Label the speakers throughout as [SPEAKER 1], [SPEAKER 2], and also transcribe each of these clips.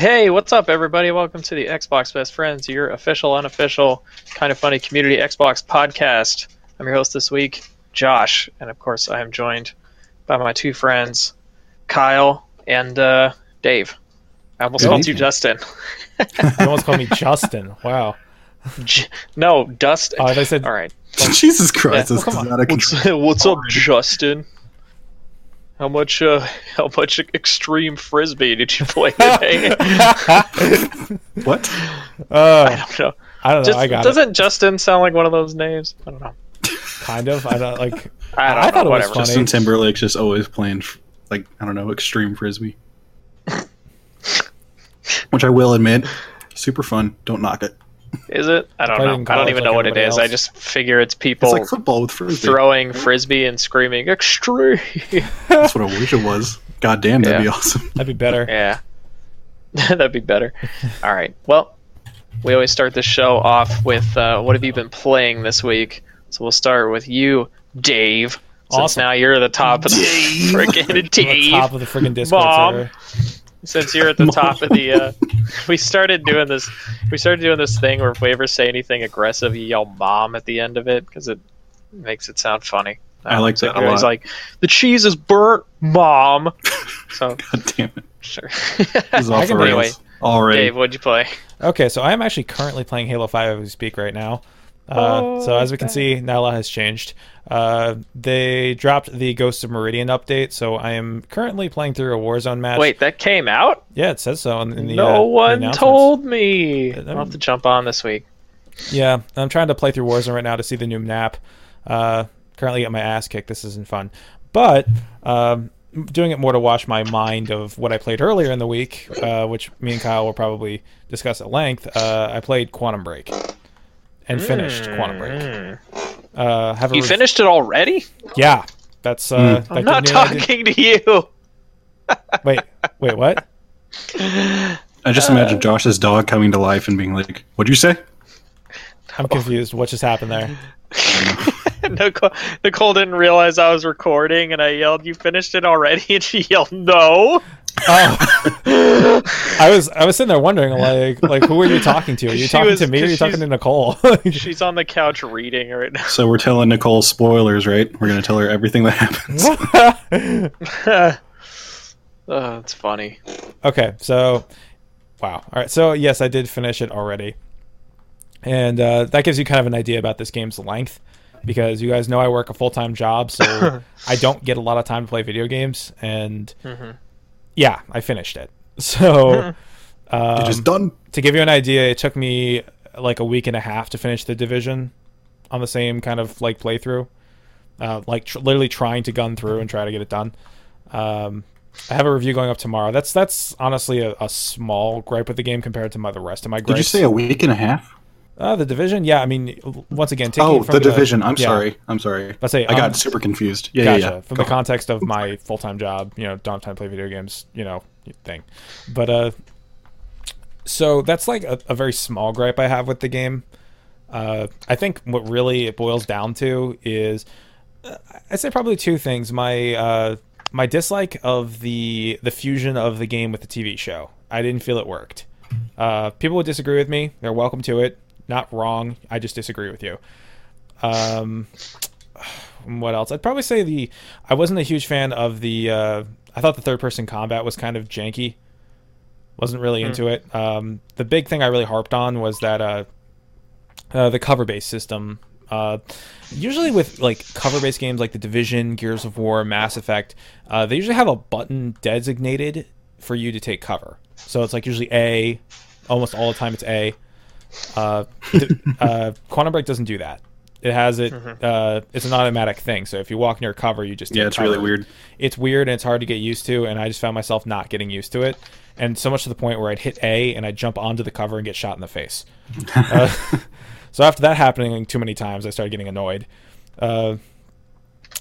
[SPEAKER 1] Hey, what's up, everybody? Welcome to the Xbox Best Friends, your official, unofficial, kind of funny community Xbox podcast. I'm your host this week, Josh, and of course, I am joined by my two friends, Kyle and uh, Dave. I almost
[SPEAKER 2] Good
[SPEAKER 1] called you. Justin.
[SPEAKER 3] You almost called me Justin. Wow.
[SPEAKER 1] J- no, Dust.
[SPEAKER 3] Oh, they said
[SPEAKER 1] All right.
[SPEAKER 2] Jesus Christ,
[SPEAKER 1] Yeah,
[SPEAKER 2] this
[SPEAKER 3] well,
[SPEAKER 2] is
[SPEAKER 3] come
[SPEAKER 2] out of
[SPEAKER 1] What's,
[SPEAKER 2] control.
[SPEAKER 1] what's up. Justin? How much? Uh, how much extreme frisbee did you play today?
[SPEAKER 2] What?
[SPEAKER 3] Uh,
[SPEAKER 1] I don't know.
[SPEAKER 3] I don't know.
[SPEAKER 1] Just,
[SPEAKER 3] I got
[SPEAKER 1] doesn't Justin sound like one of those names? I don't know.
[SPEAKER 3] Kind of. I don't like.
[SPEAKER 1] I don't
[SPEAKER 3] I
[SPEAKER 1] know.
[SPEAKER 3] thought it was funny.
[SPEAKER 2] Justin Timberlake's just always playing, like, I don't know, extreme frisbee. Which I will admit, super fun. Don't knock it.
[SPEAKER 1] Is it? I don't know.
[SPEAKER 3] in
[SPEAKER 1] I don't even
[SPEAKER 3] like
[SPEAKER 1] know what it
[SPEAKER 3] everybody
[SPEAKER 1] is. I just figure it's
[SPEAKER 2] It's
[SPEAKER 1] people
[SPEAKER 2] like football with frisbee.
[SPEAKER 1] throwing frisbee and screaming extreme.
[SPEAKER 2] That's what I wish it was. God damn, that'd
[SPEAKER 1] Yeah.
[SPEAKER 2] be awesome.
[SPEAKER 3] That'd be better.
[SPEAKER 1] yeah, that'd be better. All right. Well, we always start the show off with uh, what have you been playing this week? So we'll start with you, Dave. Since
[SPEAKER 3] Awesome.
[SPEAKER 1] now you're at the top of the freaking
[SPEAKER 3] On
[SPEAKER 1] Dave.
[SPEAKER 3] top of the friggin' Discord
[SPEAKER 1] Mom.
[SPEAKER 3] server.
[SPEAKER 1] Since you're at the top of the uh, we started doing this we started doing this thing where if we ever say anything aggressive you yell mom at the end of it because it makes it sound funny
[SPEAKER 2] I like
[SPEAKER 1] So
[SPEAKER 2] that a
[SPEAKER 1] everybody's
[SPEAKER 2] lot.
[SPEAKER 1] like the cheese is burnt mom so
[SPEAKER 2] God damn it.
[SPEAKER 1] sure
[SPEAKER 2] This is off
[SPEAKER 3] can
[SPEAKER 2] the
[SPEAKER 3] do it.
[SPEAKER 2] rails already.
[SPEAKER 1] dave what'd you play
[SPEAKER 3] Okay, so I am actually currently playing Halo 5 as we speak right now. Uh,
[SPEAKER 1] Oh,
[SPEAKER 3] so as we can
[SPEAKER 1] okay.
[SPEAKER 3] see, not a lot has changed. Uh, they dropped the Ghost of Meridian update, so I am currently playing through a Warzone match.
[SPEAKER 1] wait that came out
[SPEAKER 3] yeah, it says so in, in the. uh,
[SPEAKER 1] no
[SPEAKER 3] the
[SPEAKER 1] one told me
[SPEAKER 3] Uh,
[SPEAKER 1] i'll have to jump on this week
[SPEAKER 3] Yeah, I'm trying to play through Warzone right now to see the new map. Uh, currently get my ass kicked. This isn't fun, but um, doing it more to wash my mind of what I played earlier in the week, uh, which me and Kyle will probably discuss at length. Uh, I played Quantum Break and finished Quantum Break.
[SPEAKER 1] Mm.
[SPEAKER 3] Uh, have
[SPEAKER 1] you
[SPEAKER 3] rev-
[SPEAKER 1] finished it already
[SPEAKER 3] Yeah, that's. Uh,
[SPEAKER 1] i'm
[SPEAKER 3] that
[SPEAKER 1] not
[SPEAKER 3] I didn't-
[SPEAKER 1] talking to you
[SPEAKER 3] Wait, wait, what?
[SPEAKER 2] I just imagine Josh's dog coming to life and being like, What'd you say?
[SPEAKER 3] I'm confused. What just happened there?
[SPEAKER 1] Nicole, Nicole didn't realize I was recording, and I yelled, "You finished it already?" And she yelled, "No."
[SPEAKER 3] Oh, I was I was sitting there wondering, like, like who are you talking to? Are you
[SPEAKER 1] She
[SPEAKER 3] talking
[SPEAKER 1] was-
[SPEAKER 3] to me or are you talking to Nicole?
[SPEAKER 1] She's on the couch reading right now.
[SPEAKER 2] So we're telling Nicole spoilers, right? We're going to tell her everything that happens.
[SPEAKER 1] oh, it's funny.
[SPEAKER 3] okay, so wow. All right, so yes, I did finish it already, and uh, that gives you kind of an idea about this game's length, because you guys know I work a full time job, so I don't get a lot of time to play video games, and
[SPEAKER 1] Mhm.
[SPEAKER 3] Yeah, I finished it. So um,
[SPEAKER 2] just done.
[SPEAKER 3] to give you an idea, it took me like a week and a half to finish the division on the same kind of like playthrough, uh, like tr- literally trying to gun through and try to get it done. Um, I have a review going up tomorrow. That's that's honestly a, a small gripe with the game compared to my the rest of my gripes.
[SPEAKER 2] Did you say a week and a half?
[SPEAKER 3] Uh, the division? Yeah, I mean, once again, taking
[SPEAKER 2] Oh, the division. I'm
[SPEAKER 3] yeah.
[SPEAKER 2] sorry. I'm sorry.
[SPEAKER 3] Let's say
[SPEAKER 2] I got
[SPEAKER 3] um,
[SPEAKER 2] super confused. Yeah,
[SPEAKER 3] gotcha.
[SPEAKER 2] yeah, yeah.
[SPEAKER 3] From
[SPEAKER 2] Go
[SPEAKER 3] the context of my full time job, you know, don't have time to play video games, you know, thing. But uh, so that's like a, a very small gripe I have with the game. Uh, I think what really it boils down to is, uh, I'd say probably two things. My uh, my dislike of the the fusion of the game with the TV show. I didn't feel it worked. Uh, people would disagree with me. They're welcome to it. Not wrong. I just disagree with you. Um, what else? I'd probably say the I wasn't a huge fan of the. Uh, I thought the third person combat was kind of janky. Wasn't really into it. Um, the big thing I really harped on was that uh, uh, the cover based system. Uh, usually with like cover based games like the Division, Gears of War, Mass Effect, uh, they usually have a button designated for you to take cover. So it's like usually A. Almost all the time it's A. Uh, uh, Quantum Break doesn't do that. It has it. Uh, it's an automatic thing. So if you walk near a cover, you just
[SPEAKER 2] Yeah,
[SPEAKER 3] take
[SPEAKER 2] it's really weird.
[SPEAKER 3] It's weird and it's hard to get used to. And I just found myself not getting used to it, and so much to the point where I'd hit A and I'd jump onto the cover and get shot in the face. Uh, so after that happening too many times, I started getting annoyed. Uh,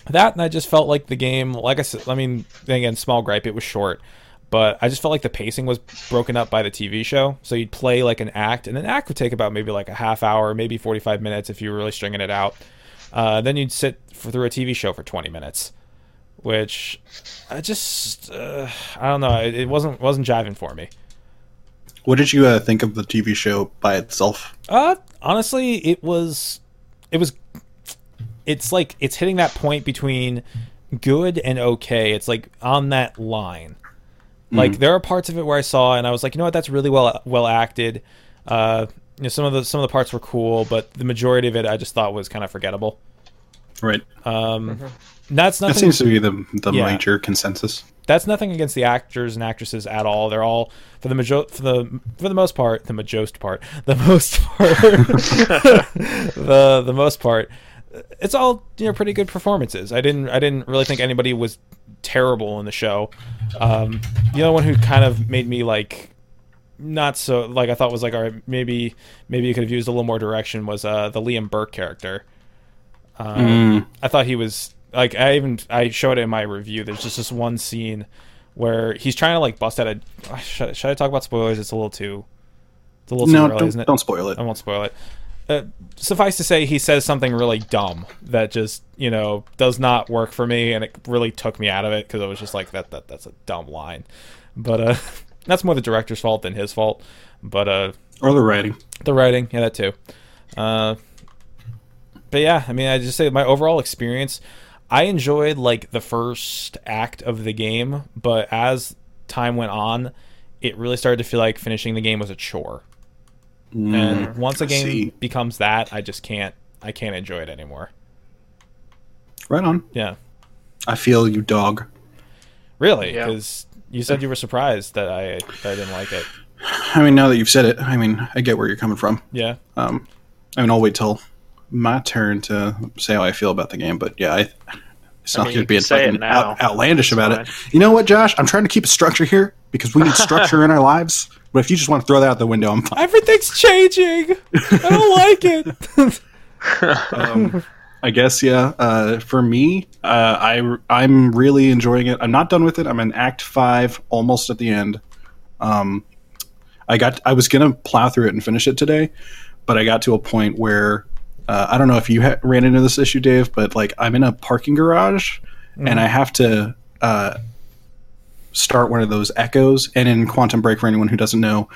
[SPEAKER 3] that and I just felt like the game, like I said, I mean, again, small gripe, it was short, but I just felt like the pacing was broken up by the TV show. So you'd play like an act, and an act would take about maybe like a half hour, maybe 45 minutes if you were really stringing it out. Uh, then you'd sit for, through a TV show for 20 minutes, which I just, uh, I don't know, it, it wasn't wasn't jiving for me.
[SPEAKER 2] What did you uh, think of the TV show by itself?
[SPEAKER 3] Uh, honestly, it was, it was, it's like it's hitting that point between good and okay. It's like on that line. Like there are parts of it where I saw and I was like, you know what, that's really well well acted. Uh, you know, some of the some of the parts were cool, but the majority of it I just thought was kind of forgettable.
[SPEAKER 2] Right.
[SPEAKER 3] Um, that's
[SPEAKER 2] That seems to be the the
[SPEAKER 3] Yeah.
[SPEAKER 2] major consensus.
[SPEAKER 3] that's nothing against the actors and actresses at all. They're all for the majo- for the for the most part, the majost part, the most part, the the most part. It's all you know, pretty good performances. I didn't I didn't really think anybody was terrible in the show. Um, the only one who kind of made me like not so like I thought was like all right maybe maybe you could have used a little more direction was uh the Liam Burke character. Um, I thought he was like I even I showed it in my review. There's just this one scene where he's trying to like bust out a. Should, should I talk about spoilers? It's a little too. It's a little
[SPEAKER 2] No,
[SPEAKER 3] too early, isn't it?
[SPEAKER 2] don't spoil it.
[SPEAKER 3] I won't spoil it. Uh, suffice to say, he says something really dumb that just you know does not work for me, and it really took me out of it because I was just like that that that's a dumb line. But uh, that's more the director's fault than his fault. But uh,
[SPEAKER 2] Or the writing.
[SPEAKER 3] the writing, yeah, that too. Uh, but yeah, I mean, I just say my overall experience, I enjoyed like the first act of the game, but as time went on, it really started to feel like finishing the game was a chore. And once a
[SPEAKER 2] I
[SPEAKER 3] game
[SPEAKER 2] see.
[SPEAKER 3] becomes that, I just can't, I can't enjoy it anymore.
[SPEAKER 2] Right on.
[SPEAKER 3] Yeah,
[SPEAKER 2] I feel you, dog.
[SPEAKER 3] really,
[SPEAKER 1] Yeah.
[SPEAKER 3] because you said you were surprised that I, that I didn't like it.
[SPEAKER 2] I mean, now that you've said it, I mean, I get where you're coming from.
[SPEAKER 3] Yeah,
[SPEAKER 2] Um, I mean, I'll wait till my turn to say how I feel about the game. But yeah, I, it's
[SPEAKER 1] I
[SPEAKER 2] not
[SPEAKER 1] mean,
[SPEAKER 2] going
[SPEAKER 1] you
[SPEAKER 2] to be
[SPEAKER 1] say it
[SPEAKER 2] fucking
[SPEAKER 1] now.
[SPEAKER 2] out, outlandish about
[SPEAKER 1] It's
[SPEAKER 2] it. You know what, Josh? I'm trying to keep a structure here because we need structure in our lives. But if you just want to throw that out the window, I'm fine.
[SPEAKER 3] everything's changing. I don't like it.
[SPEAKER 2] Um, I guess yeah. Uh, for me, uh, I I'm really enjoying it. I'm not done with it. I'm in Act Five, almost at the end. Um, I got I was gonna plow through it and finish it today, but I got to a point where uh, I don't know if you ha- ran into this issue, Dave, but like I'm in a parking garage and I have to uh, start one of those echoes. And in Quantum Break, for anyone who doesn't know,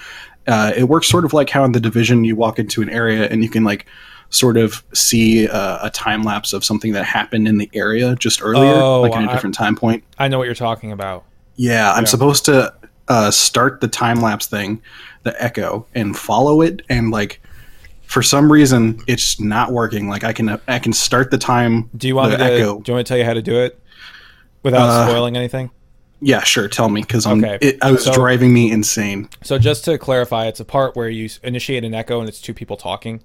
[SPEAKER 2] uh, it works sort of like how in the division you walk into an area and you can like sort of see uh, a time lapse of something that happened in the area just earlier,
[SPEAKER 3] Oh,
[SPEAKER 2] like in a different time point.
[SPEAKER 3] I know what you're talking about.
[SPEAKER 2] Yeah, I'm
[SPEAKER 3] Yeah.
[SPEAKER 2] supposed to uh, start the time lapse thing, the echo, and follow it, and like for some reason it's not working. Like I can I can start the time.
[SPEAKER 3] Do you want
[SPEAKER 2] the
[SPEAKER 3] to?
[SPEAKER 2] echo?
[SPEAKER 3] Do you want to tell you how to do it without
[SPEAKER 2] Uh,
[SPEAKER 3] spoiling anything?
[SPEAKER 2] Yeah, sure. Tell me because I'm.
[SPEAKER 3] Okay,
[SPEAKER 2] It, I was
[SPEAKER 3] so-
[SPEAKER 2] driving me insane.
[SPEAKER 3] So just to clarify, it's a part where you initiate an echo and it's two people talking,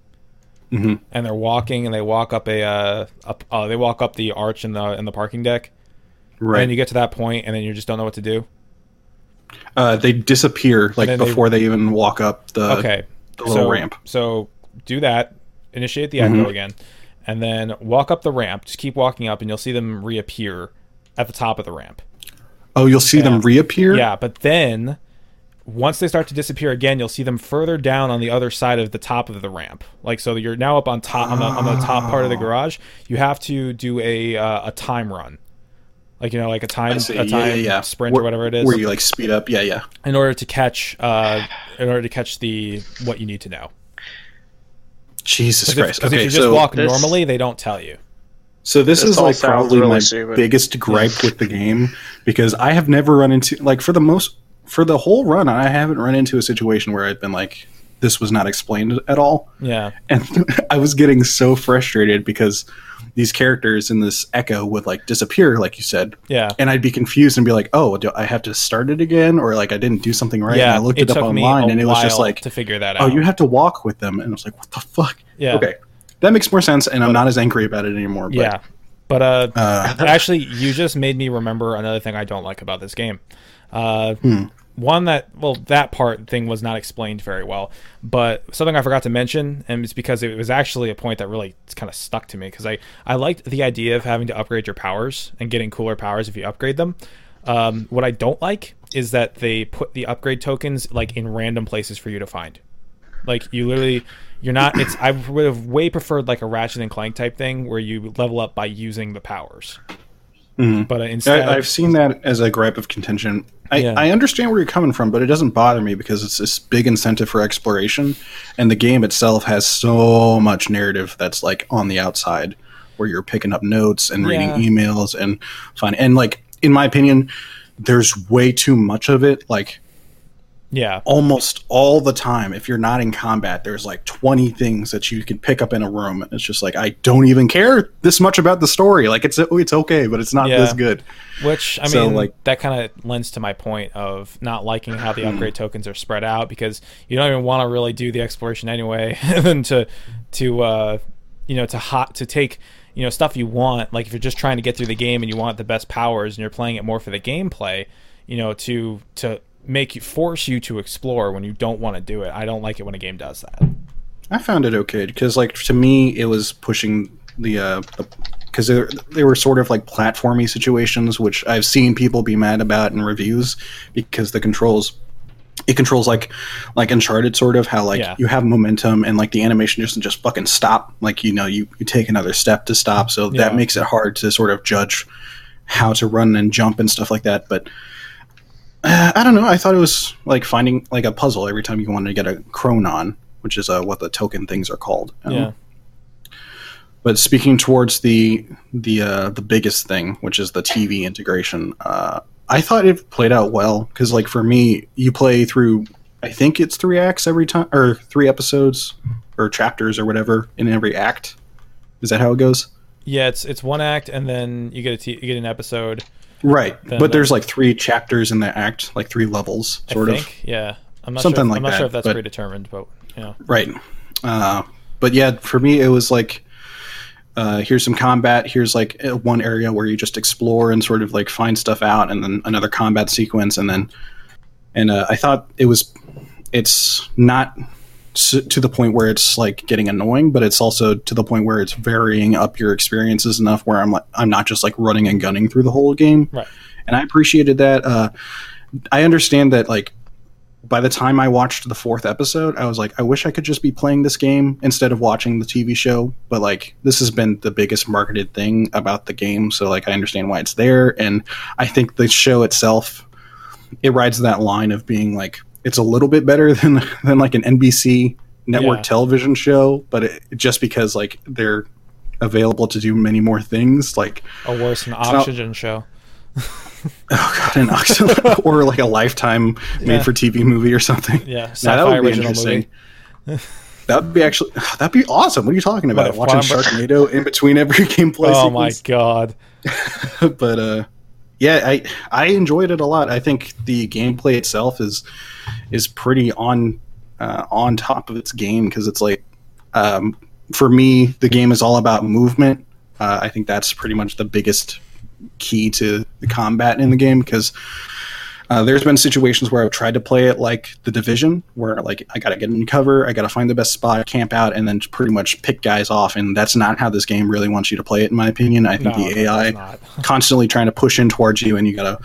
[SPEAKER 2] Mhm.
[SPEAKER 3] and they're walking and they walk up a uh, up uh, they walk up the arch in the in the parking deck,
[SPEAKER 2] Right.
[SPEAKER 3] and you get to that point and then you just don't know what to do.
[SPEAKER 2] uh, they disappear like
[SPEAKER 3] then they-
[SPEAKER 2] before they, even walk up the
[SPEAKER 3] Okay,
[SPEAKER 2] the little
[SPEAKER 3] so,
[SPEAKER 2] ramp.
[SPEAKER 3] So do that, initiate the echo
[SPEAKER 2] Mhm.
[SPEAKER 3] again, and then walk up the ramp. Just keep walking up, and you'll see them reappear at the top of the ramp.
[SPEAKER 2] Oh, you'll see them reappear.
[SPEAKER 3] Yeah, but then once they start to disappear again, you'll see them further down on the other side of the top of the ramp. Like so, you're now up on top on the, on the top part of the garage. You have to do a uh, a time run, like you know, like a time a time
[SPEAKER 2] yeah, yeah.
[SPEAKER 3] sprint
[SPEAKER 2] Where-
[SPEAKER 3] or whatever it is,
[SPEAKER 2] Where you like speed up. Yeah, yeah.
[SPEAKER 3] in order to catch uh, in order to catch the what you need to know.
[SPEAKER 2] Jesus Christ!
[SPEAKER 3] Because
[SPEAKER 2] Christ.
[SPEAKER 3] if,
[SPEAKER 2] okay,
[SPEAKER 3] you just
[SPEAKER 2] so
[SPEAKER 3] walk
[SPEAKER 1] this-
[SPEAKER 3] normally, they don't tell you.
[SPEAKER 2] So this,
[SPEAKER 1] This
[SPEAKER 2] is like probably
[SPEAKER 1] really
[SPEAKER 2] my
[SPEAKER 1] stupid.
[SPEAKER 2] biggest gripe with the game because I have never run into like for the most for the whole run I haven't run into a situation where I've been like this was not explained at all
[SPEAKER 3] Yeah,
[SPEAKER 2] and I was getting so frustrated because these characters in this echo would like disappear like you said
[SPEAKER 3] yeah.
[SPEAKER 2] and I'd be confused and be like oh do I have to start it again or like I didn't do something right
[SPEAKER 3] yeah,
[SPEAKER 2] and I looked it, up
[SPEAKER 3] took me
[SPEAKER 2] online
[SPEAKER 3] a
[SPEAKER 2] and it was just
[SPEAKER 3] while
[SPEAKER 2] like
[SPEAKER 3] to figure that
[SPEAKER 2] oh,
[SPEAKER 3] out. oh out.
[SPEAKER 2] you have to walk with them and I was like what the fuck
[SPEAKER 3] Yeah.
[SPEAKER 2] okay that makes more sense and I'm not as angry about it anymore but,
[SPEAKER 3] yeah, but uh,
[SPEAKER 2] uh,
[SPEAKER 3] actually, you just made me remember another thing I don't like about this game. Uh,
[SPEAKER 2] Hmm.
[SPEAKER 3] One that well, that part thing was not explained very well, but something I forgot to mention, and it's because it was actually a point that really kind of stuck to me because I I liked the idea of having to upgrade your powers and getting cooler powers if you upgrade them. Um, what I don't like is that they put the upgrade tokens like in random places for you to find. Like you literally, you're not. It's I would have way preferred like a Ratchet and Clank type thing where you level up by using the powers.
[SPEAKER 2] Mhm.
[SPEAKER 3] But uh, instead,
[SPEAKER 2] I, I've seen that as a gripe of contention I,
[SPEAKER 3] Yeah.
[SPEAKER 2] I understand where you're coming from, but it doesn't bother me because it's this big incentive for exploration, and the game itself has so much narrative that's like on the outside, where you're picking up notes and reading
[SPEAKER 3] Yeah.
[SPEAKER 2] emails and fun. And like in my opinion, there's way too much of it. Like
[SPEAKER 3] Yeah.
[SPEAKER 2] almost all the time, if you're not in combat, there's like 20 things that you can pick up in a room, and it's just like I don't even care this much about the story. Like it's it's okay, but it's not
[SPEAKER 3] Yeah.
[SPEAKER 2] this good.
[SPEAKER 3] Which I
[SPEAKER 2] So,
[SPEAKER 3] mean,
[SPEAKER 2] like-
[SPEAKER 3] that kind of lends to my point of not liking how
[SPEAKER 2] Hmm.
[SPEAKER 3] the upgrade tokens are spread out because you don't even want to really do the exploration anyway, and to to uh, you know to hot to take you know stuff you want. Like if you're just trying to get through the game and you want the best powers and you're playing it more for the gameplay, you know to to make you force you to explore when you don't want to do it. I don't like it when a game does that.
[SPEAKER 2] I found it okay because, like, to me, it was pushing the uh because they, were- they were sort of like platformy situations, which I've seen people be mad about in reviews because the controls. It controls like like Uncharted, sort of how like
[SPEAKER 3] Yeah.
[SPEAKER 2] you have momentum and like the animation doesn't just fucking stop. Like you know you you take another step to stop, so
[SPEAKER 3] Yeah.
[SPEAKER 2] that makes it hard to sort of judge how to run and jump and stuff like that. But uh, I don't know. I thought it was like finding like a puzzle every time you wanted to get a chronon, which is uh, what the token things are called. Um,
[SPEAKER 3] Yeah.
[SPEAKER 2] But speaking towards the the uh, the biggest thing, which is the TV integration, uh, I thought it played out well because, like, for me, you play through. I think it's three acts every time, or three episodes, or chapters, or whatever in every act. Is that how it goes?
[SPEAKER 3] Yeah, it's it's one act and then you get a t- you get an episode.
[SPEAKER 2] Right, but there's like three chapters in the act, like three levels, sort of.
[SPEAKER 3] I
[SPEAKER 2] of.
[SPEAKER 3] think. Yeah, I'm not
[SPEAKER 2] Something
[SPEAKER 3] sure. If,
[SPEAKER 2] like
[SPEAKER 3] I'm not
[SPEAKER 2] that,
[SPEAKER 3] sure if that's
[SPEAKER 2] but-
[SPEAKER 3] predetermined, but you know.
[SPEAKER 2] Right. Uh, but yeah, for me, it was like uh, here's some combat. Here's like one area where you just explore and sort of like find stuff out, and then another combat sequence, and then and uh, I thought it was it's not to the point where it's like getting annoying, but it's also to the point where it's varying up your experiences enough where I'm like I'm not just like running and gunning through the whole game,
[SPEAKER 3] Right.
[SPEAKER 2] and I appreciated that. Uh, I understand that like by the time I watched the fourth episode, I was like, I wish I could just be playing this game instead of watching the TV show. But like, this has been the biggest marketed thing about the game, so like, I understand why it's there, and I think the show itself it rides that line of being like it's a little bit better than than like an NBC network
[SPEAKER 3] Yeah.
[SPEAKER 2] television show, but it, just because like they're available to do many more things, like
[SPEAKER 3] A worse than
[SPEAKER 2] not-
[SPEAKER 3] oxygen show.
[SPEAKER 2] oh god, an ox- or like a lifetime
[SPEAKER 3] Yeah.
[SPEAKER 2] made for TV movie or something.
[SPEAKER 3] Yeah,
[SPEAKER 2] Now, that would be
[SPEAKER 3] original
[SPEAKER 2] interesting.
[SPEAKER 3] movie.
[SPEAKER 2] that would be actually that'd be awesome. What are you talking about? Watching
[SPEAKER 3] Quantum-
[SPEAKER 2] Sharknado in between every gameplay
[SPEAKER 3] Oh my god.
[SPEAKER 2] but uh, yeah, I I enjoyed it a lot. I think the gameplay itself is is pretty on uh, on top of its game because it's like um, for me the game is all about movement. Uh, I think that's pretty much the biggest key to the combat in the game because uh, there's been situations where I've tried to play it like the division, where like I gotta get in cover, I gotta find the best spot, camp out, and then pretty much pick guys off. And that's not how this game really wants you to play it, in my opinion. I think
[SPEAKER 3] No,
[SPEAKER 2] the AI constantly trying to push in towards you, and you gotta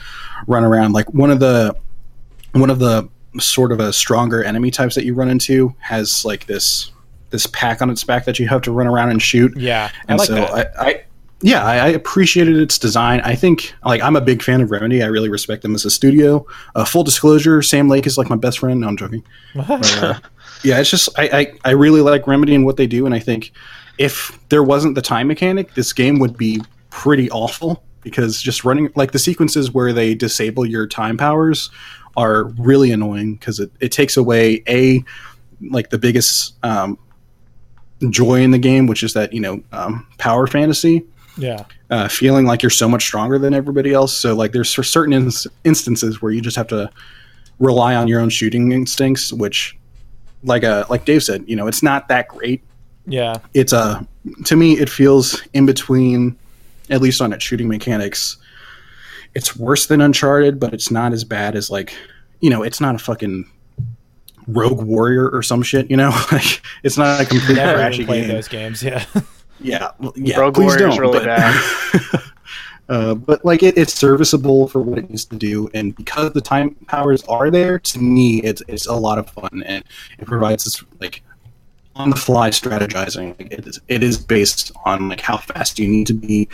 [SPEAKER 2] run around. Like one of the one of the sort of a stronger enemy types that you run into has like this this pack on its back that you have to run around and shoot.
[SPEAKER 3] Yeah, I
[SPEAKER 2] And
[SPEAKER 3] like
[SPEAKER 2] so
[SPEAKER 3] that.
[SPEAKER 2] I, I yeah, I, I appreciated its design. I think like I'm a big fan of Remedy. I really respect them as a studio. Uh, full disclosure, Sam Lake is like my best friend. No, I'm joking. But, uh, yeah, it's just I, I I really like Remedy and what they do, and I think if there wasn't the time mechanic, this game would be pretty awful because just running like the sequences where they disable your time powers are really annoying because it, it takes away a like the biggest um, joy in the game, which is that you know um, power fantasy,
[SPEAKER 3] yeah,
[SPEAKER 2] uh, feeling like you're so much stronger than everybody else. So like there's for certain ins- instances where you just have to rely on your own shooting instincts, which like uh like Dave said, you know, it's not that great.
[SPEAKER 3] yeah,
[SPEAKER 2] It's a to me it feels in between, at least on its shooting mechanics. It's worse than Uncharted, but it's not as bad as like you know, it's not a fucking Rogue Warrior or some shit, you know? like it's not a complete
[SPEAKER 3] never
[SPEAKER 2] trashy game.
[SPEAKER 3] those games. Yeah,
[SPEAKER 2] Yeah, yeah.
[SPEAKER 1] Rogue
[SPEAKER 2] please
[SPEAKER 1] Warrior's
[SPEAKER 2] don't.
[SPEAKER 1] really
[SPEAKER 2] but,
[SPEAKER 1] bad.
[SPEAKER 2] uh, but like it, it's serviceable for what it needs to do, and because the time powers are there, to me, it's it's a lot of fun, and it provides this like on the fly strategizing. Like, it is it is based on like how fast you need to be,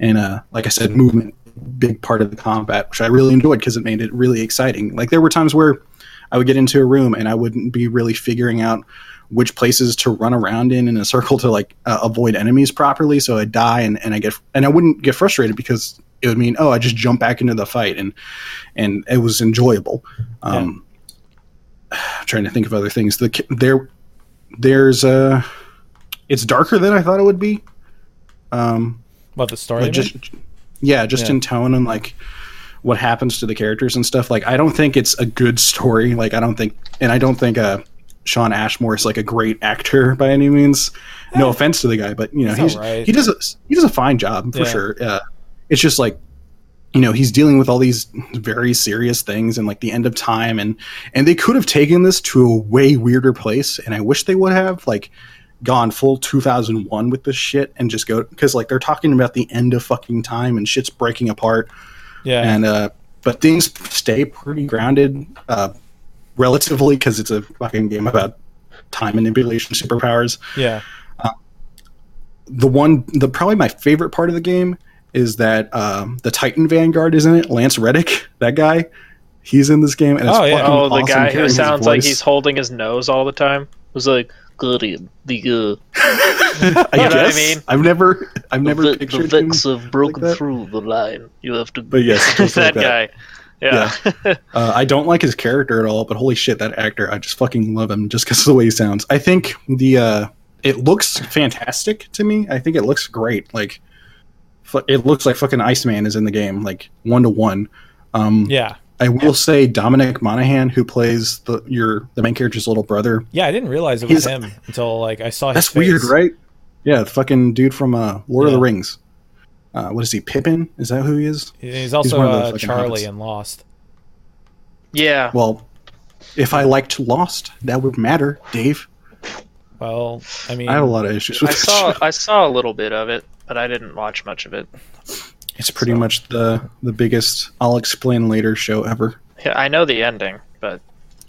[SPEAKER 2] and uh, like I said, movement big part of the combat, which I really enjoyed because it made it really exciting. Like there were times where I would get into a room and I wouldn't be really figuring out which places to run around in in a circle to like uh, avoid enemies properly. So I'd die and, and I get and I wouldn't get frustrated because it would mean oh I just jump back into the fight and and it was enjoyable. Um, trying to think of other things. The there there's uh it's darker than I thought it would be. Um,
[SPEAKER 3] What the story?
[SPEAKER 2] like
[SPEAKER 3] mean?
[SPEAKER 2] just yeah, just
[SPEAKER 3] Yeah.
[SPEAKER 2] in tone and like what happens to the characters and stuff. Like I don't think it's a good story. Like I don't think, and I don't think uh, Shawn Ashmore is like a great actor by any means. No offense to the guy, but you know
[SPEAKER 3] He's
[SPEAKER 2] he's
[SPEAKER 3] alright.
[SPEAKER 2] he does a, he does a fine job for
[SPEAKER 3] Yeah.
[SPEAKER 2] sure. Uh, it's just like you know he's dealing with all these very serious things and like the end of time and and they could have taken this to a way weirder place and i wish they would have like gone full 2001 with this shit and just go because like they're talking about the end of fucking time and shit's breaking apart
[SPEAKER 3] yeah.
[SPEAKER 2] and uh but things stay pretty grounded uh relatively because it's a fucking game about time manipulation superpowers
[SPEAKER 3] yeah.
[SPEAKER 2] the one the probably my favorite part of the game is that um, the Titan Vanguard is in it. Lance Reddick, that guy, he's in this game, and it's
[SPEAKER 3] Oh, yeah.
[SPEAKER 2] fucking
[SPEAKER 1] Oh, the
[SPEAKER 2] awesome
[SPEAKER 1] guy who sounds like he's holding his nose all the time was like, "Goody, the uh,
[SPEAKER 2] I
[SPEAKER 1] You know what I mean?
[SPEAKER 2] I've never, I've never
[SPEAKER 1] the, the
[SPEAKER 2] pictured him.
[SPEAKER 1] Vex have broken
[SPEAKER 2] that.
[SPEAKER 1] through the line. You have to."
[SPEAKER 2] But yes, just
[SPEAKER 1] that,
[SPEAKER 2] like that.
[SPEAKER 1] Guy. Yeah.
[SPEAKER 2] Uh, I don't like his character at all, but holy shit, that actor, I just fucking love him just because of the way he sounds. I think the uh, it looks fantastic to me. I think it looks great. Like, it looks like fucking Iceman is in the game, like one to one. Um,
[SPEAKER 3] Yeah.
[SPEAKER 2] I will say Dominic Monaghan, who plays the your the main character's little brother.
[SPEAKER 3] Yeah. I didn't realize it was him until like I saw his
[SPEAKER 2] That's
[SPEAKER 3] face.
[SPEAKER 2] weird, right? Yeah, the fucking dude from uh, Lord of the Rings. Uh, what is he? Pippin? Is that who he is?
[SPEAKER 3] He's also
[SPEAKER 2] one of the
[SPEAKER 3] uh, Charlie
[SPEAKER 2] hobbits.
[SPEAKER 3] in Lost.
[SPEAKER 1] yeah.
[SPEAKER 2] Well, if I liked Lost, that would matter, Dave.
[SPEAKER 3] Well, I mean,
[SPEAKER 2] I have a lot of issues with
[SPEAKER 1] I saw
[SPEAKER 2] shit.
[SPEAKER 1] I saw a little bit of it, but I didn't watch much of it.
[SPEAKER 2] It's pretty
[SPEAKER 1] so-
[SPEAKER 2] much the the biggest I'll explain later show ever.
[SPEAKER 1] Yeah, I know the ending, but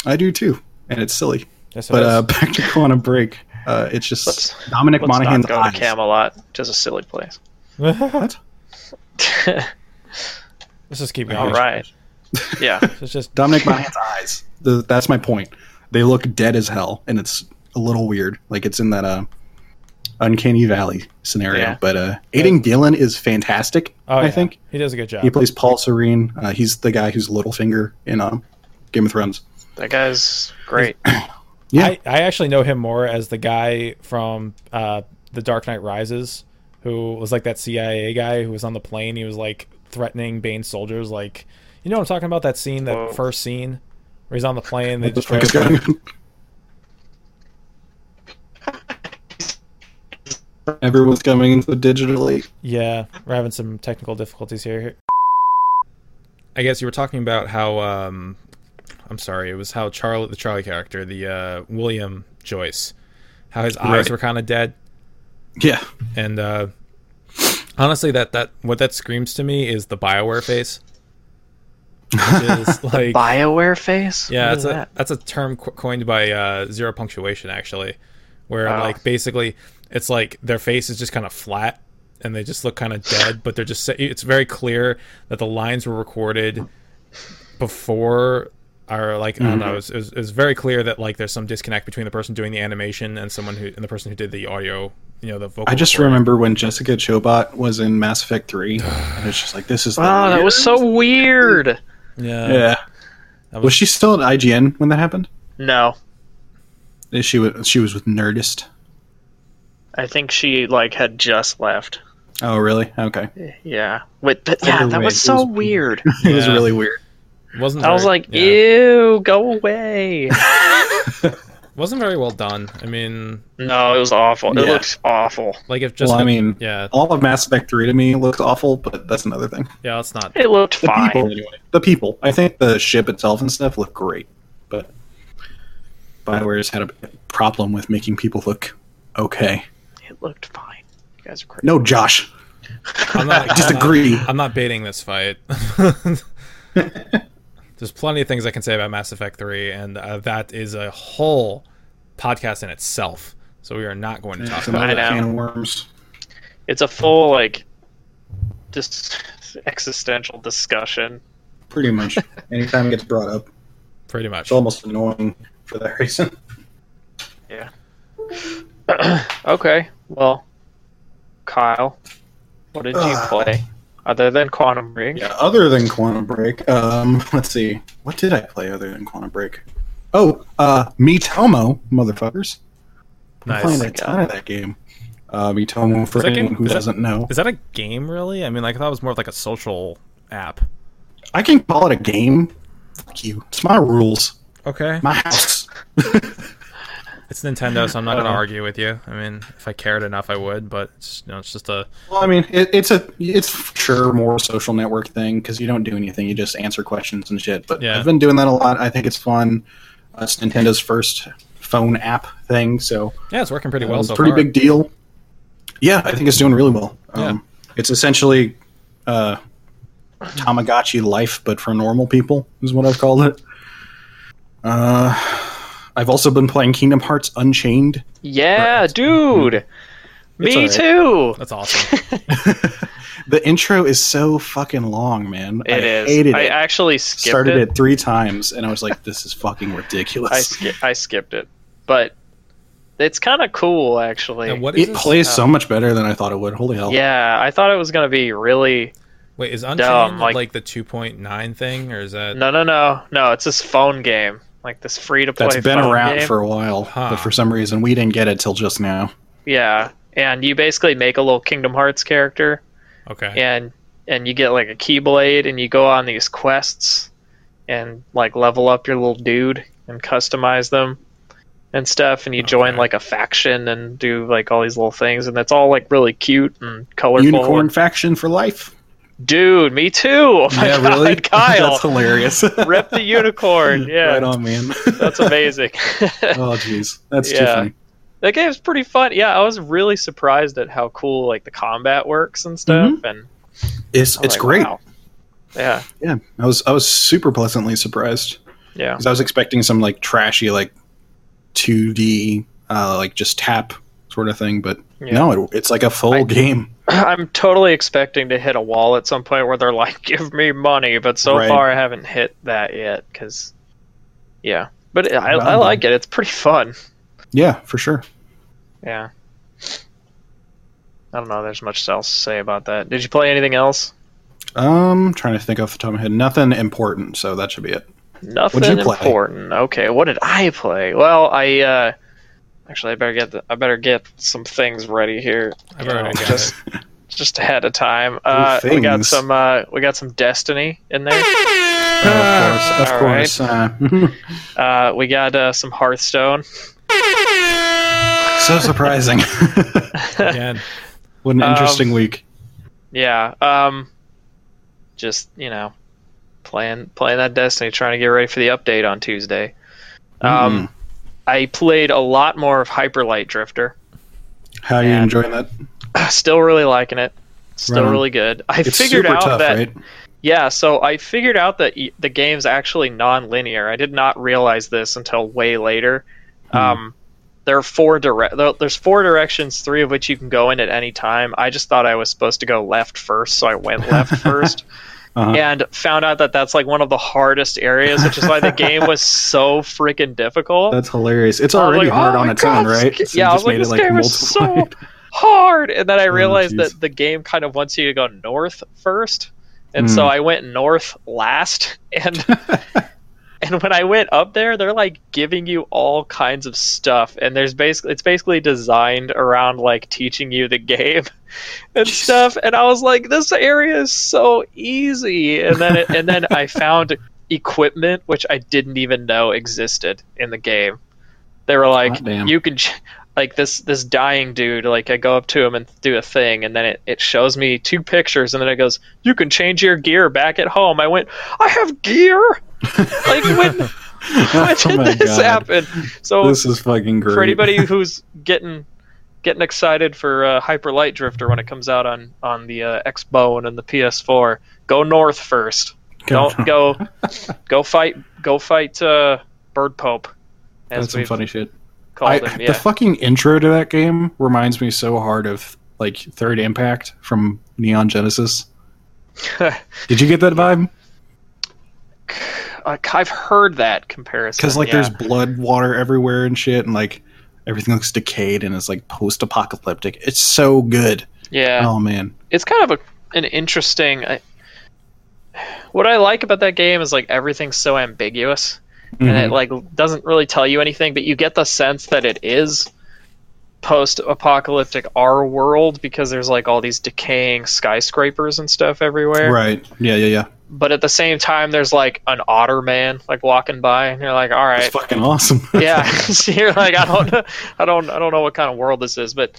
[SPEAKER 2] I do too, and it's silly.
[SPEAKER 3] yes, it
[SPEAKER 2] But
[SPEAKER 3] is.
[SPEAKER 2] uh, back to Quantum Break. Uh, it's just
[SPEAKER 1] Let's-
[SPEAKER 2] Dominic
[SPEAKER 1] let's
[SPEAKER 2] Monaghan's
[SPEAKER 1] not go
[SPEAKER 2] eyes.
[SPEAKER 1] to Camelot. Just a silly place.
[SPEAKER 2] What?
[SPEAKER 3] Let's just keep going.
[SPEAKER 1] All right. Yeah.
[SPEAKER 3] It's just
[SPEAKER 2] Dominic Monaghan's eyes. The, that's my point. They look dead as hell, and it's a little weird. Like it's in that uh, uncanny valley scenario.
[SPEAKER 1] Yeah.
[SPEAKER 2] But uh, Aidan Gillen is fantastic.
[SPEAKER 3] oh,
[SPEAKER 2] I
[SPEAKER 3] yeah.
[SPEAKER 2] think
[SPEAKER 3] he does a good job.
[SPEAKER 2] he plays Paul Serene. Uh, he's the guy who's Littlefinger in uh, Game of Thrones.
[SPEAKER 1] That guy's great.
[SPEAKER 2] Yeah.
[SPEAKER 3] I, I actually know him more as the guy from uh, The Dark Knight Rises, who was like that CIA guy who was on the plane. He was like threatening Bane's soldiers. Like, you know what I'm talking about? That scene, that
[SPEAKER 1] Whoa.
[SPEAKER 3] first scene where he's on the plane. They
[SPEAKER 2] What the fuck is going on? Everyone's coming into digitally.
[SPEAKER 3] Yeah, we're having some technical difficulties here. I guess you were talking about how um I'm sorry, it was how Charlie the Charlie character, the uh William Joyce, how his eyes
[SPEAKER 2] Right.
[SPEAKER 3] were kind of dead
[SPEAKER 2] Yeah.
[SPEAKER 3] and uh honestly that that what that screams to me is the BioWare face. Which is like
[SPEAKER 1] Bioware face.
[SPEAKER 3] yeah,
[SPEAKER 1] What
[SPEAKER 3] that's a
[SPEAKER 1] that?
[SPEAKER 3] that's a term co- coined by uh, Zero Punctuation actually, where
[SPEAKER 1] Oh.
[SPEAKER 3] like basically it's like their face is just kind of flat and they just look kind of dead, but they're just it's very clear that the lines were recorded before or like I don't know, it was, it, was, it was very clear that like there's some disconnect between the person doing the animation and someone who and the person who did the audio, you know, the vocal.
[SPEAKER 2] I just
[SPEAKER 3] recording.
[SPEAKER 2] remember when Jessica Chobot was in Mass Effect 3, and it's just like, this is. the
[SPEAKER 1] Oh, that was so weird.
[SPEAKER 3] Yeah,
[SPEAKER 2] Yeah.
[SPEAKER 3] That
[SPEAKER 2] Was she still at IGN when that happened?
[SPEAKER 1] No,
[SPEAKER 2] She was, she was with Nerdist.
[SPEAKER 1] I think she like had just left.
[SPEAKER 2] Oh, really? Okay.
[SPEAKER 1] Yeah. Wait, but, yeah,
[SPEAKER 2] Either
[SPEAKER 1] that
[SPEAKER 2] way,
[SPEAKER 1] was
[SPEAKER 2] it
[SPEAKER 1] so
[SPEAKER 2] was-
[SPEAKER 1] weird.
[SPEAKER 2] It was really weird.
[SPEAKER 3] wasn't.
[SPEAKER 1] I was like,
[SPEAKER 3] yeah.
[SPEAKER 1] ew, go away.
[SPEAKER 3] wasn't very well done. I mean,
[SPEAKER 1] no, it was awful. It looks awful.
[SPEAKER 3] like if just
[SPEAKER 2] well, I mean,
[SPEAKER 3] yeah,
[SPEAKER 2] all of Mass Effect 3 to me looks awful, but that's another thing.
[SPEAKER 3] yeah, let's not
[SPEAKER 1] It looked
[SPEAKER 2] The
[SPEAKER 1] fine.
[SPEAKER 2] people, anyway. The people. I think the ship itself and stuff look great, but Bioware's had a problem with making people look okay.
[SPEAKER 1] It looked fine. You guys are crazy.
[SPEAKER 2] No, Josh.
[SPEAKER 3] I'm not,
[SPEAKER 2] I disagree.
[SPEAKER 3] I'm not, I'm not baiting this fight. There's plenty of things I can say about Mass Effect 3, and uh, that is a whole podcast in itself. So we are not going to talk about
[SPEAKER 1] I
[SPEAKER 2] other
[SPEAKER 3] it.
[SPEAKER 2] can of worms.
[SPEAKER 1] It's a full like dis- existential discussion.
[SPEAKER 2] Pretty much. Anytime it gets brought up,
[SPEAKER 3] Pretty much.
[SPEAKER 2] it's almost annoying for that reason. Yeah.
[SPEAKER 1] okay, well, Kyle, what did you play other than Quantum Break?
[SPEAKER 2] Yeah, other than Quantum Break, um, let's see. What did I play other than Quantum Break? Oh, uh, Miitomo, motherfuckers. I'm
[SPEAKER 3] Nice.
[SPEAKER 2] playing a ton of that game. Uh, Miitomo, for
[SPEAKER 3] Is that
[SPEAKER 2] anyone
[SPEAKER 3] game-
[SPEAKER 2] who
[SPEAKER 3] is that-
[SPEAKER 2] doesn't know.
[SPEAKER 3] Is that a game really? I mean, like I thought it was more of like a social app.
[SPEAKER 2] I can call it a game. Fuck you. It's my rules.
[SPEAKER 3] Okay.
[SPEAKER 2] My house.
[SPEAKER 3] It's Nintendo, so I'm not going to
[SPEAKER 2] Uh,
[SPEAKER 3] argue with you. I mean, if I cared enough, I would. But it's, you know, it's just a
[SPEAKER 2] Well, I mean, it, it's a it's sure more social network thing because you don't do anything; you just answer questions and shit. But
[SPEAKER 3] Yeah.
[SPEAKER 2] I've been doing that a lot. I think it's fun. Uh, it's Nintendo's first phone app thing, so
[SPEAKER 3] yeah, it's working pretty
[SPEAKER 2] uh,
[SPEAKER 3] well
[SPEAKER 2] it's a
[SPEAKER 3] so
[SPEAKER 2] pretty
[SPEAKER 3] far.
[SPEAKER 2] big deal. Yeah, I think it's doing really well. Um, It's essentially uh, Tamagotchi life, but for normal people, is what I've called it. Uh, I've also been playing Kingdom Hearts Unchained.
[SPEAKER 1] Yeah,
[SPEAKER 2] Right.
[SPEAKER 1] dude. Me
[SPEAKER 2] alright.
[SPEAKER 1] too.
[SPEAKER 3] That's awesome.
[SPEAKER 2] the intro is so fucking long, man.
[SPEAKER 1] It
[SPEAKER 2] I
[SPEAKER 1] is.
[SPEAKER 2] hated
[SPEAKER 1] I
[SPEAKER 2] it.
[SPEAKER 1] actually skipped
[SPEAKER 2] started
[SPEAKER 1] it.
[SPEAKER 2] it. three times, and I was like, "This is fucking ridiculous."
[SPEAKER 1] I ski- I skipped it, but it's kind of cool actually.
[SPEAKER 3] and what is
[SPEAKER 2] it
[SPEAKER 3] this?
[SPEAKER 2] plays
[SPEAKER 1] Uh,
[SPEAKER 2] so much better than I thought it would. Holy hell!
[SPEAKER 1] Yeah, I thought it was gonna be really.
[SPEAKER 3] Wait, is Unchained
[SPEAKER 1] dumb,
[SPEAKER 3] like,
[SPEAKER 1] like-
[SPEAKER 3] the 2.9 thing, or is that?
[SPEAKER 1] No, no, no, no. It's this phone game, like this free to play.
[SPEAKER 2] that's been around
[SPEAKER 1] game.
[SPEAKER 2] for a while,
[SPEAKER 3] Huh.
[SPEAKER 2] but for some reason we didn't get it till just now.
[SPEAKER 1] Yeah, and you basically make a little Kingdom Hearts character,
[SPEAKER 3] Okay.
[SPEAKER 1] and and you get like a Keyblade, and you go on these quests, and like level up your little dude and customize them and stuff, and you join like a faction and do like all these little things, and it's all like really cute and colorful.
[SPEAKER 2] Unicorn faction for life.
[SPEAKER 1] Dude, me too. Oh my
[SPEAKER 2] yeah,
[SPEAKER 1] God,
[SPEAKER 2] really?
[SPEAKER 1] Kyle.
[SPEAKER 2] that's hilarious.
[SPEAKER 1] Rip the unicorn. Yeah,
[SPEAKER 2] right on, man.
[SPEAKER 1] that's amazing.
[SPEAKER 2] oh, jeez, that's too funny.
[SPEAKER 1] that game's pretty fun. Yeah, I was really surprised at how cool like the combat works and stuff. And
[SPEAKER 2] It's
[SPEAKER 1] I was
[SPEAKER 2] it's
[SPEAKER 1] like,
[SPEAKER 2] great.
[SPEAKER 1] wow. Yeah,
[SPEAKER 2] Yeah, I was I was super pleasantly surprised
[SPEAKER 1] yeah,
[SPEAKER 2] because I was expecting some like trashy like 2D uh, like just tap sort of thing, but
[SPEAKER 1] Yeah.
[SPEAKER 2] no, it, it's like a full
[SPEAKER 1] I-
[SPEAKER 2] game.
[SPEAKER 1] I'm totally expecting to hit a wall at some point where they're like, "Give me money," but so
[SPEAKER 2] Right.
[SPEAKER 1] far I haven't hit that yet. Because, yeah, but I, I like it. It's pretty fun.
[SPEAKER 2] Yeah, for sure.
[SPEAKER 1] Yeah. I don't know. There's much else to say about that. Did you play anything else?
[SPEAKER 2] Um, trying to think off the top of my head. Nothing important, so that should be it.
[SPEAKER 1] Nothing important. Okay, what did I play? Well, I uh actually I better get the, I better get some things ready here.
[SPEAKER 3] I've
[SPEAKER 1] you know,
[SPEAKER 3] already got
[SPEAKER 1] just just ahead of time. Uh, we got some uh, we got some Destiny in there.
[SPEAKER 2] of course, of
[SPEAKER 1] all
[SPEAKER 2] course. Uh,
[SPEAKER 1] Uh, we got uh, some Hearthstone.
[SPEAKER 2] so surprising.
[SPEAKER 3] Again,
[SPEAKER 2] what an
[SPEAKER 1] Um,
[SPEAKER 2] interesting week.
[SPEAKER 1] Yeah. Um, just you know, playing playing that Destiny, trying to get ready for the update on Tuesday. Um, I played a lot more of Hyperlight Drifter.
[SPEAKER 2] How are you enjoying that?
[SPEAKER 1] Still really liking it. Still
[SPEAKER 2] Right
[SPEAKER 1] really good. I
[SPEAKER 2] It's
[SPEAKER 1] figured
[SPEAKER 2] super
[SPEAKER 1] out
[SPEAKER 2] tough,
[SPEAKER 1] that
[SPEAKER 2] right?
[SPEAKER 1] yeah, so I figured out that the game's actually non-linear. I did not realize this until way later.
[SPEAKER 2] Hmm.
[SPEAKER 1] Um, there are four direct. There's four directions, three of which you can go in at any time. I just thought I was supposed to go left first, so I went left first,
[SPEAKER 2] Uh-huh.
[SPEAKER 1] and found out that that's like one of the hardest areas, which is why the game was so freaking difficult.
[SPEAKER 2] That's hilarious. It's already
[SPEAKER 1] like,
[SPEAKER 2] hard
[SPEAKER 1] "Oh
[SPEAKER 2] on its
[SPEAKER 1] God,
[SPEAKER 2] own, right? So
[SPEAKER 1] yeah, I was like, this
[SPEAKER 2] it, like,
[SPEAKER 1] game is so hard, and then I realized
[SPEAKER 2] jeez.
[SPEAKER 1] that the game kind of wants you to go north first, and so
[SPEAKER 2] Mm.
[SPEAKER 1] I went north last, and and when I went up there, they're like giving you all kinds of stuff, and there's basically it's basically designed around like teaching you the game and stuff, and I was like, this area is so easy, and then it, and then I found equipment which I didn't even know existed in the game. They were like,
[SPEAKER 2] damn.
[SPEAKER 1] you could ch- like this this dying dude like i go up to him and do a thing and then it, it shows me two pictures and then it goes you can change your gear back at home i went i have gear like when, when
[SPEAKER 2] oh
[SPEAKER 1] did this
[SPEAKER 2] God.
[SPEAKER 1] happen so
[SPEAKER 2] This is fucking great.
[SPEAKER 1] for anybody who's getting getting excited for uh, hyper light drifter when it comes out on on the uh, xbone and the ps4 go north first don't go go fight go fight uh bird pope
[SPEAKER 2] That's some funny shit.
[SPEAKER 1] Called
[SPEAKER 2] I,
[SPEAKER 1] him
[SPEAKER 2] The fucking intro to that game reminds me so hard of like Third Impact from Neon Genesis. Did you get that vibe?
[SPEAKER 1] Like, I've heard that comparison.
[SPEAKER 2] Because like
[SPEAKER 1] yeah.
[SPEAKER 2] there's blood water everywhere and shit, and like everything looks decayed and it's like post-apocalyptic. It's so good.
[SPEAKER 1] yeah,
[SPEAKER 2] Oh man.
[SPEAKER 1] it's kind of a an interesting. I, what I like about that game is like everything's so ambiguous, and it
[SPEAKER 2] Mhm.
[SPEAKER 1] like doesn't really tell you anything, but you get the sense that it is post-apocalyptic our world because there's like all these decaying skyscrapers and stuff everywhere.
[SPEAKER 2] Right. Yeah. Yeah. Yeah.
[SPEAKER 1] But at the same time, there's like an otter man like walking by, and you're like, all right,
[SPEAKER 2] It's fucking awesome.
[SPEAKER 1] yeah so you're like i don't i don't i don't know what kind of world this is but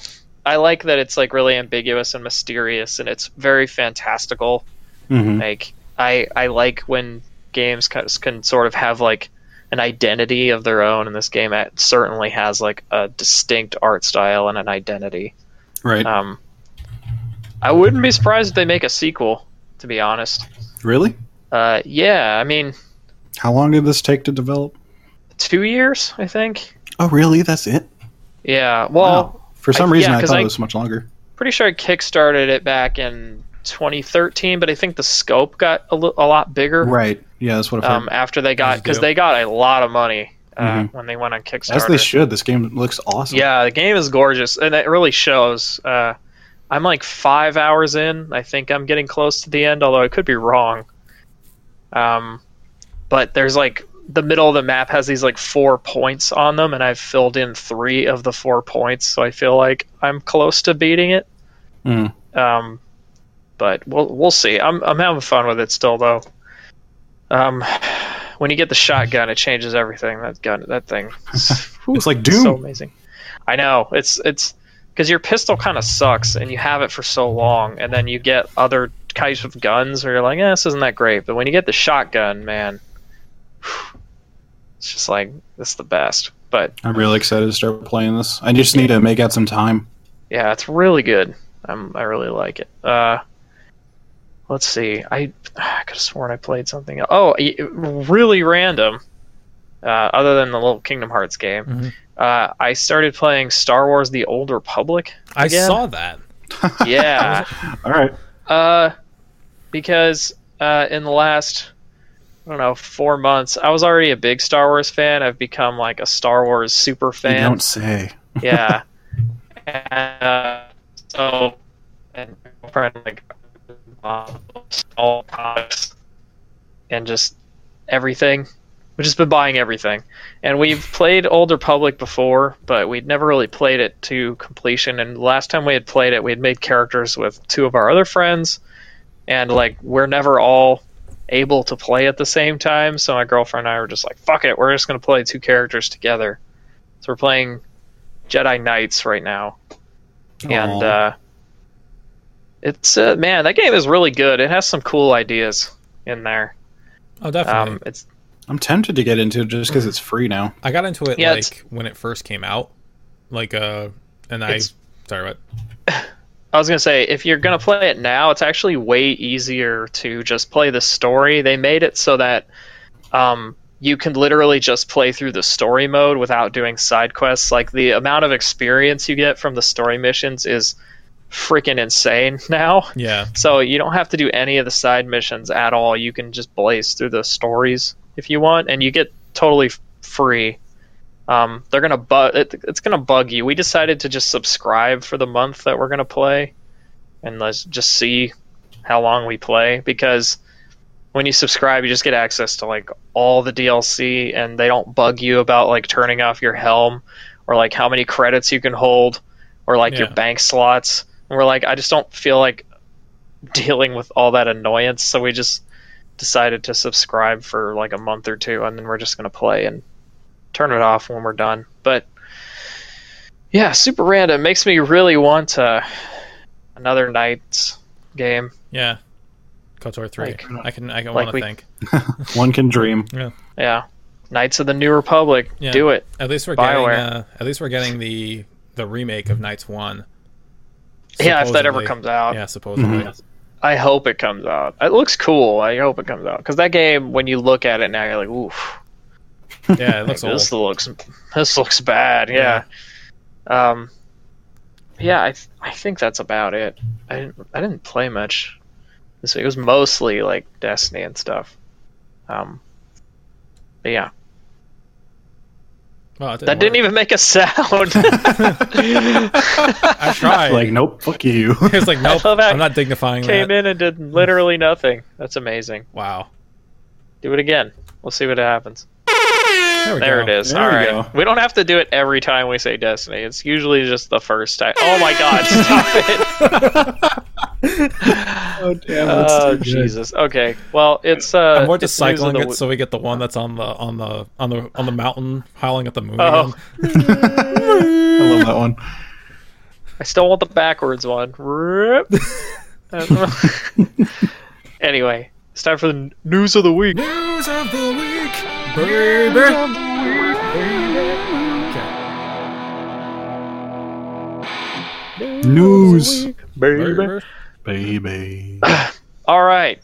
[SPEAKER 1] i like that it's like really ambiguous and mysterious and it's very fantastical
[SPEAKER 2] Mhm.
[SPEAKER 1] like i i like when games can, can sort of have like an identity of their own and this game it certainly has like a distinct art style and an identity
[SPEAKER 2] Right.
[SPEAKER 1] um i wouldn't be surprised if they make a sequel to be honest
[SPEAKER 2] really?
[SPEAKER 1] uh yeah i mean
[SPEAKER 2] How long did this take to develop?
[SPEAKER 1] two years i think
[SPEAKER 2] Oh, really? That's it?
[SPEAKER 1] yeah well
[SPEAKER 2] Wow. For some
[SPEAKER 1] I-
[SPEAKER 2] reason,
[SPEAKER 1] yeah,
[SPEAKER 2] I thought
[SPEAKER 1] I-
[SPEAKER 2] it was much longer.
[SPEAKER 1] pretty sure I kickstarted it back in 2013, but I think the scope got a, li- a lot bigger
[SPEAKER 2] Right. Yeah, that's what I've
[SPEAKER 1] um, after they got because they got a lot of money uh,
[SPEAKER 2] Mhm.
[SPEAKER 1] when they went on Kickstarter.
[SPEAKER 2] As they should. This game looks awesome.
[SPEAKER 1] Yeah, the game is gorgeous, and it really shows. Uh, I'm like five hours in. I think I'm getting close to the end, although I could be wrong. Um, but there's like the middle of the map has these like four points on them, and I've filled in three of the four points, so I feel like I'm close to beating it.
[SPEAKER 2] Mm.
[SPEAKER 1] Um, but we'll we'll see. I'm I'm having fun with it still though. Um, when you get the shotgun, it changes everything. That gun, that thing,
[SPEAKER 2] It's like
[SPEAKER 1] it's
[SPEAKER 2] Doom.
[SPEAKER 1] so amazing. I know it's it's because your pistol kind of sucks, and you have it for so long, and then you get other types of guns where you're like, eh, this isn't that great. But when you get the shotgun, man, it's just like this is the best. But
[SPEAKER 2] I'm really excited to start playing this. I just need to make out some time.
[SPEAKER 1] Yeah, it's really good. I'm, I really like it. Uh, let's see. I, I could have sworn I played something. Else. Oh, really random. Uh, other than the little Kingdom Hearts game,
[SPEAKER 3] Mhm.
[SPEAKER 1] uh, I started playing Star Wars: The Old Republic.
[SPEAKER 3] I saw that.
[SPEAKER 1] Yeah,
[SPEAKER 2] All right.
[SPEAKER 1] uh, because uh, in the last, I don't know, four months, I was already a big Star Wars fan. I've become like a Star Wars super
[SPEAKER 2] You
[SPEAKER 1] fan.
[SPEAKER 2] don't say.
[SPEAKER 1] yeah. and, uh, so, and my girlfriend like all comics and just everything. We've just been buying everything, and we've played Old Republic before, but we'd never really played it to completion. And last time we had played it, we had made characters with two of our other friends, and like we're never all able to play at the same time. So my girlfriend and I were just like, "Fuck it, we're just gonna play two characters together." So we're playing Jedi Knights right now, and uh, it's uh, man, that game is really good. It has some cool ideas in there.
[SPEAKER 3] Oh, definitely.
[SPEAKER 1] Um, it's
[SPEAKER 2] I'm tempted to get into it just because it's free now.
[SPEAKER 3] I got into it
[SPEAKER 1] Yeah, it's-
[SPEAKER 3] like when it first came out, like uh, and I
[SPEAKER 1] It's-
[SPEAKER 3] sorry what?
[SPEAKER 1] I was gonna say if you're gonna play it now, it's actually way easier to just play the story. They made it so that um, you can literally just play through the story mode without doing side quests. Like the amount of experience you get from the story missions is freaking insane now.
[SPEAKER 3] Yeah,
[SPEAKER 1] So you don't have to do any of the side missions at all. You can just blaze through the stories if you want, and you get totally free. Um, they're gonna bug. It, it's gonna bug you. We decided to just subscribe for the month that we're gonna play, and let's just see how long we play. Because when you subscribe, you just get access to like all the DLC, and they don't bug you about like turning off your helm or like how many credits you can hold or like your bank slots. And we're like, I just don't feel like dealing with all that annoyance, so we just decided to subscribe for like a month or two, and then we're just gonna play and turn it off when we're done. But yeah, super random makes me really want uh, another Knights game.
[SPEAKER 3] yeah. KOTOR three.
[SPEAKER 1] Like-
[SPEAKER 3] I can I can
[SPEAKER 1] like
[SPEAKER 3] want to think.
[SPEAKER 2] One can dream.
[SPEAKER 1] Yeah, Yeah. Knights of the New Republic.
[SPEAKER 3] Yeah.
[SPEAKER 1] Do it.
[SPEAKER 3] At least we're
[SPEAKER 1] BioWare.
[SPEAKER 3] getting uh, at least we're getting the the remake of Knights One.
[SPEAKER 1] Yeah, if that ever comes out.
[SPEAKER 3] Yeah, supposedly.
[SPEAKER 2] Mhm.
[SPEAKER 1] I hope it comes out. It looks cool. I hope it comes out because that game, when you look at it now, you're like, oof.
[SPEAKER 3] Yeah, it looks
[SPEAKER 1] Like,
[SPEAKER 3] old.
[SPEAKER 1] this looks this looks bad. Yeah. Um. Yeah, I th- I think that's about it. I didn't I didn't play much this week. It was mostly like Destiny and stuff. Um, but yeah,
[SPEAKER 3] Well, it
[SPEAKER 1] that didn't even make a sound.
[SPEAKER 3] I tried.
[SPEAKER 2] Like, nope, fuck you.
[SPEAKER 3] it's like nope.
[SPEAKER 1] love
[SPEAKER 3] I'm not dignifying
[SPEAKER 1] Came
[SPEAKER 3] that.
[SPEAKER 1] in and did literally nothing. That's amazing.
[SPEAKER 3] Wow.
[SPEAKER 1] Do it again. We'll see what happens.
[SPEAKER 3] There
[SPEAKER 1] There it is.
[SPEAKER 2] There
[SPEAKER 1] All
[SPEAKER 2] we
[SPEAKER 1] right.
[SPEAKER 2] go.
[SPEAKER 1] We don't have to do it every time we say Destiny. It's usually just the first time. Oh my God! Stop it.
[SPEAKER 2] oh, damn,
[SPEAKER 1] Oh Jesus. Okay. Well, it's uh.
[SPEAKER 3] I'm more just
[SPEAKER 1] it's news of
[SPEAKER 3] cycling it
[SPEAKER 1] w-
[SPEAKER 3] so we get the one that's on the on the on the on the mountain howling at the moon.
[SPEAKER 1] Oh.
[SPEAKER 2] I love that one.
[SPEAKER 1] I still want the backwards one. Rip. anyway, it's time for the news of the week.
[SPEAKER 3] News of the week, baby.
[SPEAKER 2] News,
[SPEAKER 1] Baby.
[SPEAKER 2] baby.
[SPEAKER 1] All right.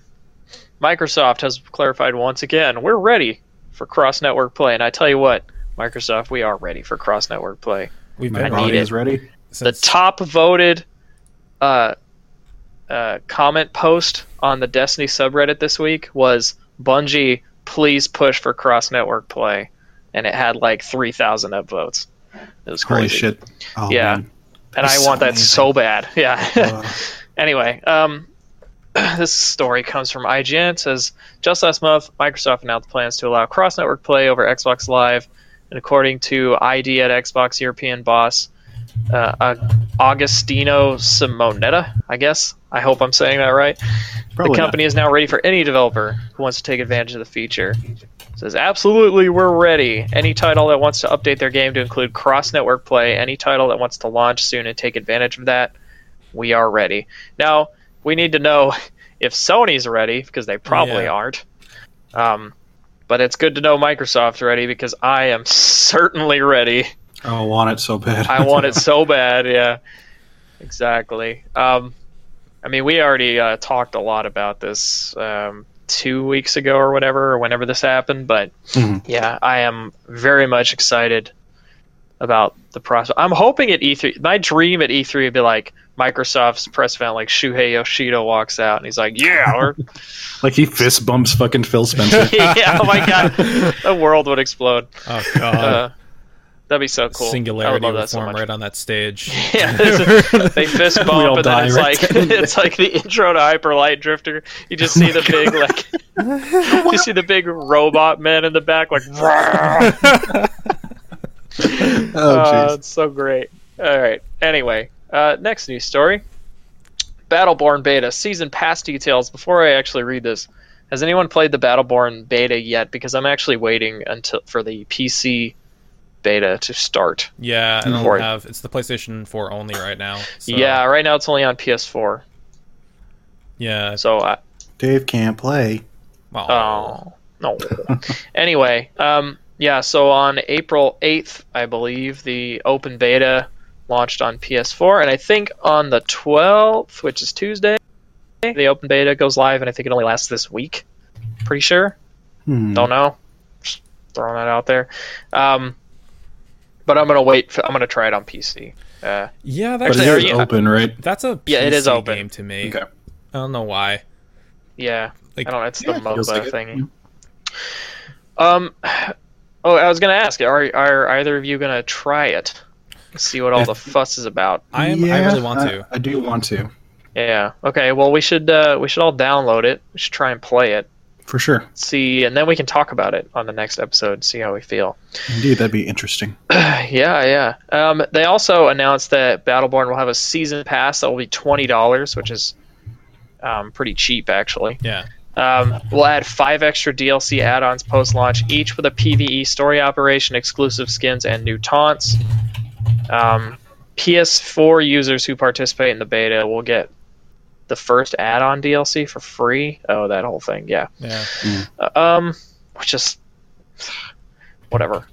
[SPEAKER 1] Microsoft has clarified once again we're ready for cross network play. And I tell you what, Microsoft, we are ready for cross network play.
[SPEAKER 3] We've
[SPEAKER 2] My
[SPEAKER 3] been
[SPEAKER 1] need
[SPEAKER 2] body
[SPEAKER 1] it.
[SPEAKER 2] is ready.
[SPEAKER 1] The top voted uh, uh, comment post on the Destiny subreddit this week was Bungie, please push for cross network play. And it had like 3,000 upvotes. It was crazy.
[SPEAKER 2] Holy shit. Oh,
[SPEAKER 1] Yeah.
[SPEAKER 2] man.
[SPEAKER 1] And I want
[SPEAKER 2] so
[SPEAKER 1] that
[SPEAKER 2] amazing.
[SPEAKER 1] so bad. Yeah.
[SPEAKER 2] Uh,
[SPEAKER 1] Anyway, um, this story comes from IGN. It says just last month, Microsoft announced plans to allow cross-network play over Xbox Live, and according to ID at Xbox European boss uh, Agostino Simonetta, I guess. I hope I'm saying that right.
[SPEAKER 2] probably
[SPEAKER 1] the
[SPEAKER 2] not.
[SPEAKER 1] company is now ready for any developer who wants to take advantage of the feature. It says absolutely, we're ready. Any title that wants to update their game to include cross-network play, any title that wants to launch soon and take advantage of that, we are ready. Now we need to know if Sony's ready because they probably
[SPEAKER 3] Yeah.
[SPEAKER 1] aren't. Um, but it's good to know Microsoft's ready because I am certainly ready.
[SPEAKER 2] Oh, I want it so bad.
[SPEAKER 1] I want it so bad. Yeah, exactly. Um, I mean, we already uh, talked a lot about this um, two weeks ago or whatever, or whenever this happened. But
[SPEAKER 2] Mhm.
[SPEAKER 1] yeah, I am very much excited about the process. I'm hoping at E3. My dream at E3 would be like Microsoft's press event, like Shuhei Yoshida walks out and he's like, "Yeah, we're
[SPEAKER 2] like he fist bumps fucking Phil Spencer.
[SPEAKER 1] yeah, oh my god, the world would explode.
[SPEAKER 3] oh god,
[SPEAKER 1] Uh, that'd be so cool.
[SPEAKER 3] Singularity
[SPEAKER 1] would love
[SPEAKER 3] would
[SPEAKER 1] that so
[SPEAKER 3] form
[SPEAKER 1] much.
[SPEAKER 3] right on that stage.
[SPEAKER 1] Yeah, it's- they fist bump, and then it's
[SPEAKER 2] right
[SPEAKER 1] like it's like the intro to Hyper Light Drifter. You just see the big like, you see the big robot men in the back, like.
[SPEAKER 2] oh,
[SPEAKER 1] Uh,
[SPEAKER 2] jeez.
[SPEAKER 1] it's so great. All right. Anyway, uh, next news story: Battleborn beta season pass details. Before I actually read this, has anyone played the Battleborn beta yet? Because I'm actually waiting until for the PC beta to start.
[SPEAKER 3] yeah, I don't
[SPEAKER 1] it.
[SPEAKER 3] have. It's the PlayStation 4 only right now. So,
[SPEAKER 1] Yeah, right now it's only on PS4.
[SPEAKER 3] yeah.
[SPEAKER 1] So I,
[SPEAKER 2] Dave can't play.
[SPEAKER 3] Well,
[SPEAKER 1] Oh no. anyway, um, yeah. So on April eighth, I believe the open beta launched on PS4, and I think on the twelfth, which is Tuesday, the open beta goes live, and I think it only lasts this week. Pretty sure.
[SPEAKER 2] Hmm.
[SPEAKER 1] Don't know. Just throwing that out there. Um, but I'm gonna wait. For, I'm gonna try it on PC. Uh,
[SPEAKER 3] yeah,
[SPEAKER 2] But
[SPEAKER 3] that's
[SPEAKER 1] Actually,
[SPEAKER 2] it
[SPEAKER 1] are
[SPEAKER 2] is
[SPEAKER 1] you-
[SPEAKER 2] open, right?
[SPEAKER 3] that's a
[SPEAKER 1] Yeah, it is open.
[SPEAKER 3] game to me.
[SPEAKER 2] Okay.
[SPEAKER 3] I don't know why.
[SPEAKER 1] yeah.
[SPEAKER 3] Like-
[SPEAKER 1] I don't know. It's
[SPEAKER 2] Yeah,
[SPEAKER 1] the
[SPEAKER 2] it feels
[SPEAKER 1] MOBA
[SPEAKER 2] like it.
[SPEAKER 1] thingy. Um, oh, I was gonna ask, are are either of you gonna try it? See what all the fuss is about.
[SPEAKER 3] I am. I really want to.
[SPEAKER 2] I, do want to,
[SPEAKER 1] Yeah. Okay. Well, we should uh, we should all download it. We should try and play it.
[SPEAKER 2] For sure.
[SPEAKER 1] See, and then we can talk about it on the next episode. See how we feel.
[SPEAKER 2] Indeed, that'd be interesting.
[SPEAKER 1] yeah, yeah. Um, they also announced that Battleborn will have a season pass that will be twenty dollars, which is um, pretty cheap actually.
[SPEAKER 3] Yeah.
[SPEAKER 1] Um, we'll add five extra DLC add-ons post-launch, each with a PVE story operation, exclusive skins, and new taunts. Um, PS4 users who participate in the beta will get the first add-on DLC for free. Oh, that whole thing, yeah.
[SPEAKER 3] Yeah.
[SPEAKER 1] Uh, um, which is whatever.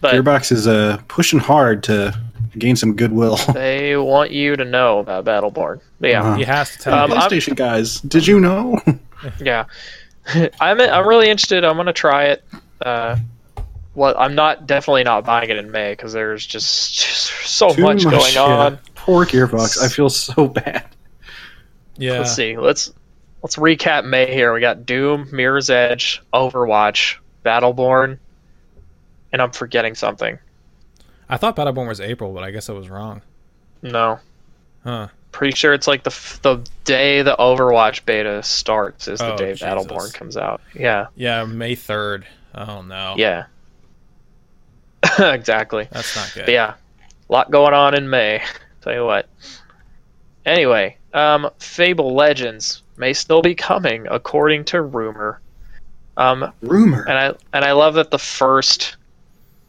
[SPEAKER 1] But
[SPEAKER 2] Gearbox is uh, pushing hard to gain some goodwill.
[SPEAKER 1] they want you to know about Battleborn. But yeah,
[SPEAKER 2] Uh-huh.
[SPEAKER 3] He has to tell
[SPEAKER 1] Um,
[SPEAKER 3] me.
[SPEAKER 1] I'm-
[SPEAKER 2] PlayStation guys, did you know?
[SPEAKER 1] Yeah, I'm I'm really interested. I'm gonna try it. Uh, well, I'm not definitely not buying it in May because there's just, just so
[SPEAKER 2] Too
[SPEAKER 1] much, going
[SPEAKER 2] yeah.
[SPEAKER 1] on.
[SPEAKER 2] Poor Gearbox. I feel so bad.
[SPEAKER 3] Yeah.
[SPEAKER 1] Let's see. Let's let's recap May here. We got Doom, Mirror's Edge, Overwatch, Battleborn, and I'm forgetting something.
[SPEAKER 3] I thought Battleborn was April, but I guess I was wrong.
[SPEAKER 1] No,
[SPEAKER 3] Huh.
[SPEAKER 1] pretty sure it's like the the day the Overwatch beta starts is the
[SPEAKER 3] Oh,
[SPEAKER 1] day
[SPEAKER 3] Jesus.
[SPEAKER 1] Battleborn comes out. Yeah,
[SPEAKER 3] Yeah, May third. Oh no.
[SPEAKER 1] yeah, exactly.
[SPEAKER 3] That's not good.
[SPEAKER 1] But yeah, a lot going on in May. Tell you what. Anyway, um, Fable Legends may still be coming, according to rumor. Um,
[SPEAKER 2] Rumor.
[SPEAKER 1] and I and I love that the first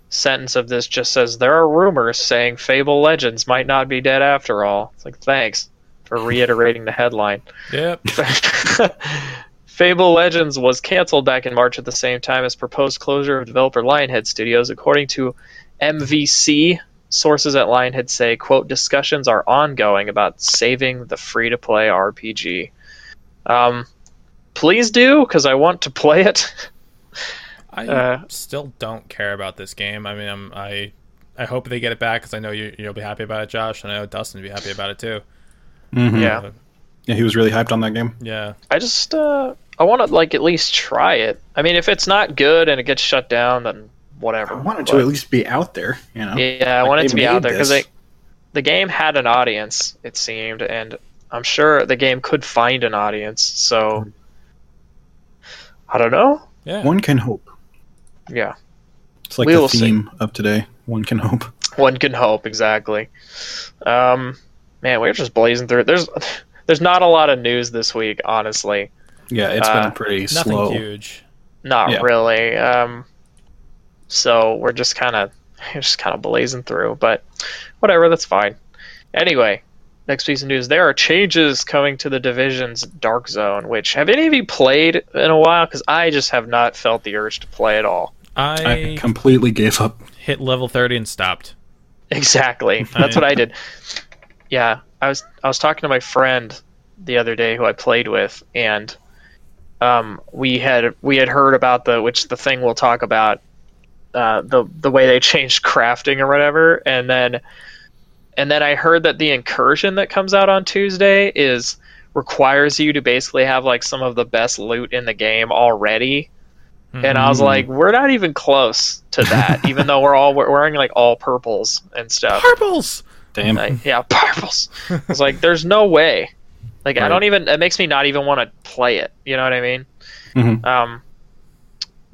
[SPEAKER 1] sentence of this just says there are rumors saying Fable Legends might not be dead after all. It's like thanks for reiterating the headline.
[SPEAKER 3] Yep.
[SPEAKER 1] Fable Legends was canceled back in March at the same time as proposed closure of developer Lionhead Studios, according to MVC. Sources at Lionhead say, "quote Discussions are ongoing about saving the free-to-play RPG." Um, please do, because I want to play it.
[SPEAKER 3] I
[SPEAKER 1] Uh,
[SPEAKER 3] still don't care about this game. I mean, I'm, I I hope they get it back because I know you you'll be happy about it, Josh, and I know Dustin will be happy about it too.
[SPEAKER 2] Mhm.
[SPEAKER 1] Yeah.
[SPEAKER 2] Yeah, he was really hyped on that game.
[SPEAKER 3] Yeah.
[SPEAKER 1] I just uh, I want to like at least try it. I mean, if it's not good and it gets shut down, then whatever.
[SPEAKER 2] I wanted to at least be out there, you know.
[SPEAKER 1] Yeah, I
[SPEAKER 2] Like,
[SPEAKER 1] want
[SPEAKER 2] they
[SPEAKER 1] to be out there because the game had an audience, it seemed, and I'm sure the game could find an audience. So I don't know.
[SPEAKER 3] Yeah.
[SPEAKER 2] One can hope.
[SPEAKER 1] Yeah,
[SPEAKER 2] It's like
[SPEAKER 1] We
[SPEAKER 2] the
[SPEAKER 1] will see.
[SPEAKER 2] theme of today. One can hope.
[SPEAKER 1] one can hope exactly. Um, man, we're just blazing through it. There's there's not a lot of news this week, honestly.
[SPEAKER 2] Yeah, it's
[SPEAKER 1] Uh,
[SPEAKER 2] been pretty
[SPEAKER 3] Nothing
[SPEAKER 2] slow.
[SPEAKER 3] huge.
[SPEAKER 1] Not
[SPEAKER 2] Yeah.
[SPEAKER 1] really. Um, so we're just kind of just kind of blazing through, but whatever, that's fine. Anyway, next piece of news: there are changes coming to the division's Dark Zone. Which have any of you played in a while? Because I just have not felt the urge to play at all.
[SPEAKER 3] I,
[SPEAKER 2] I completely gave up.
[SPEAKER 3] hit level 30 and stopped.
[SPEAKER 1] Exactly. That's what I did. Yeah, I was I was talking to my friend the other day who I played with, and um, we had we had heard about the which the thing we'll talk about uh, the the way they changed crafting or whatever, and then and then I heard that the incursion that comes out on Tuesday is requires you to basically have like some of the best loot in the game already and I was
[SPEAKER 2] Mm.
[SPEAKER 1] like, we're not even close to that, even though we're all we're wearing like all purples and stuff.
[SPEAKER 3] Purples!
[SPEAKER 2] Damn.
[SPEAKER 1] Like, yeah, purples. I was like, there's no way. Like, I don't even. It makes me not even want to play it. You know what I mean?
[SPEAKER 2] Mhm.
[SPEAKER 1] Um,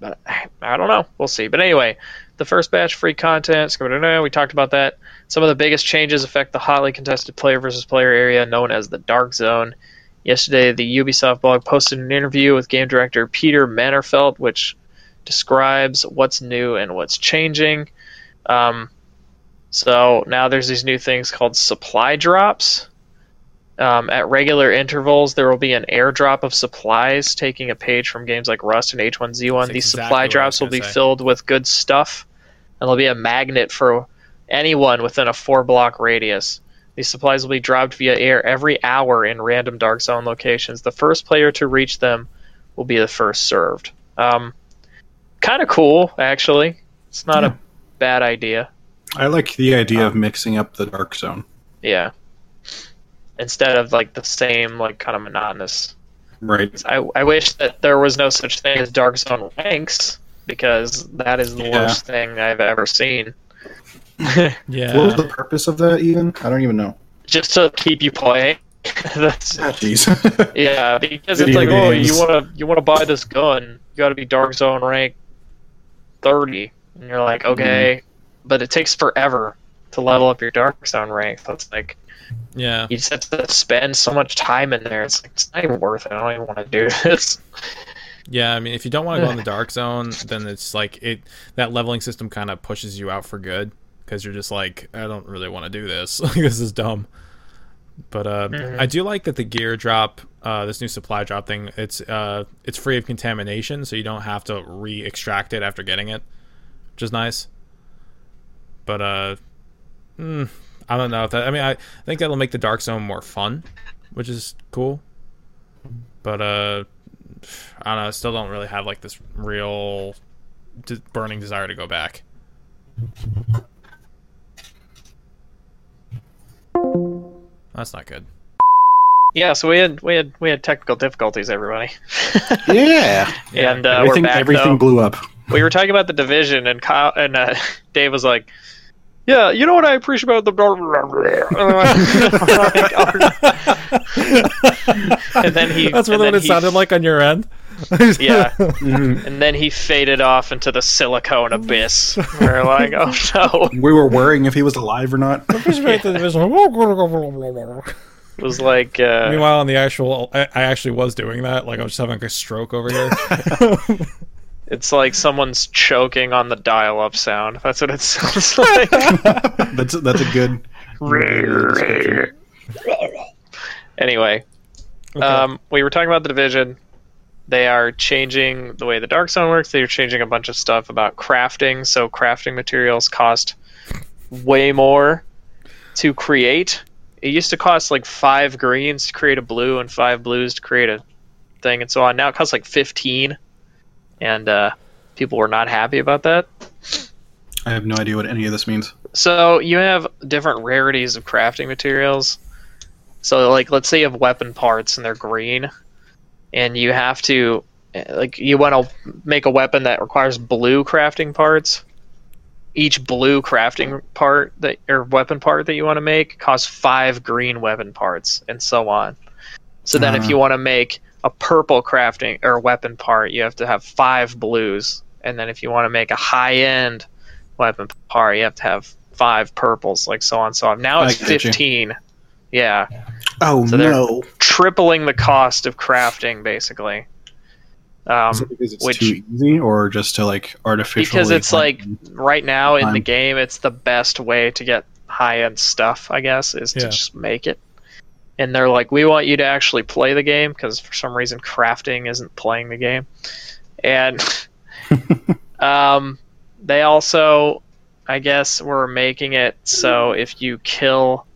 [SPEAKER 1] but I don't know. We'll see. But anyway, the first batch free content. We talked about that. Some of the biggest changes affect the hotly contested player versus player area known as the Dark Zone. Yesterday, the Ubisoft blog posted an interview with game director Peter Mannerfelt, which describes what's new and what's changing. Um, so now there's these new things called supply drops. Um, at regular intervals, there will be an airdrop of supplies, taking a page from games like Rust and H1Z1.
[SPEAKER 3] That's
[SPEAKER 1] These
[SPEAKER 3] exactly
[SPEAKER 1] supply
[SPEAKER 3] what I was
[SPEAKER 1] drops will be
[SPEAKER 3] say.
[SPEAKER 1] filled with good stuff, and there'll be a magnet for anyone within a four block radius. These supplies will be dropped via air every hour in random Dark Zone locations. The first player to reach them will be the first served. Um, kind of cool, actually. It's not
[SPEAKER 2] Yeah.
[SPEAKER 1] a bad idea.
[SPEAKER 2] I like the idea of mixing up the dark zone.
[SPEAKER 1] Yeah. Instead of like the same, like kind of monotonous.
[SPEAKER 2] Right.
[SPEAKER 1] I, I wish that there was no such thing as Dark Zone ranks because that is the
[SPEAKER 2] Yeah.
[SPEAKER 1] worst thing I've ever seen.
[SPEAKER 3] Yeah.
[SPEAKER 2] What was the purpose of that even? I don't even know.
[SPEAKER 1] Just to keep you playing. That's
[SPEAKER 2] Ah, jeez.
[SPEAKER 1] yeah, because
[SPEAKER 2] Video
[SPEAKER 1] it's like, oh, you want to you want to buy this gun, you got to be Dark Zone rank thirty, and you're like, okay, but it takes forever to level up your Dark Zone rank. So like
[SPEAKER 3] yeah.
[SPEAKER 1] you just have to spend so much time in there. It's like it's not even worth it. I don't even want to do this.
[SPEAKER 3] Yeah, I mean, if you don't want to go in the dark zone, then it's like it that leveling system kind of pushes you out for good because you're just like, I don't really want to do this. This is dumb. But uh, I do like that the gear drop, uh, this new supply drop thing. It's uh, it's free of contamination, so you don't have to re-extract it after getting it, which is nice. But uh, mm, I don't know if that. I mean, I think that'll make the dark zone more fun, which is cool. But uh, I don't know. I still don't really have like this real d- burning desire to go back. That's not good.
[SPEAKER 1] Yeah, so we had we had we had technical difficulties, everybody.
[SPEAKER 2] Yeah.
[SPEAKER 1] and uh, we're
[SPEAKER 2] everything
[SPEAKER 1] back
[SPEAKER 2] everything
[SPEAKER 1] though.
[SPEAKER 2] blew up.
[SPEAKER 1] We were talking about the division, and Kyle and uh, Dave was like, "Yeah, you know what I appreciate about the." and then he
[SPEAKER 3] That's really what it
[SPEAKER 1] he-
[SPEAKER 3] sounded like on your end.
[SPEAKER 1] Yeah,
[SPEAKER 2] Mhm.
[SPEAKER 1] and then he faded off into the silicone abyss. We are like, "Oh no!"
[SPEAKER 2] We were worrying if he was alive or not.
[SPEAKER 3] Appreciate.
[SPEAKER 1] It was like, uh,
[SPEAKER 3] Meanwhile, on the actual, I, I actually was doing that. Like I was just having like a stroke over here.
[SPEAKER 1] It's like someone's choking on the dial-up sound. That's what it sounds like.
[SPEAKER 2] that's that's a good.
[SPEAKER 1] anyway,
[SPEAKER 3] Okay.
[SPEAKER 1] Um, we were talking about the division. They are changing the way the Dark Zone works. They're changing a bunch of stuff about crafting. So crafting materials cost way more to create. It used to cost like five greens to create a blue and five blues to create a thing and so on. Now it costs like fifteen, and uh, people were not happy about that.
[SPEAKER 2] I have no idea what any of this means.
[SPEAKER 1] So you have different rarities of crafting materials. So like let's say you have weapon parts and they're green and you have to like you want to make a weapon that requires blue crafting parts. Each blue crafting part that or weapon part that you want to make costs 5 green weapon parts and so on. So then if
[SPEAKER 2] Uh.
[SPEAKER 1] you want to make a purple crafting or weapon part, you have to have 5 blues. And then if you want to make a high end weapon part, you have to have five purples, like so on and so on. Now it's fifteen. Yeah,
[SPEAKER 2] Oh
[SPEAKER 1] So
[SPEAKER 2] no!
[SPEAKER 1] tripling the cost of crafting, basically. Um,
[SPEAKER 2] Is it because it's
[SPEAKER 1] which-
[SPEAKER 2] too easy, or just to like artificially?
[SPEAKER 1] because it's like right now in the game, it's the best way to get high end stuff. I guess is to just make it. And they're like, we want you to actually play the game because for some reason crafting isn't playing the game, and um, they also, I guess, were making it so if you kill,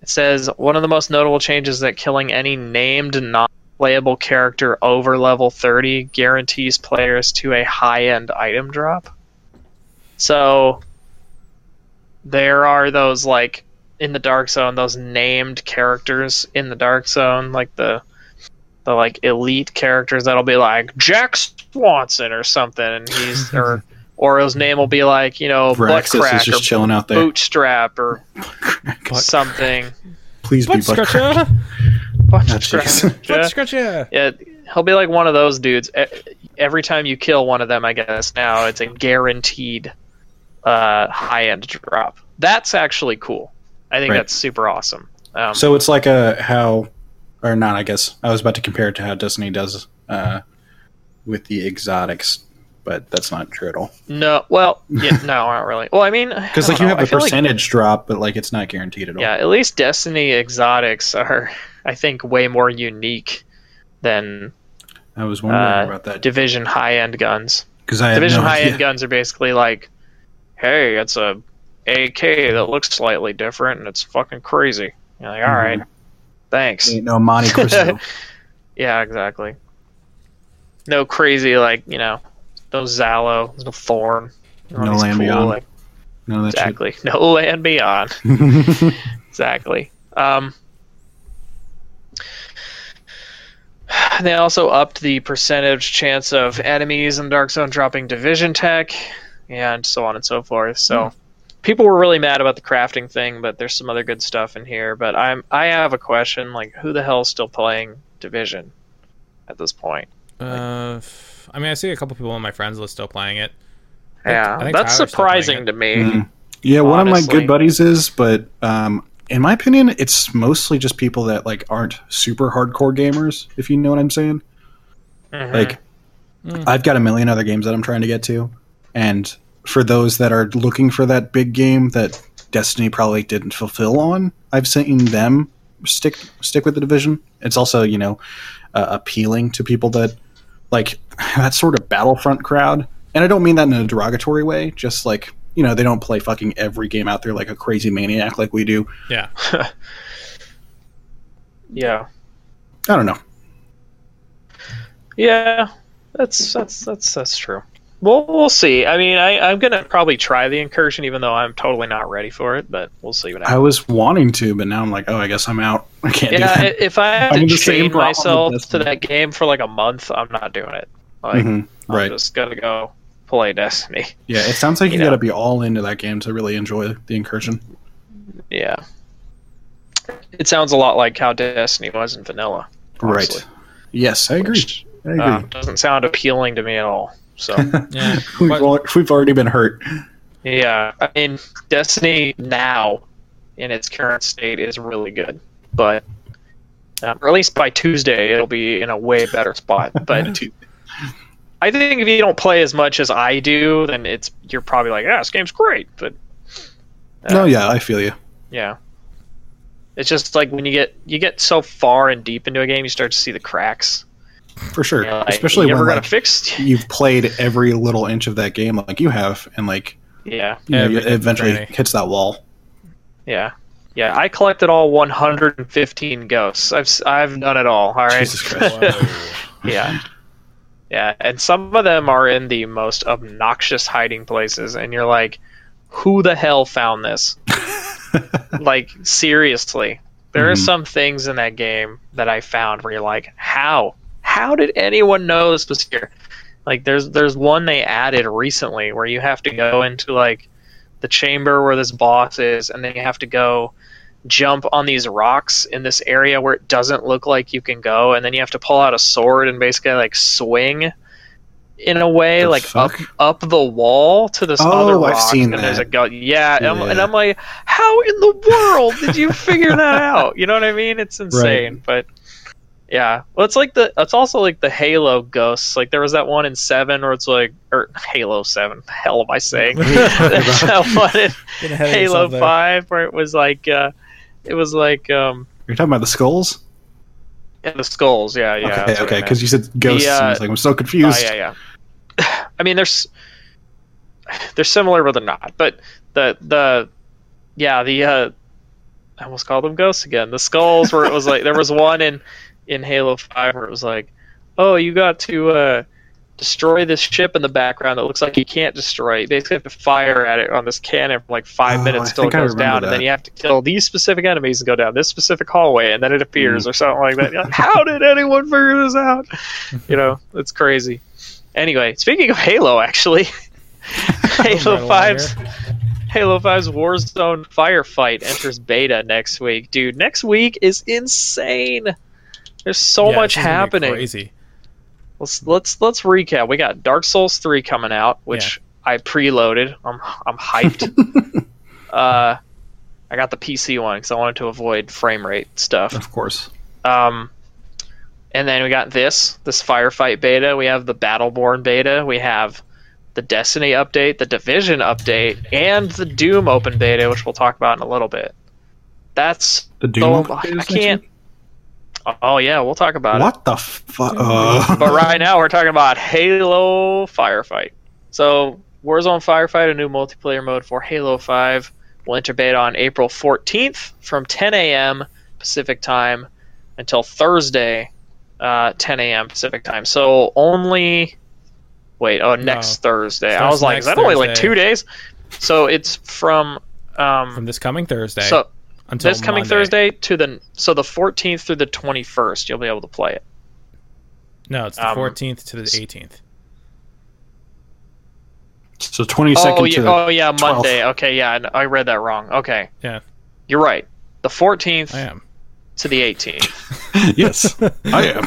[SPEAKER 1] it says one of the most notable changes that killing any named non-playable character over level 30 guarantees players to a high-end item drop. So there are those like in the dark zone those named characters in the dark zone like the the like elite characters that'll be like Jack Swanson or something and he's or or his name will be like you know butt crack
[SPEAKER 2] just
[SPEAKER 1] or
[SPEAKER 2] chilling out there.
[SPEAKER 1] bootstrap or something
[SPEAKER 2] Please be
[SPEAKER 3] Butt
[SPEAKER 2] butt crack.
[SPEAKER 3] scratcher.
[SPEAKER 1] butt
[SPEAKER 2] Oh,
[SPEAKER 1] scratch.
[SPEAKER 2] jeez.
[SPEAKER 3] Butt scratcher.
[SPEAKER 1] Yeah, he'll be like one of those dudes. Every time you kill one of them, I guess now it's a guaranteed uh, high end drop. That's actually cool. I think
[SPEAKER 2] Right.
[SPEAKER 1] that's super awesome. Um,
[SPEAKER 2] So it's like a how, or not? I guess I was about to compare it to how Destiny does uh, with the exotics, but that's not true at all.
[SPEAKER 1] no, well, yeah, no, not really. Well, I mean,
[SPEAKER 2] Because like you have a percentage drop, but like it's not guaranteed at all.
[SPEAKER 1] yeah, at least Destiny exotics are, I think, way more unique than
[SPEAKER 2] I was wondering
[SPEAKER 1] uh,
[SPEAKER 2] about that
[SPEAKER 1] Division high end guns.
[SPEAKER 2] because I
[SPEAKER 1] Division
[SPEAKER 2] no
[SPEAKER 1] high end guns are basically like, hey, it's a AK that looks slightly different and it's fucking crazy. You're like, all
[SPEAKER 2] Mhm.
[SPEAKER 1] right, thanks.
[SPEAKER 2] Ain't no Monte Cristo.
[SPEAKER 1] Yeah, exactly. No crazy like you know, no Zhalo, no Thorn,
[SPEAKER 2] No Land Beyond.
[SPEAKER 1] like,
[SPEAKER 2] that
[SPEAKER 1] exactly, no Land Beyond, exactly. Um, they also upped the percentage chance of enemies in Dark Zone dropping Division tech, and so on and so forth. So. People were really mad about the crafting thing, but there's some other good stuff in here. But I'm I have a question: like, who the hell is still playing Division at this point?
[SPEAKER 3] Uh, f- I mean, I see a couple people on my friends list still playing it.
[SPEAKER 1] Yeah,
[SPEAKER 3] I think
[SPEAKER 1] that's
[SPEAKER 3] Tyler's
[SPEAKER 1] surprising to me.
[SPEAKER 2] Mm. Yeah, one of my good buddies is, but um, in my opinion, it's mostly just people that like aren't super hardcore gamers. If you know what I'm saying.
[SPEAKER 1] Mhm.
[SPEAKER 2] Like,
[SPEAKER 3] Mm.
[SPEAKER 2] I've got a million other games that I'm trying to get to, and for those that are looking for that big game that Destiny probably didn't fulfill on, I've seen them stick stick with the division. It's also you know uh, appealing to people that like that sort of Battlefront crowd, and I don't mean that in a derogatory way. Just like you know, they don't play fucking every game out there like a crazy maniac like we do.
[SPEAKER 3] Yeah.
[SPEAKER 1] yeah,
[SPEAKER 2] I don't know.
[SPEAKER 1] yeah, that's that's that's that's true. Well, we'll see. I mean, I, I'm gonna probably try the incursion, even though I'm totally not ready for it. But we'll see what happens.
[SPEAKER 2] I was wanting to, but now I'm like, oh, I guess I'm out. I can't
[SPEAKER 1] Yeah, if I have
[SPEAKER 2] I'm
[SPEAKER 1] to
[SPEAKER 2] in the same
[SPEAKER 1] chain myself to that game for like a month, I'm not doing it. Like,
[SPEAKER 2] Mhm,
[SPEAKER 1] I'm
[SPEAKER 2] Right.
[SPEAKER 1] just gonna go play Destiny.
[SPEAKER 2] Yeah, it sounds like you,
[SPEAKER 1] you know.
[SPEAKER 2] got to be all into that game to really enjoy the incursion.
[SPEAKER 1] Yeah. It sounds a lot like how Destiny was in vanilla. honestly.
[SPEAKER 2] Right. Yes, I agree.
[SPEAKER 1] Which,
[SPEAKER 2] I agree.
[SPEAKER 1] Uh, doesn't sound appealing to me at all. So
[SPEAKER 3] Yeah.
[SPEAKER 2] we've, al- we've already been hurt.
[SPEAKER 1] yeah, I mean Destiny now in its current state is really good, but um, or at least by Tuesday it'll be in a way better spot. But I think if you don't play as much as I do, then it's you're probably like, yeah, this game's great. But uh,
[SPEAKER 2] no, yeah, I feel you.
[SPEAKER 1] yeah, it's just like when you get you get so far and deep into a game, you start to see the cracks.
[SPEAKER 2] For sure.
[SPEAKER 1] You know, like,
[SPEAKER 2] Especially
[SPEAKER 1] you
[SPEAKER 2] when
[SPEAKER 1] ever
[SPEAKER 2] like,
[SPEAKER 1] gonna fix.
[SPEAKER 2] you've played every little inch of that game like you have, and like
[SPEAKER 1] Yeah,
[SPEAKER 2] you know, it eventually
[SPEAKER 3] every-
[SPEAKER 2] hits that wall.
[SPEAKER 1] yeah, yeah. I collected all 115 ghosts. I've s- I've done it all. All right.
[SPEAKER 2] Jesus Christ.
[SPEAKER 1] Yeah, yeah. And some of them are in the most obnoxious hiding places, and you're like, who the hell found this? like seriously, there are
[SPEAKER 2] Mhm.
[SPEAKER 1] some things in that game that I found where you're like, how? How did anyone know this was here? Like there's there's one they added recently where you have to go into like the chamber where this boss is, and then you have to go jump on these rocks in this area where it doesn't look like you can go, and then you have to pull out a sword and basically like swing in a way
[SPEAKER 2] The
[SPEAKER 1] like
[SPEAKER 2] fuck?
[SPEAKER 1] up up the wall to this
[SPEAKER 2] Oh,
[SPEAKER 1] other
[SPEAKER 2] I've seen
[SPEAKER 1] and there's a
[SPEAKER 2] that.
[SPEAKER 1] go yeah, And, I'm, and I'm like, how in the world did you figure that out? You know what I mean? It's insane, but yeah. Well, it's like the it's also like the Halo ghosts. Like there was that one in Seven where it's like or Halo Seven. The hell am I saying? There's that one in
[SPEAKER 3] Getting ahead of
[SPEAKER 1] Halo
[SPEAKER 3] yourself there.
[SPEAKER 1] Five where it was like uh, it was like um
[SPEAKER 2] You're talking about the skulls?
[SPEAKER 1] yeah, the skulls. Yeah, yeah.
[SPEAKER 2] okay,
[SPEAKER 1] that's what
[SPEAKER 2] okay, because you said ghosts. and I
[SPEAKER 1] uh,
[SPEAKER 2] was like, I'm so confused.
[SPEAKER 1] yeah, yeah. I mean, there's they're similar, but they're not. But the the yeah the uh, I almost called them ghosts again. The skulls where it was like there was one in in Halo Five where it was like, oh, you got to uh, destroy this ship in the background that looks like you can't destroy. You basically have to fire at it on this cannon for like five
[SPEAKER 2] Oh,
[SPEAKER 1] minutes
[SPEAKER 2] I
[SPEAKER 1] till it goes
[SPEAKER 2] remember
[SPEAKER 1] down, and then you have to kill these specific enemies and go down this specific hallway, and then it appears
[SPEAKER 2] Mm.
[SPEAKER 1] or something like that. You're like, How did anyone figure this out? You know, it's crazy. Anyway, speaking of Halo, actually, Halo
[SPEAKER 3] Right along
[SPEAKER 1] 5's Halo 5's Warzone firefight enters beta next week. Dude, next week is insane. There's so
[SPEAKER 3] Yeah,
[SPEAKER 1] much
[SPEAKER 3] this is gonna be
[SPEAKER 1] happening.
[SPEAKER 3] Crazy.
[SPEAKER 1] Let's let's let's recap. We got Dark Souls 3 coming out, which I preloaded. I'm I'm hyped. uh I got the PC one cuz I wanted to avoid frame rate stuff.
[SPEAKER 2] Of course.
[SPEAKER 1] Um, and then we got this, this firefight beta. We have the Battleborn beta. We have the Destiny update, the Division update, and the Doom open beta, which we'll talk about in a little bit. That's
[SPEAKER 2] The Doom. update is
[SPEAKER 1] I can't.
[SPEAKER 2] Week?
[SPEAKER 1] Oh yeah, we'll talk about it.
[SPEAKER 2] What the fuck? Uh,
[SPEAKER 1] But right now we're talking about Halo Firefight. So Warzone Firefight, a new multiplayer mode for Halo 5, will enter beta on April 14th from 10 a.m. Pacific time until Thursday, uh, 10 a.m. Pacific time. So only wait, oh next Thursday. I was like, is
[SPEAKER 3] next
[SPEAKER 1] that only like two days? So it's from um,
[SPEAKER 3] From this coming Thursday
[SPEAKER 1] so
[SPEAKER 3] until
[SPEAKER 1] this coming
[SPEAKER 3] Monday.
[SPEAKER 1] Thursday to the so the 14th through the 21st. You'll be able to play it.
[SPEAKER 3] No, it's the
[SPEAKER 1] um,
[SPEAKER 3] 14th to the 18th.
[SPEAKER 2] so 22nd
[SPEAKER 1] oh,
[SPEAKER 2] to
[SPEAKER 1] yeah,
[SPEAKER 2] the
[SPEAKER 1] oh yeah,
[SPEAKER 2] 12th.
[SPEAKER 1] Monday. Okay, yeah, I I read that wrong. Okay,
[SPEAKER 3] Yeah.
[SPEAKER 1] you're right. The 14th
[SPEAKER 3] I am.
[SPEAKER 1] to the 18th,
[SPEAKER 2] yes, I am.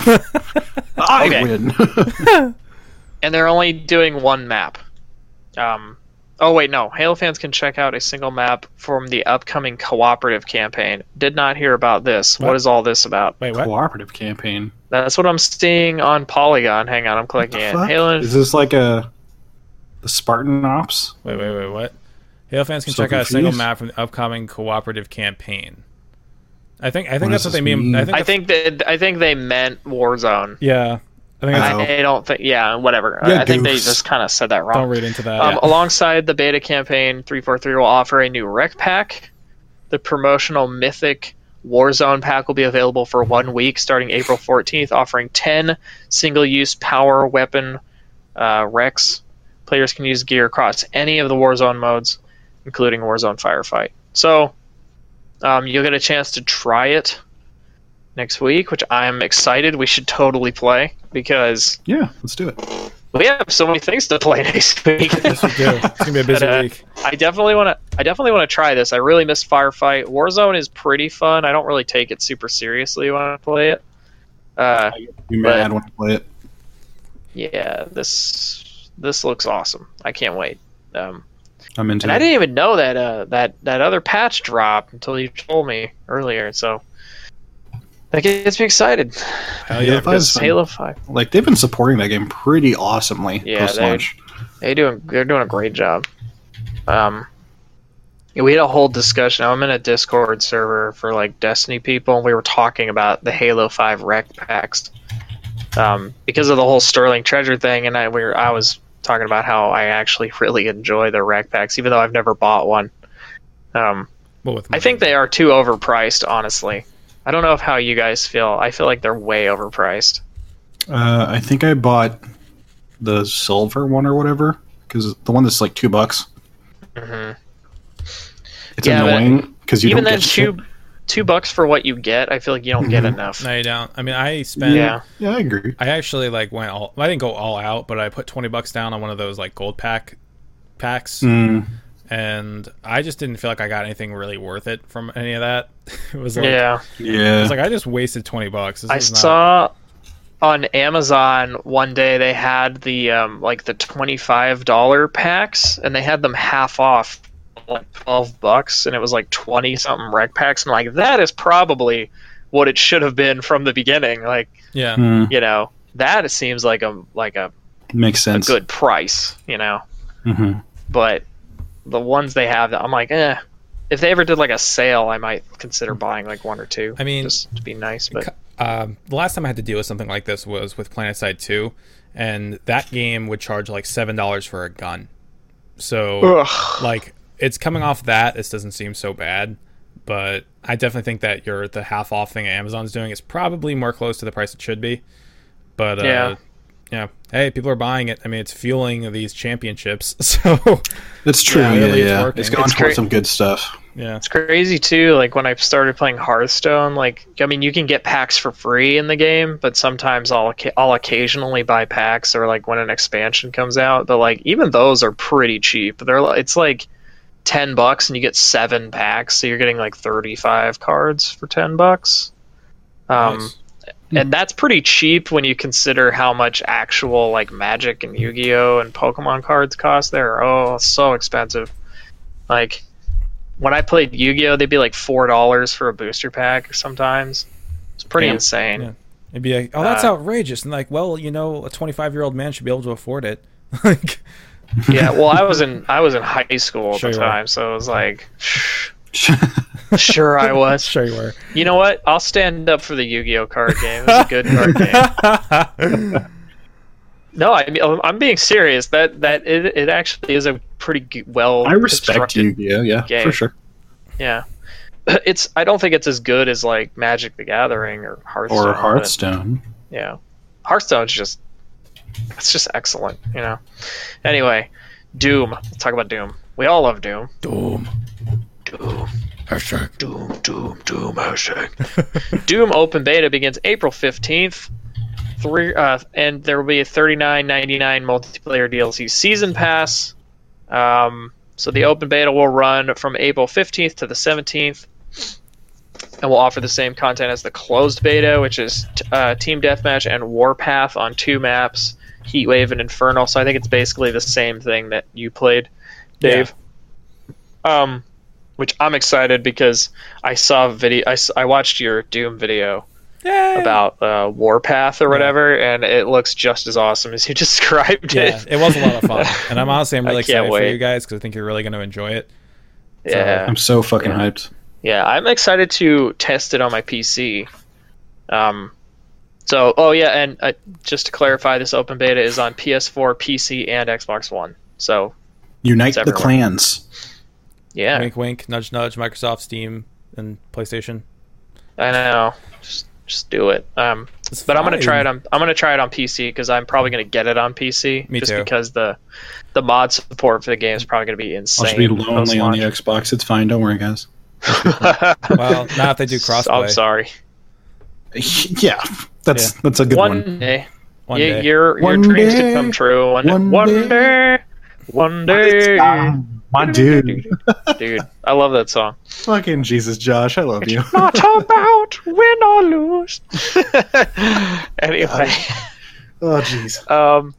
[SPEAKER 2] I
[SPEAKER 1] Okay.
[SPEAKER 2] win.
[SPEAKER 1] and they're only doing one map. Um, oh wait, no. Halo fans can check out a single map from the upcoming cooperative campaign. Did not hear about this.
[SPEAKER 3] What?
[SPEAKER 1] what is all this about?
[SPEAKER 3] Wait, what?
[SPEAKER 2] Cooperative campaign.
[SPEAKER 1] That's what I'm seeing on Polygon. Hang on, I'm clicking
[SPEAKER 2] the
[SPEAKER 1] it. Halo.
[SPEAKER 2] Is this like a the Spartan Ops?
[SPEAKER 3] Wait, wait, wait, what? Halo fans can
[SPEAKER 2] So
[SPEAKER 3] check out a single map from the upcoming cooperative campaign. I think I think
[SPEAKER 2] What
[SPEAKER 3] that's what they mean.
[SPEAKER 2] mean?
[SPEAKER 3] I think
[SPEAKER 1] I think that I think they meant Warzone.
[SPEAKER 3] yeah. I think.
[SPEAKER 1] I, I don't think. Yeah, whatever.
[SPEAKER 2] Yeah,
[SPEAKER 1] I think they just kind of said that wrong.
[SPEAKER 3] don't read into that.
[SPEAKER 1] Um,
[SPEAKER 2] Yeah.
[SPEAKER 1] Alongside the beta campaign, 343 will offer a new rec pack. The promotional Mythic Warzone pack will be available for one week starting April 14th, offering 10 single use power weapon uh, recs, Players can use gear across any of the Warzone modes, including Warzone Firefight. So um, you'll get a chance to try it next week, which I'm excited. We should totally play because
[SPEAKER 2] Yeah, let's do it.
[SPEAKER 1] we have so many things to play next week.
[SPEAKER 3] Yes, we do. It's gonna be a busy
[SPEAKER 1] But, uh,
[SPEAKER 3] week.
[SPEAKER 1] I definitely want to. I definitely want to try this. I really miss Firefight. Warzone is pretty fun. I don't really take it super seriously when I play it. Uh,
[SPEAKER 2] You mad when I play it?
[SPEAKER 1] yeah, this this looks awesome. I can't wait. Um,
[SPEAKER 2] I'm into
[SPEAKER 1] and I didn't even know that uh, that that other patch dropped until you told me earlier. So that gets me excited.
[SPEAKER 3] Hell
[SPEAKER 2] Halo. Five is
[SPEAKER 1] Because. Halo Five,
[SPEAKER 2] Like they've been supporting that game pretty awesomely
[SPEAKER 1] Yeah,
[SPEAKER 2] post launch.
[SPEAKER 1] they doing they're doing a great job. Um, yeah, we had a whole discussion. I'm in a Discord server for like Destiny people, and we were talking about the Halo Five rec packs. Um, because of the whole Sterling Treasure thing, and I we were, I was talking about how I actually really enjoy the rec packs, even though I've never bought one. Um,
[SPEAKER 3] Well, with
[SPEAKER 1] I think they are too overpriced, honestly. I don't know if how you guys feel. I feel like they're way overpriced.
[SPEAKER 2] Uh, I think I bought the silver one or whatever because the one that's like two bucks.
[SPEAKER 1] Mm-hmm.
[SPEAKER 2] It's
[SPEAKER 1] Yeah,
[SPEAKER 2] annoying because you
[SPEAKER 1] Even
[SPEAKER 2] don't
[SPEAKER 1] then,
[SPEAKER 2] get
[SPEAKER 1] two
[SPEAKER 2] shit.
[SPEAKER 1] two bucks for what you get, I feel like you don't get
[SPEAKER 2] Mhm.
[SPEAKER 1] enough.
[SPEAKER 3] No, you don't. I mean, I spent.
[SPEAKER 1] Yeah.
[SPEAKER 2] Yeah, I agree.
[SPEAKER 3] I actually like went all. I didn't go all out, but I put twenty bucks down on one of those like gold pack packs,
[SPEAKER 2] Mm,
[SPEAKER 3] and I just didn't feel like I got anything really worth it from any of that. it was like,
[SPEAKER 1] Yeah.
[SPEAKER 3] it
[SPEAKER 2] yeah.
[SPEAKER 3] was like I just wasted twenty bucks. This
[SPEAKER 1] I
[SPEAKER 3] is not-
[SPEAKER 1] saw on Amazon one day they had the um, like the twenty five dollar packs and they had them half off like twelve bucks and it was like twenty something rec packs. I'm like, that is probably what it should have been from the beginning. Like,
[SPEAKER 3] Yeah,
[SPEAKER 2] Mm,
[SPEAKER 1] you know, that seems like a like a,
[SPEAKER 2] makes
[SPEAKER 1] a
[SPEAKER 2] sense.
[SPEAKER 1] good price, you know.
[SPEAKER 2] hmm
[SPEAKER 1] But the ones they have I'm like, eh. If they ever did like a sale, I might consider buying like one or two.
[SPEAKER 3] I mean,
[SPEAKER 1] just to be nice, but
[SPEAKER 3] um, the last time I had to deal with something like this was with PlanetSide Two, and that game would charge like seven dollars for a gun. So
[SPEAKER 1] Ugh.
[SPEAKER 3] like it's coming off that this doesn't seem so bad but i definitely think that your the half off thing amazon's doing is probably more close to the price it should be but uh
[SPEAKER 1] Yeah.
[SPEAKER 3] Yeah hey people are buying it i mean it's fueling these championships so
[SPEAKER 2] It's true.
[SPEAKER 1] Yeah,
[SPEAKER 2] Yeah,
[SPEAKER 3] really, it's
[SPEAKER 2] yeah.
[SPEAKER 3] working.
[SPEAKER 2] It's going
[SPEAKER 1] It's
[SPEAKER 2] towards some good stuff.
[SPEAKER 3] yeah
[SPEAKER 1] It's crazy too. Like when I started playing Hearthstone, like I mean, you can get packs for free in the game, but sometimes I'll I'll occasionally buy packs or like when an expansion comes out. But like even those are pretty cheap. They're it's like ten bucks and you get seven packs, so you're getting like thirty five cards for ten bucks. Um,
[SPEAKER 3] Nice.
[SPEAKER 1] And that's pretty cheap when you consider how much actual like Magic and Yu-Gi-Oh and Pokemon cards cost. There, oh, so expensive. Like when I played Yu-Gi-Oh, they'd be like four dollars for a booster pack sometimes. It's pretty
[SPEAKER 2] Damn.
[SPEAKER 1] insane.
[SPEAKER 3] Yeah. it'd be like oh that's
[SPEAKER 1] Uh,
[SPEAKER 3] outrageous and like well you know a 25 year old man should be able to afford it like
[SPEAKER 1] Yeah, well, I was in I was in high school at
[SPEAKER 3] Sure
[SPEAKER 1] the time, so it was like, sure I was.
[SPEAKER 3] sure you were
[SPEAKER 1] You know what? I'll stand up for the Yu-Gi-Oh card game. It's a good card game. No, I mean, oh, I'm being serious. That that it, it actually is a pretty well.
[SPEAKER 2] I respect
[SPEAKER 1] constructed-
[SPEAKER 2] you. Yeah, yeah,
[SPEAKER 1] game.
[SPEAKER 2] for sure.
[SPEAKER 1] Yeah, it's. I don't think it's as good as like Magic the Gathering or Hearthstone.
[SPEAKER 2] Or
[SPEAKER 1] but,
[SPEAKER 2] Hearthstone.
[SPEAKER 1] Yeah, Hearthstone's just. It's just excellent, you know. Anyway, Doom. Let's talk about Doom. We all love Doom.
[SPEAKER 3] Doom.
[SPEAKER 1] Doom.
[SPEAKER 3] Hashtag.
[SPEAKER 1] Doom. Doom. Doom. Hashtag. Doom open beta begins April fifteenth. Three uh, and there will be a thirty nine ninety nine multiplayer DLC season pass. Um, so the open beta will run from April fifteenth to the seventeenth, and will offer the same content as the closed beta, which is t- uh, Team Deathmatch and Warpath on two maps, Heatwave and Infernal. So I think it's basically the same thing that you played, Dave. Um, which I'm excited because I saw a video. I watched your Doom video
[SPEAKER 3] Yeah.
[SPEAKER 1] about uh, Warpath or whatever, and it looks just as awesome as you described
[SPEAKER 3] Yeah,
[SPEAKER 1] it.
[SPEAKER 3] it was a lot of fun, and I'm honestly I'm really
[SPEAKER 1] can't
[SPEAKER 3] excited for you guys because I think you're really going to enjoy it.
[SPEAKER 1] Yeah,
[SPEAKER 2] I'm so fucking
[SPEAKER 1] Yeah.
[SPEAKER 2] hyped.
[SPEAKER 1] yeah, I'm excited to test it on my PC. Um, so oh yeah, and uh, just to clarify, this open beta is on PS4, PC, and Xbox One. So
[SPEAKER 2] Unite the clans.
[SPEAKER 1] Yeah,
[SPEAKER 3] Wink, wink, nudge, nudge. Microsoft, Steam, and PlayStation.
[SPEAKER 1] I know. Just just do it. Um,
[SPEAKER 3] It's
[SPEAKER 1] but I'm gonna try it on I'm gonna try it on PC because I'm probably gonna get it on PC
[SPEAKER 3] Me
[SPEAKER 1] just
[SPEAKER 3] too.
[SPEAKER 1] because the the mod support for the game is probably gonna be insane.
[SPEAKER 2] I'll just be lonely on the. Xbox. It's fine. Don't worry, guys.
[SPEAKER 3] Well, not if they do crossplay.
[SPEAKER 1] I'm sorry.
[SPEAKER 2] yeah, that's that's a good
[SPEAKER 1] one,
[SPEAKER 2] one.
[SPEAKER 1] day,
[SPEAKER 3] One
[SPEAKER 1] y-
[SPEAKER 3] day.
[SPEAKER 1] your your
[SPEAKER 2] One
[SPEAKER 1] dreams
[SPEAKER 2] day,
[SPEAKER 1] could come true. One,
[SPEAKER 2] one
[SPEAKER 1] one
[SPEAKER 2] day.
[SPEAKER 1] one day, one day.
[SPEAKER 2] My dude,
[SPEAKER 1] Dude, I love that song.
[SPEAKER 2] fucking Jesus, Josh, I love you.
[SPEAKER 1] Not about win or lose. anyway,
[SPEAKER 2] oh, jeez.
[SPEAKER 1] um,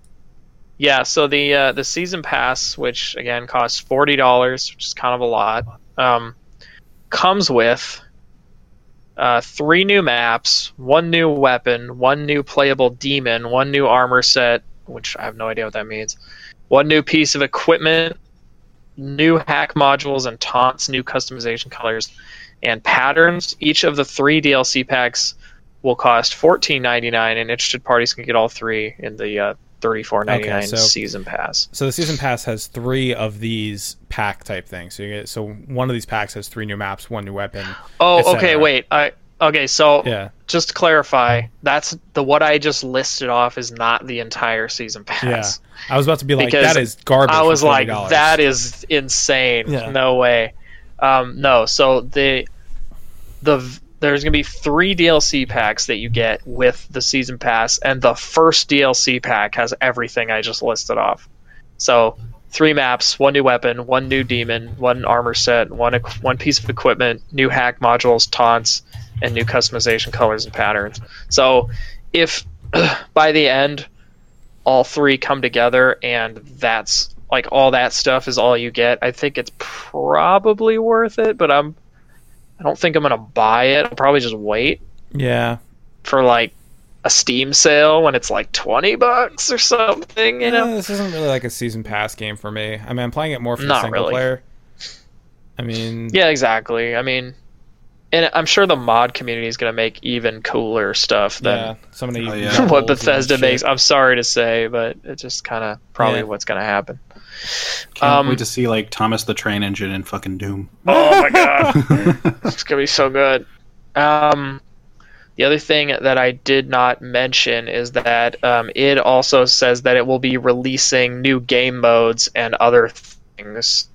[SPEAKER 1] yeah. So the uh, the season pass, which again costs forty dollars, which is kind of a lot, um, comes with uh, three new maps, one new weapon, one new playable demon, one new armor set, which I have no idea what that means, one new piece of equipment, new hack modules and taunts, new customization colors, and patterns. Each of the three DLC packs will cost fourteen ninety nine, and interested parties can get all three in the uh, thirty four ninety nine
[SPEAKER 3] Okay, so-
[SPEAKER 1] season pass.
[SPEAKER 3] So the season pass has three of these pack type things. So you get so one of these packs has three new maps, one new weapon.
[SPEAKER 1] Oh, okay, wait. I okay. So
[SPEAKER 3] Yeah.
[SPEAKER 1] just to clarify, that's the what I just listed off is not the entire season pass. Yeah.
[SPEAKER 3] I was about to be like,
[SPEAKER 1] Because
[SPEAKER 3] that is garbage.
[SPEAKER 1] I was like, that is insane.
[SPEAKER 3] Yeah.
[SPEAKER 1] No way. Um, no. So the the there's gonna be three DLC packs that you get with the season pass, and the first DLC pack has everything I just listed off. So three maps, one new weapon, one new demon, one armor set, one one piece of equipment, new hack modules, taunts, and new customization colors and patterns. So if by the end all three come together and that's like all that stuff is all you get, I think it's probably worth it, but I'm I don't think I'm gonna buy it. I'll probably just wait
[SPEAKER 3] Yeah.
[SPEAKER 1] for like a Steam sale when it's like twenty bucks or something, you
[SPEAKER 3] Yeah,
[SPEAKER 1] know?
[SPEAKER 3] this isn't really like a season pass game for me. I mean, I'm playing it more for the
[SPEAKER 1] Not
[SPEAKER 3] single
[SPEAKER 1] really.
[SPEAKER 3] player. I mean,
[SPEAKER 1] Yeah, exactly. I mean and I'm sure the mod community is gonna make even cooler stuff than
[SPEAKER 3] yeah, so many
[SPEAKER 2] Oh, yeah.
[SPEAKER 1] what Bethesda makes. I'm sorry to say, but it's just kind of probably
[SPEAKER 3] Yeah.
[SPEAKER 1] what's going to happen.
[SPEAKER 2] Can't
[SPEAKER 1] Um,
[SPEAKER 2] wait to see like Thomas the Train Engine in fucking Doom.
[SPEAKER 1] Oh my god, it's going to be so good. Um, the other thing that I did not mention is that um, it also says that it will be releasing new game modes and other things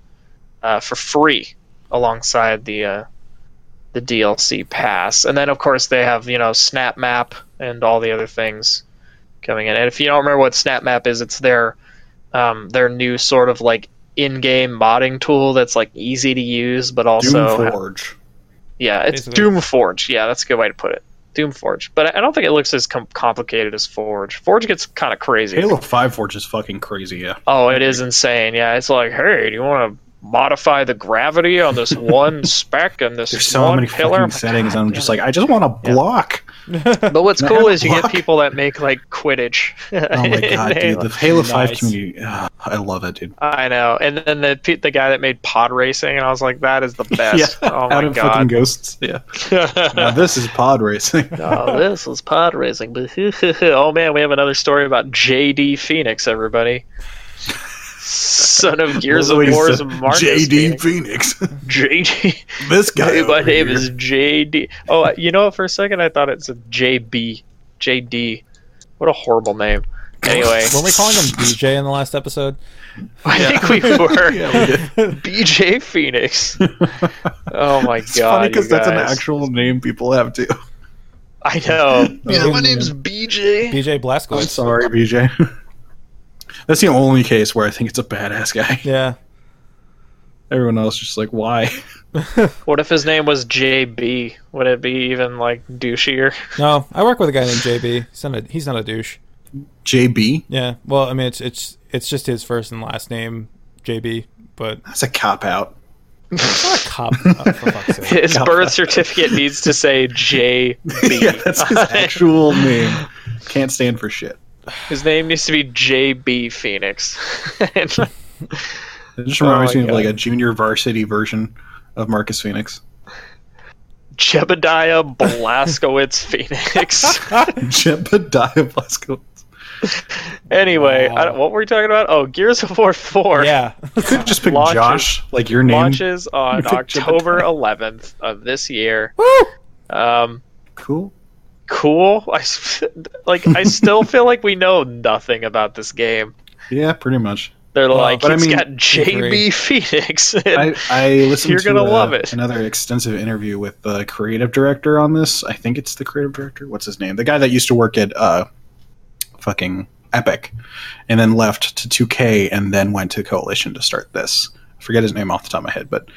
[SPEAKER 1] uh, for free alongside the uh, the DLC pass. And then of course they have you know Snap Map and all the other things coming in. And if you don't remember what Snap Map is, it's their um, their new sort of like in-game modding tool that's like easy to use, but also
[SPEAKER 2] Doom Forge.
[SPEAKER 1] yeah, it's
[SPEAKER 3] Basically.
[SPEAKER 1] Doom Forge. Yeah, that's a good way to put it. Doom Forge, but I- I don't think it looks as com- complicated as Forge. Forge gets kind of crazy.
[SPEAKER 2] Halo Five Forge is fucking crazy. Yeah.
[SPEAKER 1] Oh, it is insane. Yeah, it's like, hey, do you want to modify the gravity on this one spec and this
[SPEAKER 2] There's so
[SPEAKER 1] one
[SPEAKER 2] many
[SPEAKER 1] pillar?
[SPEAKER 2] fucking settings. I'm just like, I just want to block.
[SPEAKER 1] But what's
[SPEAKER 2] Can
[SPEAKER 1] cool is you get people that make like Quidditch.
[SPEAKER 2] Oh my god, dude!
[SPEAKER 1] Halo.
[SPEAKER 2] The Halo Five
[SPEAKER 3] Nice.
[SPEAKER 2] community, ah, I love it, dude.
[SPEAKER 1] I know. And then the the guy that made pod racing, and I was like, that is the best.
[SPEAKER 2] yeah,
[SPEAKER 1] oh
[SPEAKER 2] out
[SPEAKER 1] my
[SPEAKER 2] of fucking
[SPEAKER 1] god.
[SPEAKER 2] ghosts. Yeah. Now this is pod racing.
[SPEAKER 1] oh, this was pod racing. But oh man, we have another story about JD Phoenix, everybody. Son of Gears of
[SPEAKER 2] What was
[SPEAKER 1] War's
[SPEAKER 2] the-
[SPEAKER 1] Marcus
[SPEAKER 2] JD
[SPEAKER 1] Phoenix.
[SPEAKER 2] Phoenix.
[SPEAKER 1] JD.
[SPEAKER 2] this guy.
[SPEAKER 1] My name
[SPEAKER 2] here.
[SPEAKER 1] is JD. Oh, you know what? For a second, I thought it's a JB. JD. What a horrible name. Anyway,
[SPEAKER 3] Weren't we calling him BJ in the last episode?
[SPEAKER 1] I think we were.
[SPEAKER 2] Yeah, we did.
[SPEAKER 1] BJ Phoenix. Oh my
[SPEAKER 2] It's
[SPEAKER 1] god.
[SPEAKER 2] funny because that's an actual name people have too.
[SPEAKER 1] I know. Yeah, my
[SPEAKER 3] Yeah.
[SPEAKER 1] name's BJ.
[SPEAKER 3] BJ Blazkowicz.
[SPEAKER 2] I'm sorry, BJ. That's the only case where I think it's a badass guy.
[SPEAKER 3] Yeah.
[SPEAKER 2] Everyone else just like, why?
[SPEAKER 1] What if his name was JB? Would it be even like douchier?
[SPEAKER 3] No, I work with a guy named JB. He's not a, he's not a douche.
[SPEAKER 2] JB?
[SPEAKER 3] Yeah. Well, I mean, it's it's it's just his first and last name, JB. But
[SPEAKER 2] That's a cop out.
[SPEAKER 3] it's not a cop. oh, for fuck's sake.
[SPEAKER 1] His birth certificate needs to say JB.
[SPEAKER 2] yeah, that's his actual name. Can't stand for shit.
[SPEAKER 1] His name needs to be JB Phoenix.
[SPEAKER 2] It just
[SPEAKER 1] Oh
[SPEAKER 2] reminds
[SPEAKER 1] my
[SPEAKER 2] me of like a junior varsity version of Marcus Phoenix.
[SPEAKER 1] Jebediah Blazkowicz Phoenix.
[SPEAKER 2] Jebediah Blasco.
[SPEAKER 1] anyway,
[SPEAKER 3] Wow.
[SPEAKER 1] I don't, what were we talking about? Oh, Gears of War 4
[SPEAKER 3] Yeah.
[SPEAKER 2] You could just pick
[SPEAKER 1] Launches-
[SPEAKER 2] Josh, like your name.
[SPEAKER 1] launches on October
[SPEAKER 2] Jebediah.
[SPEAKER 1] 11th of this year.
[SPEAKER 3] Woo!
[SPEAKER 1] Um,
[SPEAKER 2] Cool.
[SPEAKER 1] Cool. I s- like. I still feel like we know nothing about this game.
[SPEAKER 2] Yeah, pretty much.
[SPEAKER 1] They're
[SPEAKER 3] Well,
[SPEAKER 1] like,
[SPEAKER 2] but I
[SPEAKER 1] it's
[SPEAKER 2] mean-
[SPEAKER 1] got JB Phoenix.
[SPEAKER 2] I, I listened
[SPEAKER 1] You're
[SPEAKER 2] to
[SPEAKER 1] gonna
[SPEAKER 2] uh,
[SPEAKER 1] love it.
[SPEAKER 2] another extensive interview with the creative director on this. I think it's the creative director. What's his name? The guy that used to work at uh, fucking Epic, and then left to 2K, and then went to Coalition to start this. I forget his name off the top of my head, but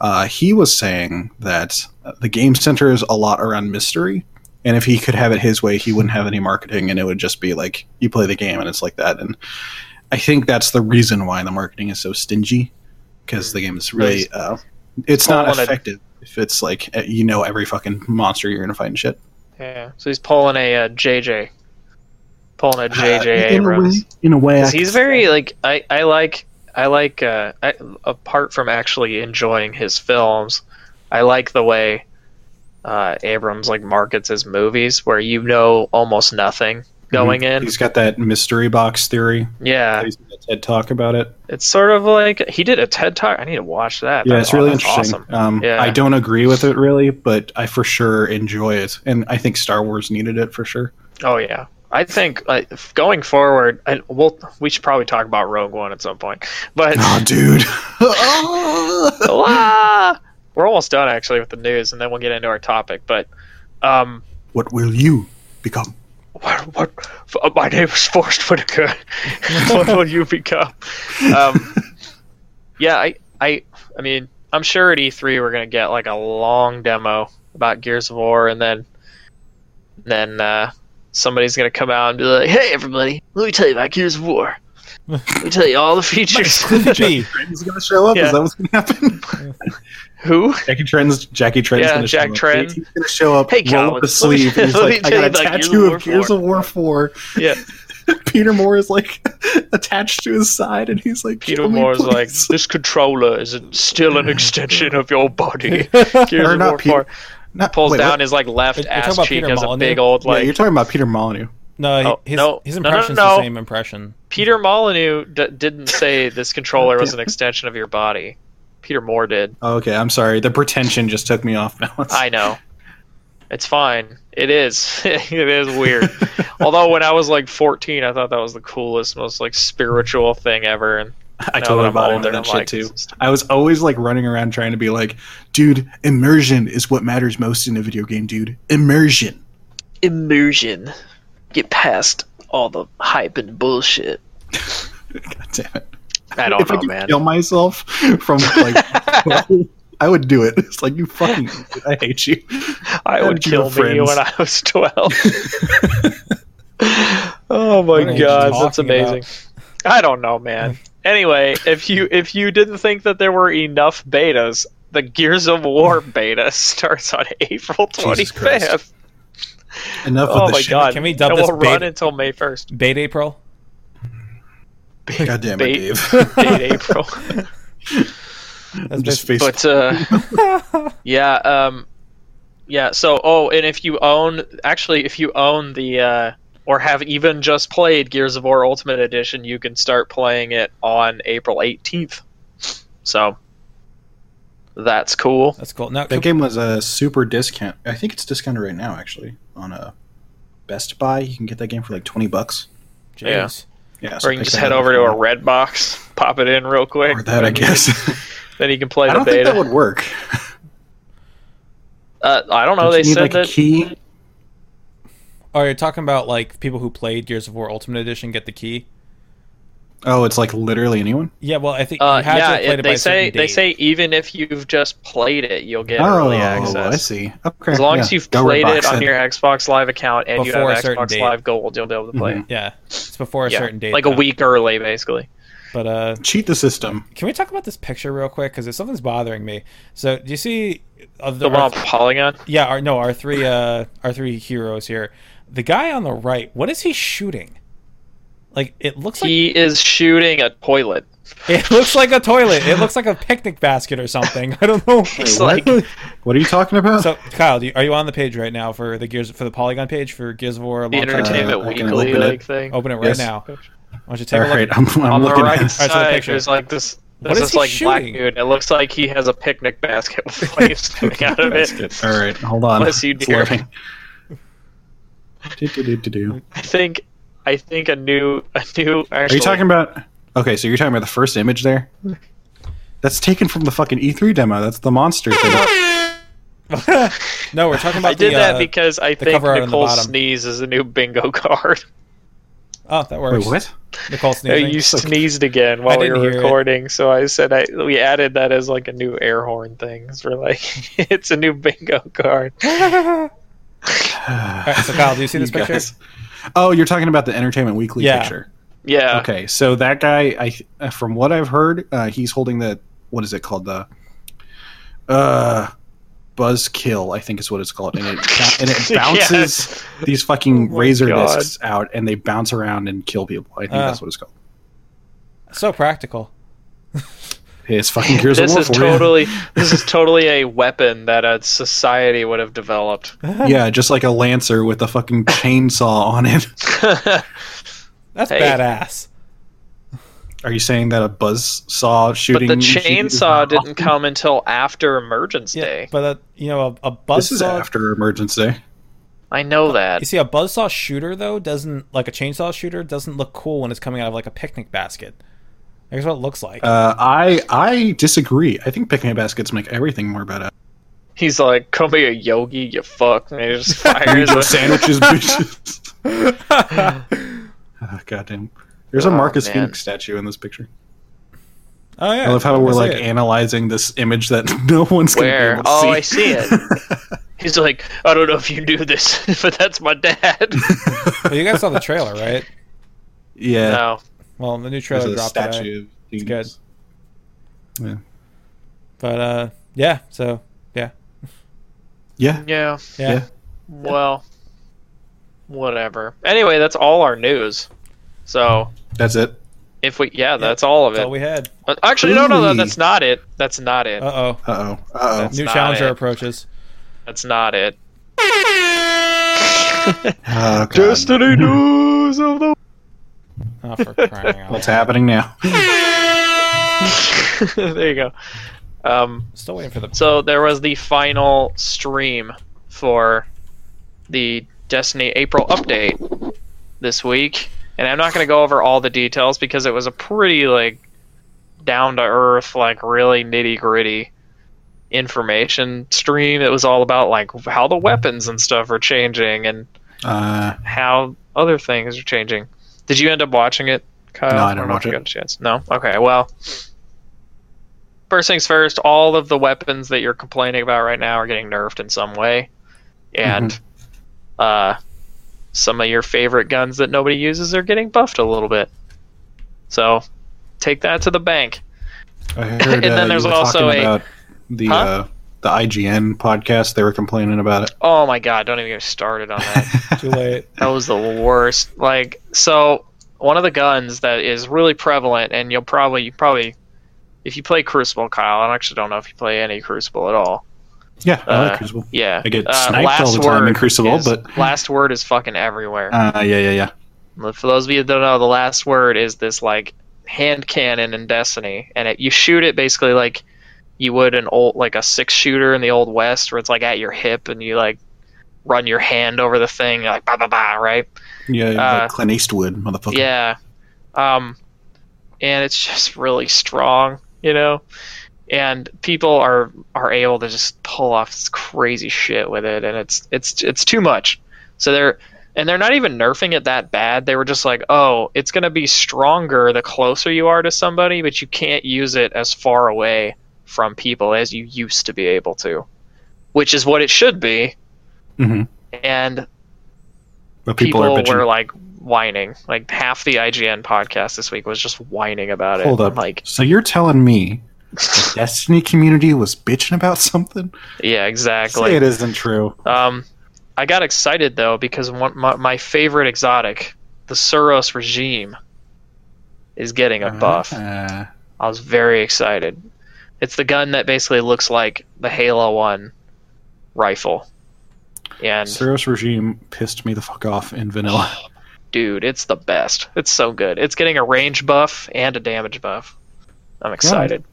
[SPEAKER 2] uh, he was saying that the game centers a lot around mystery. And if he could have it his way, he wouldn't have any marketing, and it would just be like you play the game, and it's like that. And I think that's the reason why the marketing is so stingy, because the game is really uh, it's not
[SPEAKER 1] a-
[SPEAKER 2] effective if it's like uh, you know every fucking monster you're gonna fight and shit.
[SPEAKER 1] yeah, so he's pulling a uh, JJ, pulling a JJ
[SPEAKER 2] Uh, in a
[SPEAKER 1] Abrams.
[SPEAKER 2] way, in a way,
[SPEAKER 1] he's very like I I like I like uh I, apart from actually enjoying his films, I like the way uh Abrams like markets his movies where you know almost nothing going
[SPEAKER 2] Mhm.
[SPEAKER 1] in.
[SPEAKER 2] He's got that mystery box theory.
[SPEAKER 1] Yeah,
[SPEAKER 2] He's got a TED talk about it.
[SPEAKER 1] it's sort of like he did a TED talk. I need to watch that.
[SPEAKER 2] Yeah,
[SPEAKER 1] That's
[SPEAKER 2] it's really
[SPEAKER 1] that's
[SPEAKER 2] interesting.
[SPEAKER 1] Awesome.
[SPEAKER 2] Um,
[SPEAKER 1] Yeah.
[SPEAKER 2] I don't agree with it really, but I for sure enjoy it, and I think Star Wars needed it for sure.
[SPEAKER 1] Oh yeah. I think uh, going forward, and we'll we should probably talk about Rogue One at some point. But
[SPEAKER 2] Oh, dude.
[SPEAKER 1] Ah! We're almost done actually with the news, and then we'll get into our topic. But um,
[SPEAKER 2] what will you become?
[SPEAKER 1] what, what uh, my name is Forest Whitaker. what will you become? Um, yeah, I, I, I mean, I'm sure at E3 we're gonna get like a long demo about Gears of War, and then, then uh, somebody's gonna come out and be like, "Hey, everybody, let me tell you about Gears of War. Let me tell you all the features."
[SPEAKER 3] Gee,
[SPEAKER 2] He's gonna show up.
[SPEAKER 1] Yeah.
[SPEAKER 2] Is that what's gonna happen?
[SPEAKER 1] Who?
[SPEAKER 2] Jackie Trent's Jackie Trent's
[SPEAKER 1] Yeah,
[SPEAKER 2] gonna
[SPEAKER 1] Jack
[SPEAKER 2] show up. He's gonna show up.
[SPEAKER 1] Hey,
[SPEAKER 2] roll up
[SPEAKER 1] Colin,
[SPEAKER 2] his sleeve.
[SPEAKER 1] me-
[SPEAKER 2] and he's like, I got a
[SPEAKER 1] you about Gears of
[SPEAKER 2] tattoo
[SPEAKER 1] War
[SPEAKER 2] of Gears of War Four.
[SPEAKER 1] Yeah,
[SPEAKER 2] Peter Moore is like attached to his side, and he's like,
[SPEAKER 1] Peter
[SPEAKER 2] "Kill me,
[SPEAKER 1] Moore's like, "This controller is still an extension of your body." Gears
[SPEAKER 2] Or
[SPEAKER 1] of
[SPEAKER 2] not
[SPEAKER 1] War
[SPEAKER 2] Peter-
[SPEAKER 1] 4
[SPEAKER 2] Not-
[SPEAKER 1] pulls
[SPEAKER 2] wait,
[SPEAKER 1] down
[SPEAKER 2] what?
[SPEAKER 1] his like left
[SPEAKER 3] You're
[SPEAKER 1] ass cheek
[SPEAKER 3] Peter
[SPEAKER 1] as a big old
[SPEAKER 2] Yeah,
[SPEAKER 1] like.
[SPEAKER 2] you're talking about Peter Molyneux.
[SPEAKER 3] no,
[SPEAKER 1] Oh,
[SPEAKER 3] his,
[SPEAKER 1] no.
[SPEAKER 3] his
[SPEAKER 1] No, no, no.
[SPEAKER 3] the same impression.
[SPEAKER 1] Peter Molyneux d- didn't say this controller was an extension of your body. Peter Moore did.
[SPEAKER 2] Oh, okay, I'm sorry. The pretension just took me off balance.
[SPEAKER 1] I know. It's fine. It is. it is weird. Although when I was like 14, I thought that was the coolest, most like spiritual thing ever. And
[SPEAKER 2] I
[SPEAKER 1] now
[SPEAKER 2] totally
[SPEAKER 1] that
[SPEAKER 2] bought
[SPEAKER 1] older,
[SPEAKER 2] into
[SPEAKER 1] I'm
[SPEAKER 2] that shit
[SPEAKER 1] like,
[SPEAKER 2] too. I was always like running around trying to be like, dude, immersion is what matters most in a video game, dude. Immersion.
[SPEAKER 1] immersion. Get past all the hype and bullshit.
[SPEAKER 2] God damn it.
[SPEAKER 1] I don't
[SPEAKER 2] if I
[SPEAKER 1] know,
[SPEAKER 2] could
[SPEAKER 1] man.
[SPEAKER 2] kill myself from like, I would do it. It's like you fucking, I hate you.
[SPEAKER 1] I
[SPEAKER 2] How
[SPEAKER 1] would kill me when I was 12. oh my
[SPEAKER 3] What are you
[SPEAKER 1] god, that's
[SPEAKER 3] talking
[SPEAKER 1] amazing. I don't know, man. Anyway, if you if you didn't think that there were enough betas, the Gears of War beta starts on April 25th.
[SPEAKER 2] Enough
[SPEAKER 1] Oh
[SPEAKER 2] of the
[SPEAKER 1] my
[SPEAKER 2] shit.
[SPEAKER 1] god.
[SPEAKER 3] Can we dub
[SPEAKER 1] and
[SPEAKER 3] this
[SPEAKER 1] we'll run until May 1st.
[SPEAKER 3] Beta April.
[SPEAKER 2] God damn it,
[SPEAKER 1] Bait-
[SPEAKER 2] Dave.
[SPEAKER 1] Date April.
[SPEAKER 3] That's
[SPEAKER 2] I'm just
[SPEAKER 3] basi-
[SPEAKER 2] face.
[SPEAKER 1] But uh yeah, um yeah, so oh, and if you own actually if you own the uh or have even just played Gears of War Ultimate Edition, you can start playing it on April 18th. So that's cool.
[SPEAKER 3] That's cool. Now,
[SPEAKER 2] that game was a super discount. I think it's discounted right now, actually, on a Best Buy. You can get that game for like twenty bucks.
[SPEAKER 1] Yeah.
[SPEAKER 3] Jeez.
[SPEAKER 2] Yeah, so
[SPEAKER 1] Or you can just head over to a red box, pop it in real quick.
[SPEAKER 2] or that, I guess.
[SPEAKER 1] Then you can play the
[SPEAKER 2] I
[SPEAKER 1] the
[SPEAKER 2] don't think that would work.
[SPEAKER 1] Uh, I don't know.
[SPEAKER 2] Don't
[SPEAKER 1] They
[SPEAKER 2] you need
[SPEAKER 1] said
[SPEAKER 2] like
[SPEAKER 1] that
[SPEAKER 2] a key.
[SPEAKER 3] Oh, you're talking about like people who played Gears of War Ultimate Edition get the key?
[SPEAKER 2] Oh, it's like literally anyone.
[SPEAKER 3] Yeah, well, I think
[SPEAKER 1] Uh,
[SPEAKER 3] you had
[SPEAKER 1] yeah,
[SPEAKER 3] have played
[SPEAKER 1] it,
[SPEAKER 3] it, by
[SPEAKER 1] they say they say even if you've just played it, you'll get
[SPEAKER 2] oh,
[SPEAKER 1] early
[SPEAKER 2] I
[SPEAKER 1] access.
[SPEAKER 2] see. Okay,
[SPEAKER 1] As long
[SPEAKER 2] yeah.
[SPEAKER 1] as you've
[SPEAKER 2] Go
[SPEAKER 1] played it on
[SPEAKER 2] then.
[SPEAKER 1] your Xbox Live account and
[SPEAKER 3] Before
[SPEAKER 1] you have Xbox
[SPEAKER 3] date.
[SPEAKER 1] Live Gold, you'll be able to play.
[SPEAKER 2] Mhm.
[SPEAKER 1] it.
[SPEAKER 3] Yeah, it's before a
[SPEAKER 1] Yeah,
[SPEAKER 3] certain date.
[SPEAKER 1] like a week early, basically.
[SPEAKER 3] But uh,
[SPEAKER 2] cheat the system.
[SPEAKER 3] can we talk about this picture real quick? Because something's bothering me. So, do you see of
[SPEAKER 1] The
[SPEAKER 3] the,
[SPEAKER 1] one
[SPEAKER 3] our,
[SPEAKER 1] Polygon.
[SPEAKER 3] yeah, our, no, our three uh, our three heroes here. The guy on the right, what is he shooting? Like it looks like
[SPEAKER 1] He is shooting a toilet.
[SPEAKER 3] it looks like a toilet. It looks like a picnic basket or something. I don't know.
[SPEAKER 1] It's
[SPEAKER 2] what?
[SPEAKER 1] like
[SPEAKER 2] What are you talking about?
[SPEAKER 3] So, Kyle, do you, are you on the page right now for the Gears for the Polygon page for Gears of War?
[SPEAKER 1] the Entertainment
[SPEAKER 2] Uh,
[SPEAKER 1] Weekly
[SPEAKER 2] open it.
[SPEAKER 1] like thing.
[SPEAKER 3] Open it right
[SPEAKER 2] Yes.
[SPEAKER 3] now. Why don't you take
[SPEAKER 2] All
[SPEAKER 3] a look?
[SPEAKER 2] I'm, I'm
[SPEAKER 1] on the right
[SPEAKER 2] at.
[SPEAKER 3] Alright, so the
[SPEAKER 1] side, there's like this.
[SPEAKER 3] What
[SPEAKER 1] There's
[SPEAKER 3] is
[SPEAKER 1] this
[SPEAKER 3] he
[SPEAKER 1] like black
[SPEAKER 3] shooting?
[SPEAKER 1] dude. It looks like he has a picnic basket with flames coming out of it.
[SPEAKER 2] All right, hold on.
[SPEAKER 1] Unless you
[SPEAKER 2] It's
[SPEAKER 1] dare.
[SPEAKER 2] loading. Do-do-do-do-do.
[SPEAKER 1] I think I think a new a new. Actually,
[SPEAKER 2] Are you talking about? Okay, so you're talking about the first image there. That's taken from the fucking E3 demo. That's the monster thing.
[SPEAKER 3] no, we're talking about the.
[SPEAKER 1] I did that
[SPEAKER 3] uh,
[SPEAKER 1] because I think
[SPEAKER 3] cover art
[SPEAKER 1] Nicole sneeze is a new bingo card.
[SPEAKER 3] Oh, that
[SPEAKER 2] Wait,
[SPEAKER 3] works.
[SPEAKER 2] what?
[SPEAKER 3] Nicole
[SPEAKER 1] Oh,
[SPEAKER 3] sneezing.
[SPEAKER 1] you sneezed again while we
[SPEAKER 3] didn't
[SPEAKER 1] were
[SPEAKER 3] hear it.
[SPEAKER 1] recording, so I said I we added that as like a new air horn thing. So we're like, it's a new bingo card.
[SPEAKER 3] All right, so Kyle, do you see this
[SPEAKER 2] You
[SPEAKER 3] picture?
[SPEAKER 2] guys- Oh, you're talking about the Entertainment Weekly
[SPEAKER 3] Yeah.
[SPEAKER 2] picture.
[SPEAKER 1] Yeah.
[SPEAKER 2] Okay, so that guy, I uh, from what I've heard, uh, he's holding the what is it called the uh Buzzkill, I think is what it's called, and it and it bounces
[SPEAKER 1] Yes.
[SPEAKER 2] these fucking
[SPEAKER 1] Oh
[SPEAKER 2] razor
[SPEAKER 1] God.
[SPEAKER 2] discs out, and they bounce around and kill people. I think
[SPEAKER 3] Ah.
[SPEAKER 2] that's what it's called.
[SPEAKER 3] So practical.
[SPEAKER 2] It's fucking Gears
[SPEAKER 1] This
[SPEAKER 2] of War
[SPEAKER 1] is
[SPEAKER 2] for you.
[SPEAKER 1] totally this is totally a weapon that a society would have developed.
[SPEAKER 2] yeah, just like a lancer with a fucking chainsaw on it.
[SPEAKER 3] That's
[SPEAKER 1] Hey.
[SPEAKER 3] badass.
[SPEAKER 2] Are you saying that a buzz saw shooting?
[SPEAKER 1] but
[SPEAKER 2] shooting? the
[SPEAKER 1] chainsaw didn't
[SPEAKER 2] awesome?
[SPEAKER 1] come until after Emergence
[SPEAKER 3] Yeah,
[SPEAKER 1] Day.
[SPEAKER 3] but uh, you know, a, a
[SPEAKER 2] This is after Emergence Day.
[SPEAKER 1] I know that.
[SPEAKER 3] You see, a buzzsaw shooter though doesn't like a chainsaw shooter doesn't look cool when it's coming out of like a picnic basket. Here's what it looks like.
[SPEAKER 2] Uh, I I disagree. I think picnic baskets make everything more better.
[SPEAKER 1] He's like, "Call me a yogi, you fuck." And he just fires
[SPEAKER 2] go, sandwiches, bitches. oh, goddamn. There's a
[SPEAKER 1] Oh,
[SPEAKER 2] Marcus
[SPEAKER 1] man.
[SPEAKER 2] Phoenix statue in this picture.
[SPEAKER 3] oh yeah,
[SPEAKER 2] I love how
[SPEAKER 3] I
[SPEAKER 2] we're like
[SPEAKER 3] it.
[SPEAKER 2] analyzing this image that no one's going to be
[SPEAKER 1] Where?
[SPEAKER 2] able to
[SPEAKER 1] Oh,
[SPEAKER 2] see.
[SPEAKER 1] I see it. He's like, I don't know if you knew this, but that's my dad.
[SPEAKER 3] Well, you guys saw the trailer, right?
[SPEAKER 2] yeah.
[SPEAKER 1] no.
[SPEAKER 3] Well, the new
[SPEAKER 2] There's
[SPEAKER 3] trailer
[SPEAKER 2] a
[SPEAKER 3] dropped today.
[SPEAKER 2] statue.
[SPEAKER 3] It's good.
[SPEAKER 2] Yeah.
[SPEAKER 3] But uh, yeah. So yeah,
[SPEAKER 2] Yeah.
[SPEAKER 1] Yeah.
[SPEAKER 3] yeah.
[SPEAKER 2] Yeah.
[SPEAKER 1] Well, whatever. Anyway, that's all our news. So
[SPEAKER 2] That's it.
[SPEAKER 1] if we, yeah, that's all of
[SPEAKER 3] That's
[SPEAKER 1] it.
[SPEAKER 3] all we had.
[SPEAKER 1] Actually, no, no, no, that's not it. That's not it.
[SPEAKER 3] Uh oh.
[SPEAKER 2] Uh oh. Uh oh.
[SPEAKER 3] New challenger
[SPEAKER 1] it.
[SPEAKER 3] approaches.
[SPEAKER 1] That's not it.
[SPEAKER 2] Oh, God.
[SPEAKER 1] Destiny news of the.
[SPEAKER 3] Oh, for crying out
[SPEAKER 2] What's
[SPEAKER 3] loud.
[SPEAKER 2] happening now?
[SPEAKER 1] there you go. Um,
[SPEAKER 3] Still waiting for the.
[SPEAKER 1] So there was the final stream for the Destiny April update this week, and I'm not going to go over all the details because it was a pretty like down to earth, like really nitty gritty information stream. It was all about like how the weapons and stuff are changing and
[SPEAKER 2] Uh,
[SPEAKER 1] how other things are changing. Did you end up watching it, Kyle?
[SPEAKER 2] No, I
[SPEAKER 1] don't
[SPEAKER 2] didn't watch it.
[SPEAKER 1] got a chance. No. Okay. Well, first things first. All of the weapons that you're complaining about right now are getting nerfed in some way, and
[SPEAKER 2] Mm-hmm.
[SPEAKER 1] uh, some of your favorite guns that nobody uses are getting buffed a little bit. So, take that to the bank.
[SPEAKER 2] I heard.
[SPEAKER 1] And then
[SPEAKER 2] uh,
[SPEAKER 1] there's also a-
[SPEAKER 2] about the
[SPEAKER 1] Huh?
[SPEAKER 2] uh, the IGN podcast. They were complaining about it.
[SPEAKER 1] Oh my god! Don't even get started on that.
[SPEAKER 3] Too late.
[SPEAKER 1] That was the worst. Like, so one of the guns that is really prevalent, and you'll probably, you probably, if you play Crucible, Kyle, I actually don't know if you play any Crucible at all.
[SPEAKER 2] yeah, I like
[SPEAKER 1] Uh,
[SPEAKER 2] Crucible.
[SPEAKER 1] Yeah,
[SPEAKER 2] I get
[SPEAKER 1] uh,
[SPEAKER 2] sniped all the time in Crucible,
[SPEAKER 1] is-
[SPEAKER 2] but-
[SPEAKER 1] last word is fucking everywhere.
[SPEAKER 2] Uh, yeah, yeah, yeah.
[SPEAKER 1] For those of you that don't know, the last word is this like hand cannon in Destiny, and it, you shoot it basically like you would an old like a six shooter in the old west, where it's like at your hip, and you like run your hand over the thing, like ba ba ba, right?
[SPEAKER 2] Yeah,
[SPEAKER 1] Uh,
[SPEAKER 2] like Clint Eastwood, motherfucker.
[SPEAKER 1] Yeah. Um, and it's just really strong, you know. And people are are able to just pull off this crazy shit with it, and it's it's it's too much. So they're and they're not even nerfing it that bad. They were just like, oh, it's gonna be stronger the closer you are to somebody, but you can't use it as far away from people as you used to be able to, which is what it should be.
[SPEAKER 2] hmm
[SPEAKER 1] And
[SPEAKER 2] But people,
[SPEAKER 1] people,
[SPEAKER 2] are
[SPEAKER 1] were like whining. Like half the IGN podcast this week was just whining about it.
[SPEAKER 2] Hold up.
[SPEAKER 1] Like,
[SPEAKER 2] so you're telling me the Destiny community was bitching about something?
[SPEAKER 1] yeah, exactly.
[SPEAKER 2] Say it isn't true.
[SPEAKER 1] Um, I got excited though because one, my, my favorite exotic, the Suros regime, is getting a buff.
[SPEAKER 2] Uh,
[SPEAKER 1] I was very excited. It's the gun that basically looks like the Halo One rifle. And
[SPEAKER 2] Suros regime pissed me the fuck off in vanilla.
[SPEAKER 1] dude, it's the best. It's so good. It's getting a range buff and a damage buff. I'm excited.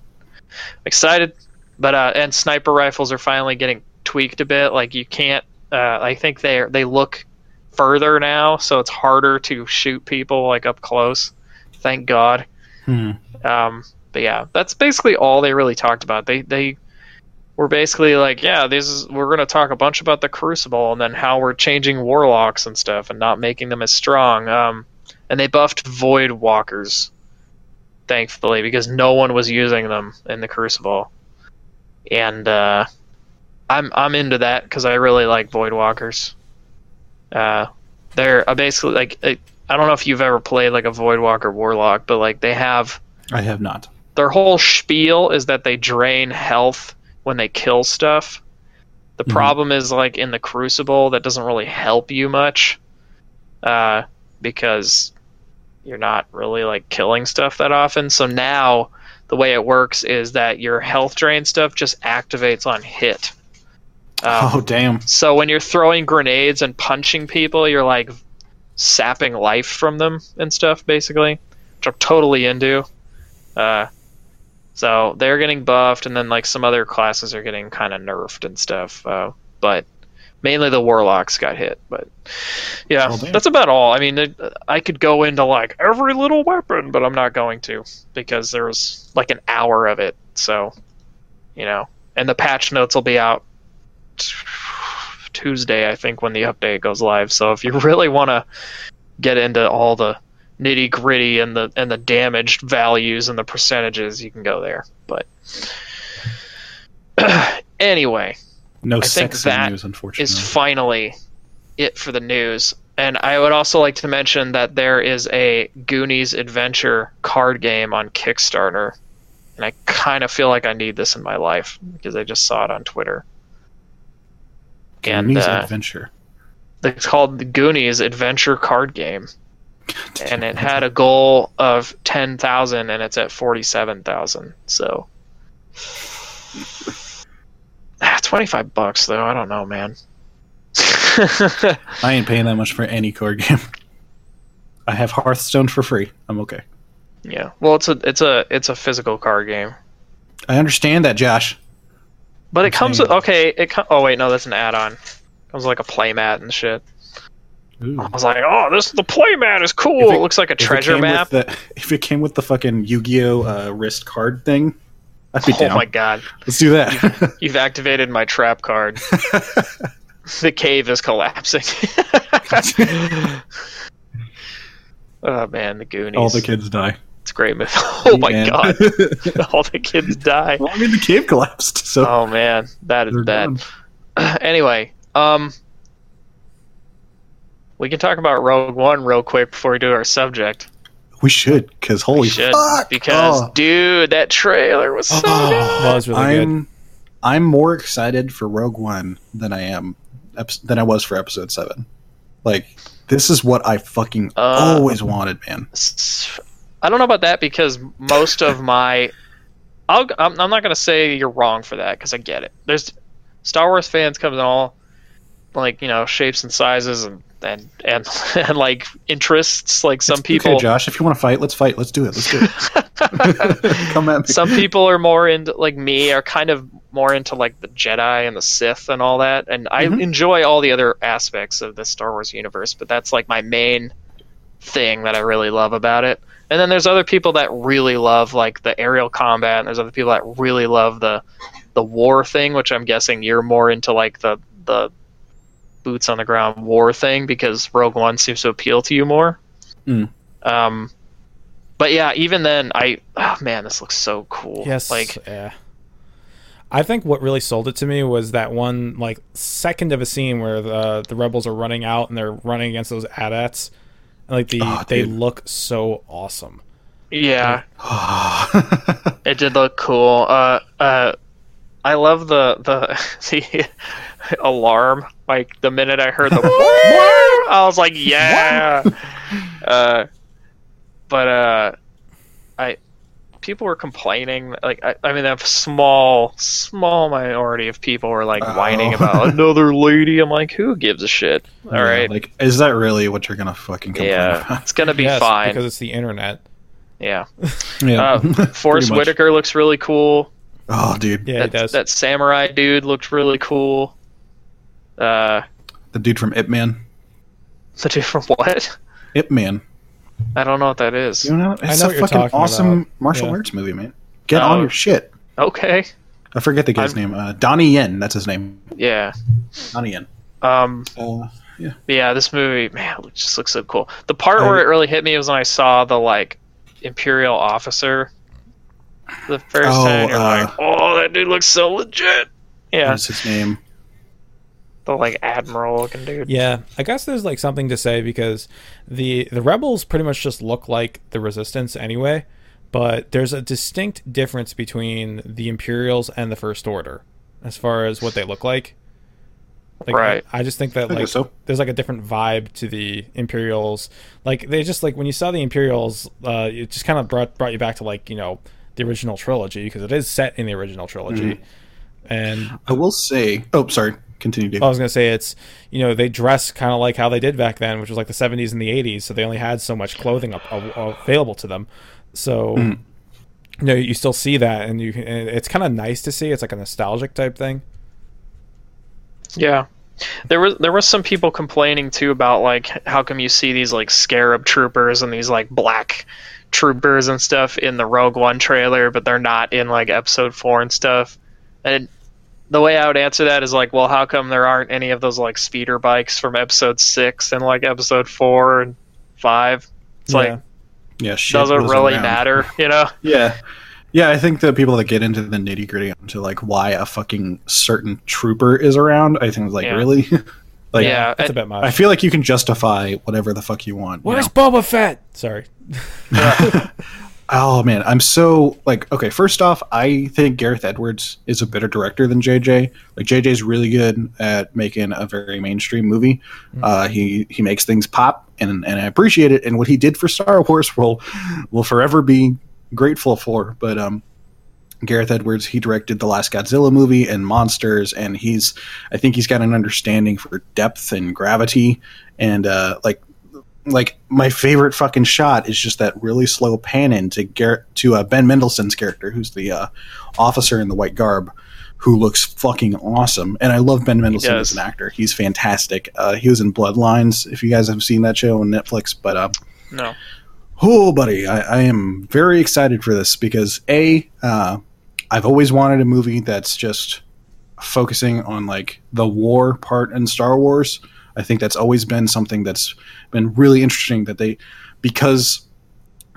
[SPEAKER 1] Excited, but uh, and sniper rifles are finally getting tweaked a bit. Like you can't. Uh, I think they they look further now, so it's harder to shoot people like up close. Thank God.
[SPEAKER 2] Hmm.
[SPEAKER 1] Um, but yeah, that's basically all they really talked about. They they were basically like, yeah, this is we're gonna talk a bunch about the Crucible and then how we're changing warlocks and stuff and not making them as strong. Um, and they buffed Void Walkers, thankfully, because no one was using them in the Crucible. And uh, I'm I'm into that because I really like Void Walkers. Uh, they're uh, basically like I I don't know if you've ever played like a Void Walker Warlock, but like they have
[SPEAKER 2] I have not.
[SPEAKER 1] Their whole spiel is that they drain health when they kill stuff. The
[SPEAKER 2] Mhm.
[SPEAKER 1] problem is like in the Crucible that doesn't really help you much, uh, because you're not really like killing stuff that often. So now the way it works is that your health drain stuff just activates on hit. Um,
[SPEAKER 2] oh damn.
[SPEAKER 1] so when you're throwing grenades and punching people, you're like sapping life from them and stuff, basically, which I'm totally into. Uh, so they're getting buffed, and then like some other classes are getting kind of nerfed and stuff. Uh, but mainly the warlocks got hit. But yeah, that's about all. I mean, it, I could go into like every little weapon, but I'm not going to because there was like an hour of it. So you know, and the patch notes will be out Tuesday, I think, when the update goes live. So if you really want to get into all the nitty gritty and the and the damaged values and the percentages, you can go there. But anyway,
[SPEAKER 2] No
[SPEAKER 1] I think that
[SPEAKER 2] news, unfortunately.
[SPEAKER 1] is finally it for the news. And I would also like to mention that there is a Goonies Adventure card game on Kickstarter. And I kind of feel like I need this in my life because I just saw it on Twitter. And
[SPEAKER 2] Goonies
[SPEAKER 1] uh,
[SPEAKER 2] adventure.
[SPEAKER 1] it's called the Goonies Adventure Card Game. And it had a goal of 10,000 and it's at 47,000. So. Ah, 25 bucks though. I don't know, man.
[SPEAKER 2] I ain't paying that much for any card game. I have Hearthstone for free. I'm okay.
[SPEAKER 1] Yeah. Well, it's a it's a it's a physical card game,
[SPEAKER 2] I understand that, Josh.
[SPEAKER 1] but it
[SPEAKER 2] I'm
[SPEAKER 1] comes with okay. It com- oh wait no, that's an add-on. It Comes with like a playmat and shit.
[SPEAKER 2] Ooh.
[SPEAKER 1] I was like, oh, this the play mat is cool.
[SPEAKER 2] If
[SPEAKER 1] It, looks like a treasure map.
[SPEAKER 2] the- if it came with the fucking Yu-Gi-Oh uh, wrist card thing, I'd be
[SPEAKER 1] Oh
[SPEAKER 2] down.
[SPEAKER 1] my god,
[SPEAKER 2] Let's do that.
[SPEAKER 1] you've activated my trap card. the cave is collapsing. oh man, the Goonies.
[SPEAKER 2] All the kids die.
[SPEAKER 1] It's a great movie. Oh my
[SPEAKER 2] Man.
[SPEAKER 1] god, all the kids die.
[SPEAKER 2] well, I mean, the cave collapsed, so
[SPEAKER 1] Oh man, that is bad. anyway, um, we can talk about Rogue One real quick before we do our subject.
[SPEAKER 2] We should, because holy
[SPEAKER 1] we should
[SPEAKER 2] fuck!
[SPEAKER 1] because
[SPEAKER 2] Oh.
[SPEAKER 1] dude, that trailer was so
[SPEAKER 2] Oh.
[SPEAKER 1] good.
[SPEAKER 3] That was really.
[SPEAKER 2] I'm I'm more excited for Rogue One than I am than I was for Episode Seven. Like this is what I fucking
[SPEAKER 1] Uh,
[SPEAKER 2] always wanted, man.
[SPEAKER 1] I don't know about that because most of my, I'll, I'm, I'm not gonna say you're wrong for that because I get it. There's Star Wars fans come in all like you know shapes and sizes and and and, and like interests. Like some
[SPEAKER 2] It's
[SPEAKER 1] people,
[SPEAKER 2] okay, Josh. If you want to fight, let's fight. Let's do it. Let's do it. Come at me.
[SPEAKER 1] some people are more into like me are kind of more into like the Jedi and the Sith and all that, and I
[SPEAKER 2] Mhm.
[SPEAKER 1] enjoy all the other aspects of the Star Wars universe, but that's like my main thing that I really love about it. And then there's other people that really love like the aerial combat, and there's other people that really love the the war thing, which I'm guessing you're more into like the the boots on the ground war thing because Rogue One seems to appeal to you more.
[SPEAKER 2] Mm.
[SPEAKER 1] Um, but yeah, even then, I oh man, this looks so cool.
[SPEAKER 3] Yes.
[SPEAKER 1] like
[SPEAKER 3] yeah. I think what really sold it to me was that one like second of a scene where the the rebels are running out and they're running against those AT-ATs. And like the
[SPEAKER 2] Oh,
[SPEAKER 3] they
[SPEAKER 2] dude.
[SPEAKER 3] look so awesome.
[SPEAKER 1] yeah, it did look cool. Uh, uh, I love the the the alarm. Like the minute I heard the, I was like, yeah. Uh, but uh, I people were complaining. Like I, I mean, a small small minority of people were like whining
[SPEAKER 2] Oh.
[SPEAKER 1] about another lady. I'm like, who gives a shit? All
[SPEAKER 2] Yeah,
[SPEAKER 1] right,
[SPEAKER 2] Like, is that really what you're gonna fucking complain
[SPEAKER 1] yeah,
[SPEAKER 2] about?
[SPEAKER 1] it's gonna be
[SPEAKER 3] yes,
[SPEAKER 1] fine.
[SPEAKER 3] because it's the internet.
[SPEAKER 1] Yeah,
[SPEAKER 2] yeah.
[SPEAKER 1] uh,
[SPEAKER 2] Forest
[SPEAKER 1] Whitaker looks really cool.
[SPEAKER 2] Oh, dude,
[SPEAKER 3] Yeah, it
[SPEAKER 1] that,
[SPEAKER 3] does.
[SPEAKER 1] that samurai dude looked really cool. Uh,
[SPEAKER 2] the dude from Ip Man.
[SPEAKER 1] The dude from what?
[SPEAKER 2] Ip Man.
[SPEAKER 1] I don't know what that is.
[SPEAKER 2] You know,
[SPEAKER 3] I
[SPEAKER 2] it's
[SPEAKER 3] know
[SPEAKER 2] a fucking awesome
[SPEAKER 3] about.
[SPEAKER 2] martial
[SPEAKER 3] Yeah.
[SPEAKER 2] arts movie, man. Get
[SPEAKER 1] Oh.
[SPEAKER 2] on your shit.
[SPEAKER 1] Okay.
[SPEAKER 2] I forget the guy's name. Uh, Donnie Yen. That's his name.
[SPEAKER 1] Yeah.
[SPEAKER 2] Donnie Yen.
[SPEAKER 1] Um.
[SPEAKER 2] Uh, yeah.
[SPEAKER 1] Yeah. This movie, man, it just looks so cool. The part
[SPEAKER 2] I-
[SPEAKER 1] where it really hit me was when I saw the like imperial officer. The first
[SPEAKER 2] Oh,
[SPEAKER 1] time, you're
[SPEAKER 2] uh,
[SPEAKER 1] like, "Oh, that dude looks so legit." Yeah,
[SPEAKER 2] What's his name?
[SPEAKER 1] The like admiral looking dude.
[SPEAKER 3] Yeah, I guess there's like something to say because the the rebels pretty much just look like the resistance anyway, but there's a distinct difference between the Imperials and the First Order as far as what they look like. Like,
[SPEAKER 1] Right.
[SPEAKER 3] I, I just think that
[SPEAKER 2] I
[SPEAKER 3] like
[SPEAKER 2] guess so.
[SPEAKER 3] there's like a different vibe to the Imperials. Like they just like when you saw the Imperials, uh, it just kind of brought brought you back to like you know the original trilogy because it is set in the original trilogy.
[SPEAKER 2] Mm-hmm.
[SPEAKER 3] And
[SPEAKER 2] I will say. Oh, sorry. Continue, Dave.
[SPEAKER 3] I was gonna say it's you know they dress kind of like how they did back then, which was like the 70s and the 80s. So they only had so much clothing up, uh, available to them. So
[SPEAKER 2] Mm.
[SPEAKER 3] you know you still see that, and you can, and it's kind of nice to see. It's like a nostalgic type thing.
[SPEAKER 1] Yeah. There was there was some people complaining too about like how come you see these like scarab troopers and these like black troopers and stuff in the Rogue One trailer, but they're not in like episode four and stuff. And the way I would answer that is like, well, how come there aren't any of those like speeder bikes from episode six and like episode four and five? It's
[SPEAKER 3] Yeah.
[SPEAKER 1] like
[SPEAKER 2] yeah. Shit
[SPEAKER 1] doesn't really
[SPEAKER 2] around.
[SPEAKER 1] matter, you know?
[SPEAKER 2] Yeah. Yeah, I think the people that get into the nitty gritty into like why a fucking certain trooper is around, I think like
[SPEAKER 1] Yeah.
[SPEAKER 2] really, like
[SPEAKER 1] yeah,
[SPEAKER 3] That's a
[SPEAKER 1] and-
[SPEAKER 3] bit much.
[SPEAKER 2] I feel like you can justify whatever the fuck you want. you
[SPEAKER 3] Where's
[SPEAKER 2] know?
[SPEAKER 3] Boba Fett? Sorry.
[SPEAKER 2] Oh man, I'm so like okay. First off, I think Gareth Edwards is a better director than JJ. Like JJ's really good at making a very mainstream movie. Uh, he he makes things pop, and and I appreciate it. And what he did for Star Wars will will forever be grateful for. But um, Gareth Edwards, he directed the last Godzilla movie and Monsters, and he's I think he's got an understanding for depth and gravity, and uh, like like my favorite fucking shot is just that really slow pan in to Garrett to uh, Ben Mendelsohn's character, who's the uh, officer in the white garb, who looks fucking awesome. And I love Ben Mendelsohn as an actor; he's fantastic. Uh, he was in Bloodlines, if you guys have seen that show on Netflix. But uh,
[SPEAKER 1] no.
[SPEAKER 2] oh, buddy, I, I am very excited for this because a uh, I've always wanted a movie that's just focusing on like the war part in Star Wars. I think that's always been something that's been really interesting that they because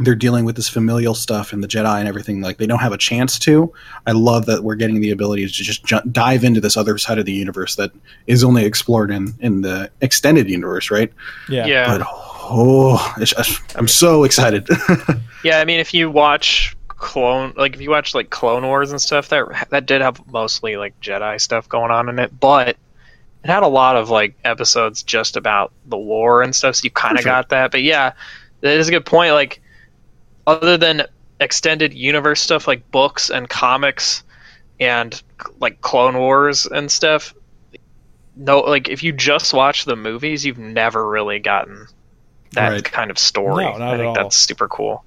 [SPEAKER 2] they're dealing with this familial stuff and the Jedi and everything like they don't have a chance to. I love that we're getting the ability to just ju- dive into this other side of the universe that is only explored in in the extended universe, right?
[SPEAKER 3] Yeah.
[SPEAKER 1] Yeah.
[SPEAKER 2] But oh, it's I'm so excited.
[SPEAKER 1] Yeah, I mean, if you watch clone, like if you watch like Clone Wars and stuff, that that did have mostly like Jedi stuff going on in it, but it had a lot of like episodes just about the war and stuff. So you kind of got that. But yeah, that is a good point. Like, other than extended universe stuff like books and comics and like Clone Wars and stuff, no, like if you just watch the movies, you've never really gotten that
[SPEAKER 2] Right.
[SPEAKER 1] kind of story.
[SPEAKER 3] No,
[SPEAKER 1] I think that's super cool.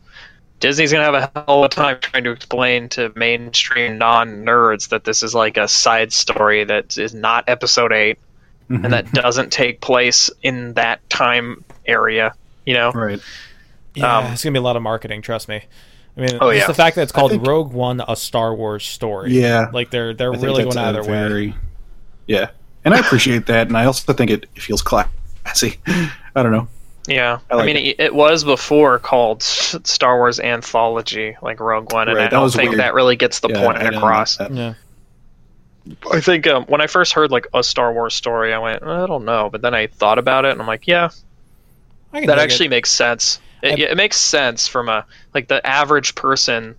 [SPEAKER 1] Disney's gonna have a hell of a time trying to explain to mainstream non-nerds that this is like a side story that is not episode eight
[SPEAKER 2] Mhm.
[SPEAKER 1] and that doesn't take place in that time area. You know?
[SPEAKER 2] right.
[SPEAKER 3] Yeah,
[SPEAKER 1] Um,
[SPEAKER 3] it's gonna be a lot of marketing. Trust me. I mean,
[SPEAKER 1] Oh,
[SPEAKER 3] just
[SPEAKER 1] yeah.
[SPEAKER 3] the fact that it's called
[SPEAKER 2] think-
[SPEAKER 3] Rogue One, a Star Wars story.
[SPEAKER 2] Yeah.
[SPEAKER 3] like they're they're
[SPEAKER 2] I
[SPEAKER 3] really going out of their way.
[SPEAKER 2] Yeah, and I appreciate that, and I also think it, it feels classy. I don't know.
[SPEAKER 1] Yeah.
[SPEAKER 2] I
[SPEAKER 1] I, mean, it. it was before called Star Wars Anthology, like Rogue One, and
[SPEAKER 2] Right,
[SPEAKER 1] I don't think
[SPEAKER 2] weird.
[SPEAKER 1] that really gets the
[SPEAKER 2] Yeah,
[SPEAKER 1] point
[SPEAKER 2] I
[SPEAKER 1] across.
[SPEAKER 3] Yeah,
[SPEAKER 1] I think um, when I first heard like a Star Wars story, I went, I don't know, but then I thought about it, and I'm like, yeah, that actually
[SPEAKER 3] it.
[SPEAKER 1] makes sense. It, it makes sense from a like the average person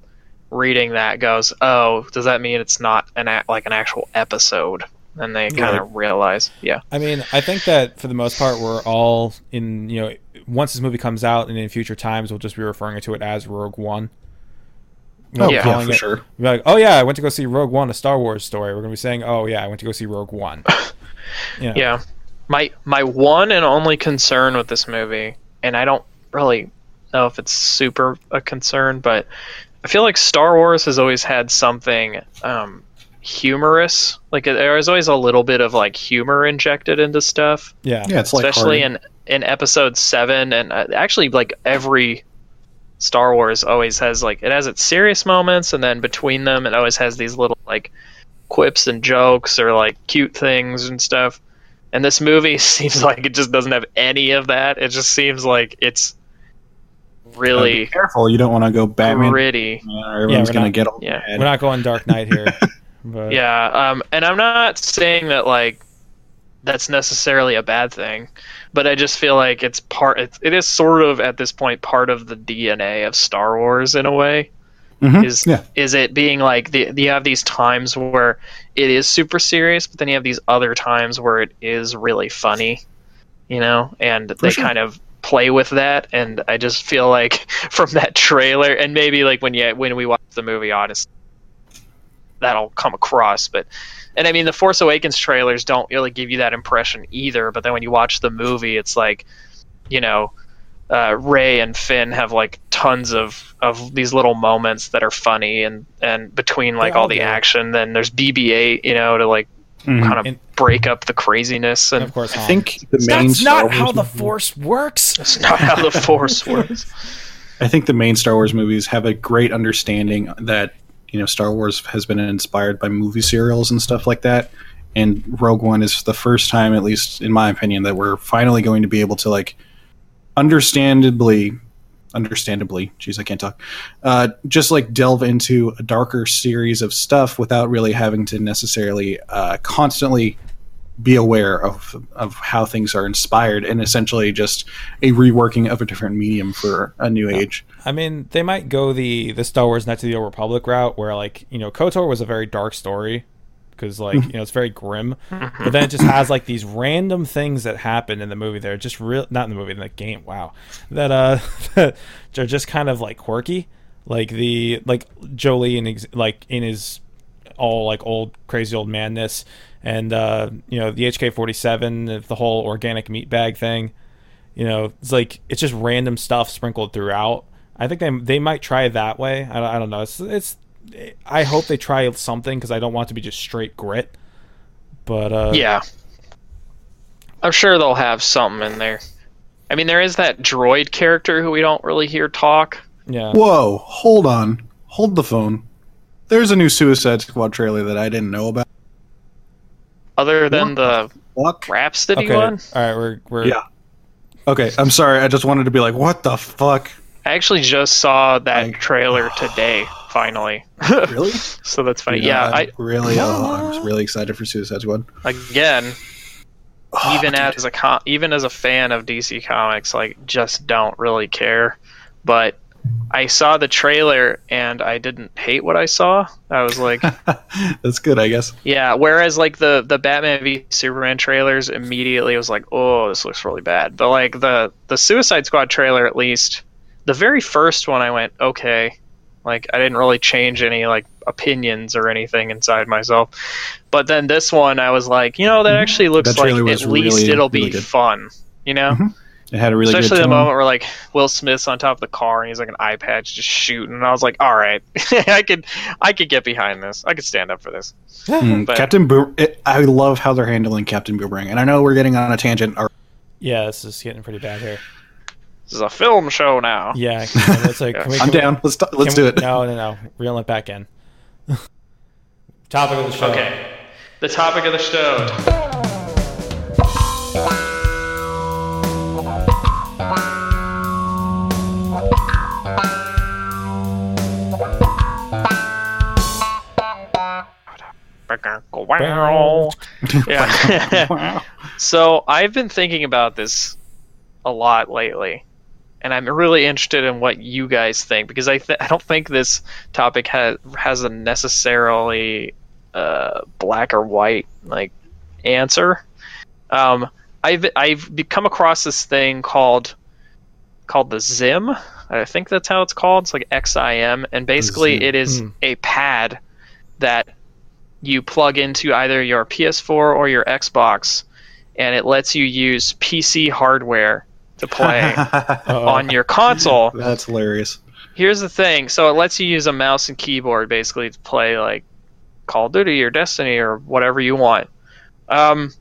[SPEAKER 1] reading that goes, oh, does that mean it's not an a- like an actual episode? And they kind of realize, yeah,
[SPEAKER 3] I mean, I think that for the most part, we're all in. You know, once this movie comes out, and in future times, we'll just be referring to it as Rogue One. You know,
[SPEAKER 2] Oh,
[SPEAKER 1] Yeah.
[SPEAKER 2] yeah, for
[SPEAKER 3] it-
[SPEAKER 2] sure.
[SPEAKER 3] Be like, oh yeah, I went to go see Rogue One, a Star Wars story. We're gonna be saying, oh yeah, I went to go see Rogue One. You know,
[SPEAKER 1] yeah. My my one and only concern with this movie, and I don't really know if it's super a concern, but I feel like Star Wars has always had something um, humorous. Like there was always a little bit of like humor injected into stuff,
[SPEAKER 3] Yeah.
[SPEAKER 2] Yeah, it's like
[SPEAKER 1] especially in in episode seven, and uh, actually like every Star Wars always has like it has its serious moments, and then between them, it always has these little like quips and jokes or like cute things and stuff. And this movie seems like it just doesn't have any of that. It just seems like it's
[SPEAKER 2] be
[SPEAKER 1] really
[SPEAKER 2] careful. You don't want to go Batman.
[SPEAKER 1] gritty.
[SPEAKER 2] or everyone's
[SPEAKER 3] we're
[SPEAKER 2] gonna
[SPEAKER 3] not-
[SPEAKER 2] get all
[SPEAKER 1] yeah.
[SPEAKER 2] mad.
[SPEAKER 3] We're not going Dark Knight here. but
[SPEAKER 1] Yeah, um, and I'm not saying that like that's necessarily a bad thing, but I just feel like it's part. It, it is sort of at this point part of the DNA of Star Wars in a way.
[SPEAKER 2] Mhm.
[SPEAKER 1] Is
[SPEAKER 2] yeah.
[SPEAKER 1] is it being like the, you have these times where it is super serious, but then you have these other times where it is really funny, you know, and they
[SPEAKER 2] sure.
[SPEAKER 1] kind of play with that. And I just feel like from that trailer, and maybe like when you when we watch the movie, honestly, that'll come across. But and I mean, the Force Awakens trailers don't really give you that impression either. But then when you watch the movie, it's like, you know, uh, Rey and Finn have like tons of of these little moments that are funny, and and between like
[SPEAKER 3] They
[SPEAKER 1] all
[SPEAKER 3] all
[SPEAKER 1] the action, then there's BB-8, you know, to like
[SPEAKER 2] Mhm.
[SPEAKER 1] kind of
[SPEAKER 3] And-
[SPEAKER 1] break up the craziness,
[SPEAKER 3] and
[SPEAKER 1] and
[SPEAKER 3] of course,
[SPEAKER 2] I think the main
[SPEAKER 3] that's
[SPEAKER 2] Star
[SPEAKER 3] not how the
[SPEAKER 2] movie-
[SPEAKER 3] Force works.
[SPEAKER 1] that's not how the Force works.
[SPEAKER 2] I think the main Star Wars movies have a great understanding that you know Star Wars has been inspired by movie serials and stuff like that. And Rogue One is the first time, at least in my opinion, that we're finally going to be able to like understandably, understandably, geez, I can't talk, uh, just like delve into a darker series of stuff without really having to necessarily uh, constantly be aware of of how things are inspired and essentially just a reworking of a different medium for a new age.
[SPEAKER 3] I mean, they might go the the Star Wars Knights of the Old Republic route, where like you know, Kotor was a very dark story because like you know it's very grim, but then it just has like these random things that happen in the movie. They're just real, not in the movie, in the game. Wow, that uh, that are just kind of like quirky, like the like Jolee and ex- like in his all like old crazy old madness, and uh, you know the HK forty seven, the whole organic meat bag thing you know it's like it's just random stuff sprinkled throughout i think they they might try it that way i, don't- I don't know it's it's i hope they try something because i don't want it to be just straight grit but uh
[SPEAKER 1] yeah, I'm sure they'll have something in there. I mean, there is that droid character who we don't really hear talk.
[SPEAKER 3] yeah
[SPEAKER 2] Whoa, hold on. Hold the phone. There's a new Suicide Squad trailer that I didn't know about.
[SPEAKER 1] Other than the
[SPEAKER 2] Fuck.
[SPEAKER 1] Rhapsody
[SPEAKER 3] okay
[SPEAKER 1] one,
[SPEAKER 3] all right we're we're
[SPEAKER 2] Yeah. Okay, I'm sorry. I just wanted to be like, what the fuck?
[SPEAKER 1] I actually just saw that
[SPEAKER 2] Like-
[SPEAKER 1] trailer today. Finally,
[SPEAKER 2] Really?
[SPEAKER 1] so that's funny. Yeah,
[SPEAKER 2] I'm
[SPEAKER 1] I
[SPEAKER 2] really, oh, I'm really excited for Suicide Squad.
[SPEAKER 1] again,
[SPEAKER 2] Oh,
[SPEAKER 1] even
[SPEAKER 2] dude.
[SPEAKER 1] as a com- even as a fan of DC Comics, like just don't really care. But I saw the trailer and I didn't hate what I saw. I was like,
[SPEAKER 2] that's good, I guess.
[SPEAKER 1] yeah. Whereas like the the Batman v Superman trailers, immediately was like, oh, this looks really bad. But like the the Suicide Squad trailer, at least the very first one, I went okay. Like I didn't really change any like opinions or anything inside myself. But then this one, I was like, you know, that actually looks
[SPEAKER 2] Mm-hmm. That
[SPEAKER 1] like at least
[SPEAKER 2] really,
[SPEAKER 1] it'll be
[SPEAKER 2] really
[SPEAKER 1] fun. You know,
[SPEAKER 2] Mhm. It had a really
[SPEAKER 1] especially
[SPEAKER 2] good
[SPEAKER 1] the moment where like Will Smith's on top of the car and he's like an eye patch just shooting, and I was like, all right, I could, I could get behind this. I could stand up for this.
[SPEAKER 2] Mm,
[SPEAKER 1] but-
[SPEAKER 2] Captain Boom. It, I love how they're handling Captain Boomerang, and I know we're getting on a tangent. Or,
[SPEAKER 3] yeah this is getting pretty bad here
[SPEAKER 1] This is a film show now.
[SPEAKER 3] yeah can- let's like can we,
[SPEAKER 2] I'm
[SPEAKER 3] can we-
[SPEAKER 2] down. Let's let's
[SPEAKER 3] can
[SPEAKER 2] do
[SPEAKER 3] we-
[SPEAKER 2] it.
[SPEAKER 3] no no no reel it back in topic of the show
[SPEAKER 1] Okay. The topic of the show. Yeah. So I've been thinking about this a lot lately, and I'm really interested in what you guys think because I th- I don't think this topic has has a necessarily uh, black or white like answer. Um, I've I've come across this thing called called the Zim. I think that's how it's called. It's like XIM, and basically it is
[SPEAKER 3] Hmm.
[SPEAKER 1] a pad that you plug into either your PS4 or your Xbox, and it lets you use PC hardware to play on your console.
[SPEAKER 2] That's hilarious.
[SPEAKER 1] Here's the thing: so it lets you use a mouse and keyboard basically to play like Call of Duty or Destiny or whatever you want. Um,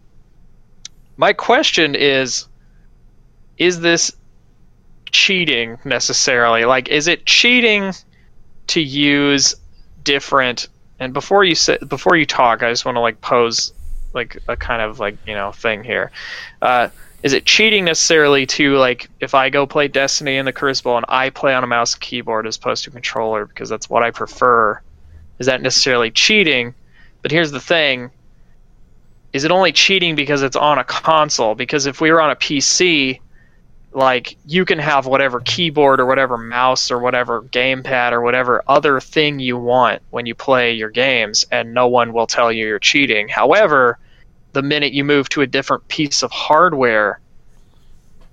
[SPEAKER 1] my question is is this cheating necessarily? Like, is it cheating to use different? And before you say, before you talk, I just want to like pose like a kind of like you know thing here. Uh, is it cheating necessarily to like if I go play Destiny in the Crucible and I play on a mouse and keyboard as opposed to controller because that's what I prefer? Is that necessarily cheating? But here's the thing: is it only cheating because it's on a console? Because if we were on a PC, like you can have whatever keyboard or whatever mouse or whatever gamepad or whatever other thing you want when you play your games, and no one will tell you you're cheating. However, the minute you move to a different piece of hardware,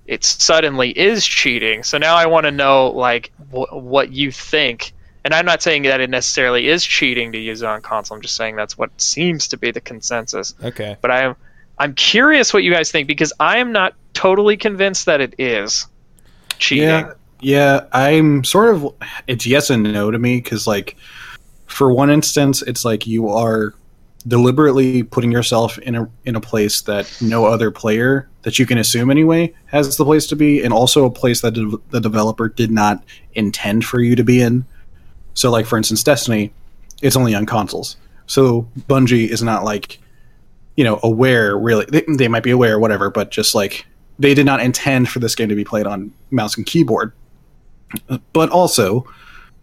[SPEAKER 1] it suddenly is cheating. So now I want to know like wh- what you think. And I'm not saying that it necessarily is cheating to use it on console. I'm just saying that's what seems to be the consensus.
[SPEAKER 3] Okay.
[SPEAKER 1] But I'm I'm curious what you guys think because I am not totally convinced that it is cheating.
[SPEAKER 2] Yeah, yeah. I'm sort of. It's yes and no to me because, like, for one instance, it's like you are deliberately putting yourself in a in a place that no other player that you can assume anyway has the place to be, and also a place that de- the developer did not intend for you to be in. So, like for instance, Destiny, it's only on consoles. So Bungie is not like, you know, aware really. They, they might be aware, or whatever, but just like they did not intend for this game to be played on mouse and keyboard. But also,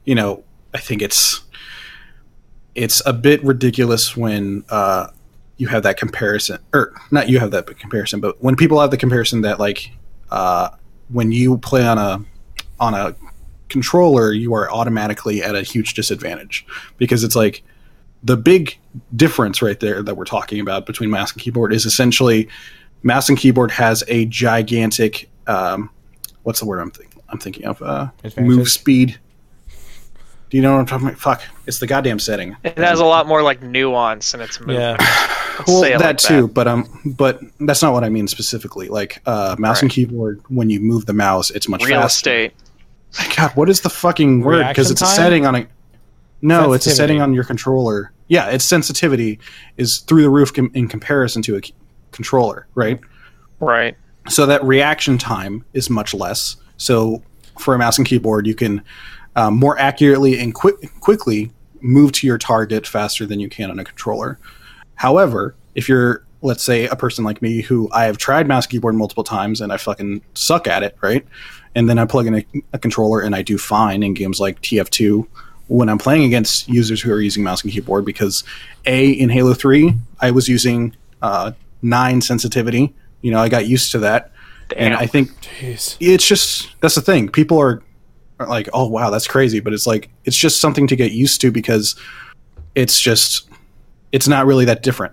[SPEAKER 2] you know, I think it's it's a bit ridiculous when uh, you have that comparison, or not you have that comparison, but when people have the comparison that like uh, when you play on a on a controller, you are automatically at a huge disadvantage because it's like the big difference right there that we're talking about between mouse and keyboard is essentially mouse and keyboard has a gigantic um, what's the word I'm thinking I'm thinking of uh, move speed. Do you know what I'm talking about? Fuck, it's the goddamn setting.
[SPEAKER 1] It has a lot more like nuance in its movement. Let's
[SPEAKER 2] well, that
[SPEAKER 1] like
[SPEAKER 2] too, but um, but that's not what I mean specifically. Like uh, mouse and keyboard, when you move the mouse, it's much
[SPEAKER 1] Real
[SPEAKER 2] faster.
[SPEAKER 1] estate.
[SPEAKER 2] God, what is the fucking word? Because
[SPEAKER 3] Reaction
[SPEAKER 2] it's a setting on a. No, it's a setting on your controller. Yeah, its sensitivity is through the roof com- in comparison to a c- controller, right?
[SPEAKER 1] Right.
[SPEAKER 2] So that reaction time is much less. So for a mouse and keyboard, you can um, more accurately and quick quickly move to your target faster than you can on a controller. However, if you're let's say a person like me who I have tried mouse and keyboard multiple times and I fucking suck at it, right? And then I plug in a, a controller and I do fine in games like TF2 when I'm playing against users who are using mouse and keyboard because a in Halo 3 I was using uh, 9 sensitivity. You know, I got used to that. And I think
[SPEAKER 3] Jeez.
[SPEAKER 2] it's just that's the thing. People are, are like, "Oh wow, that's crazy," but it's like it's just something to get used to because it's just it's not really that different.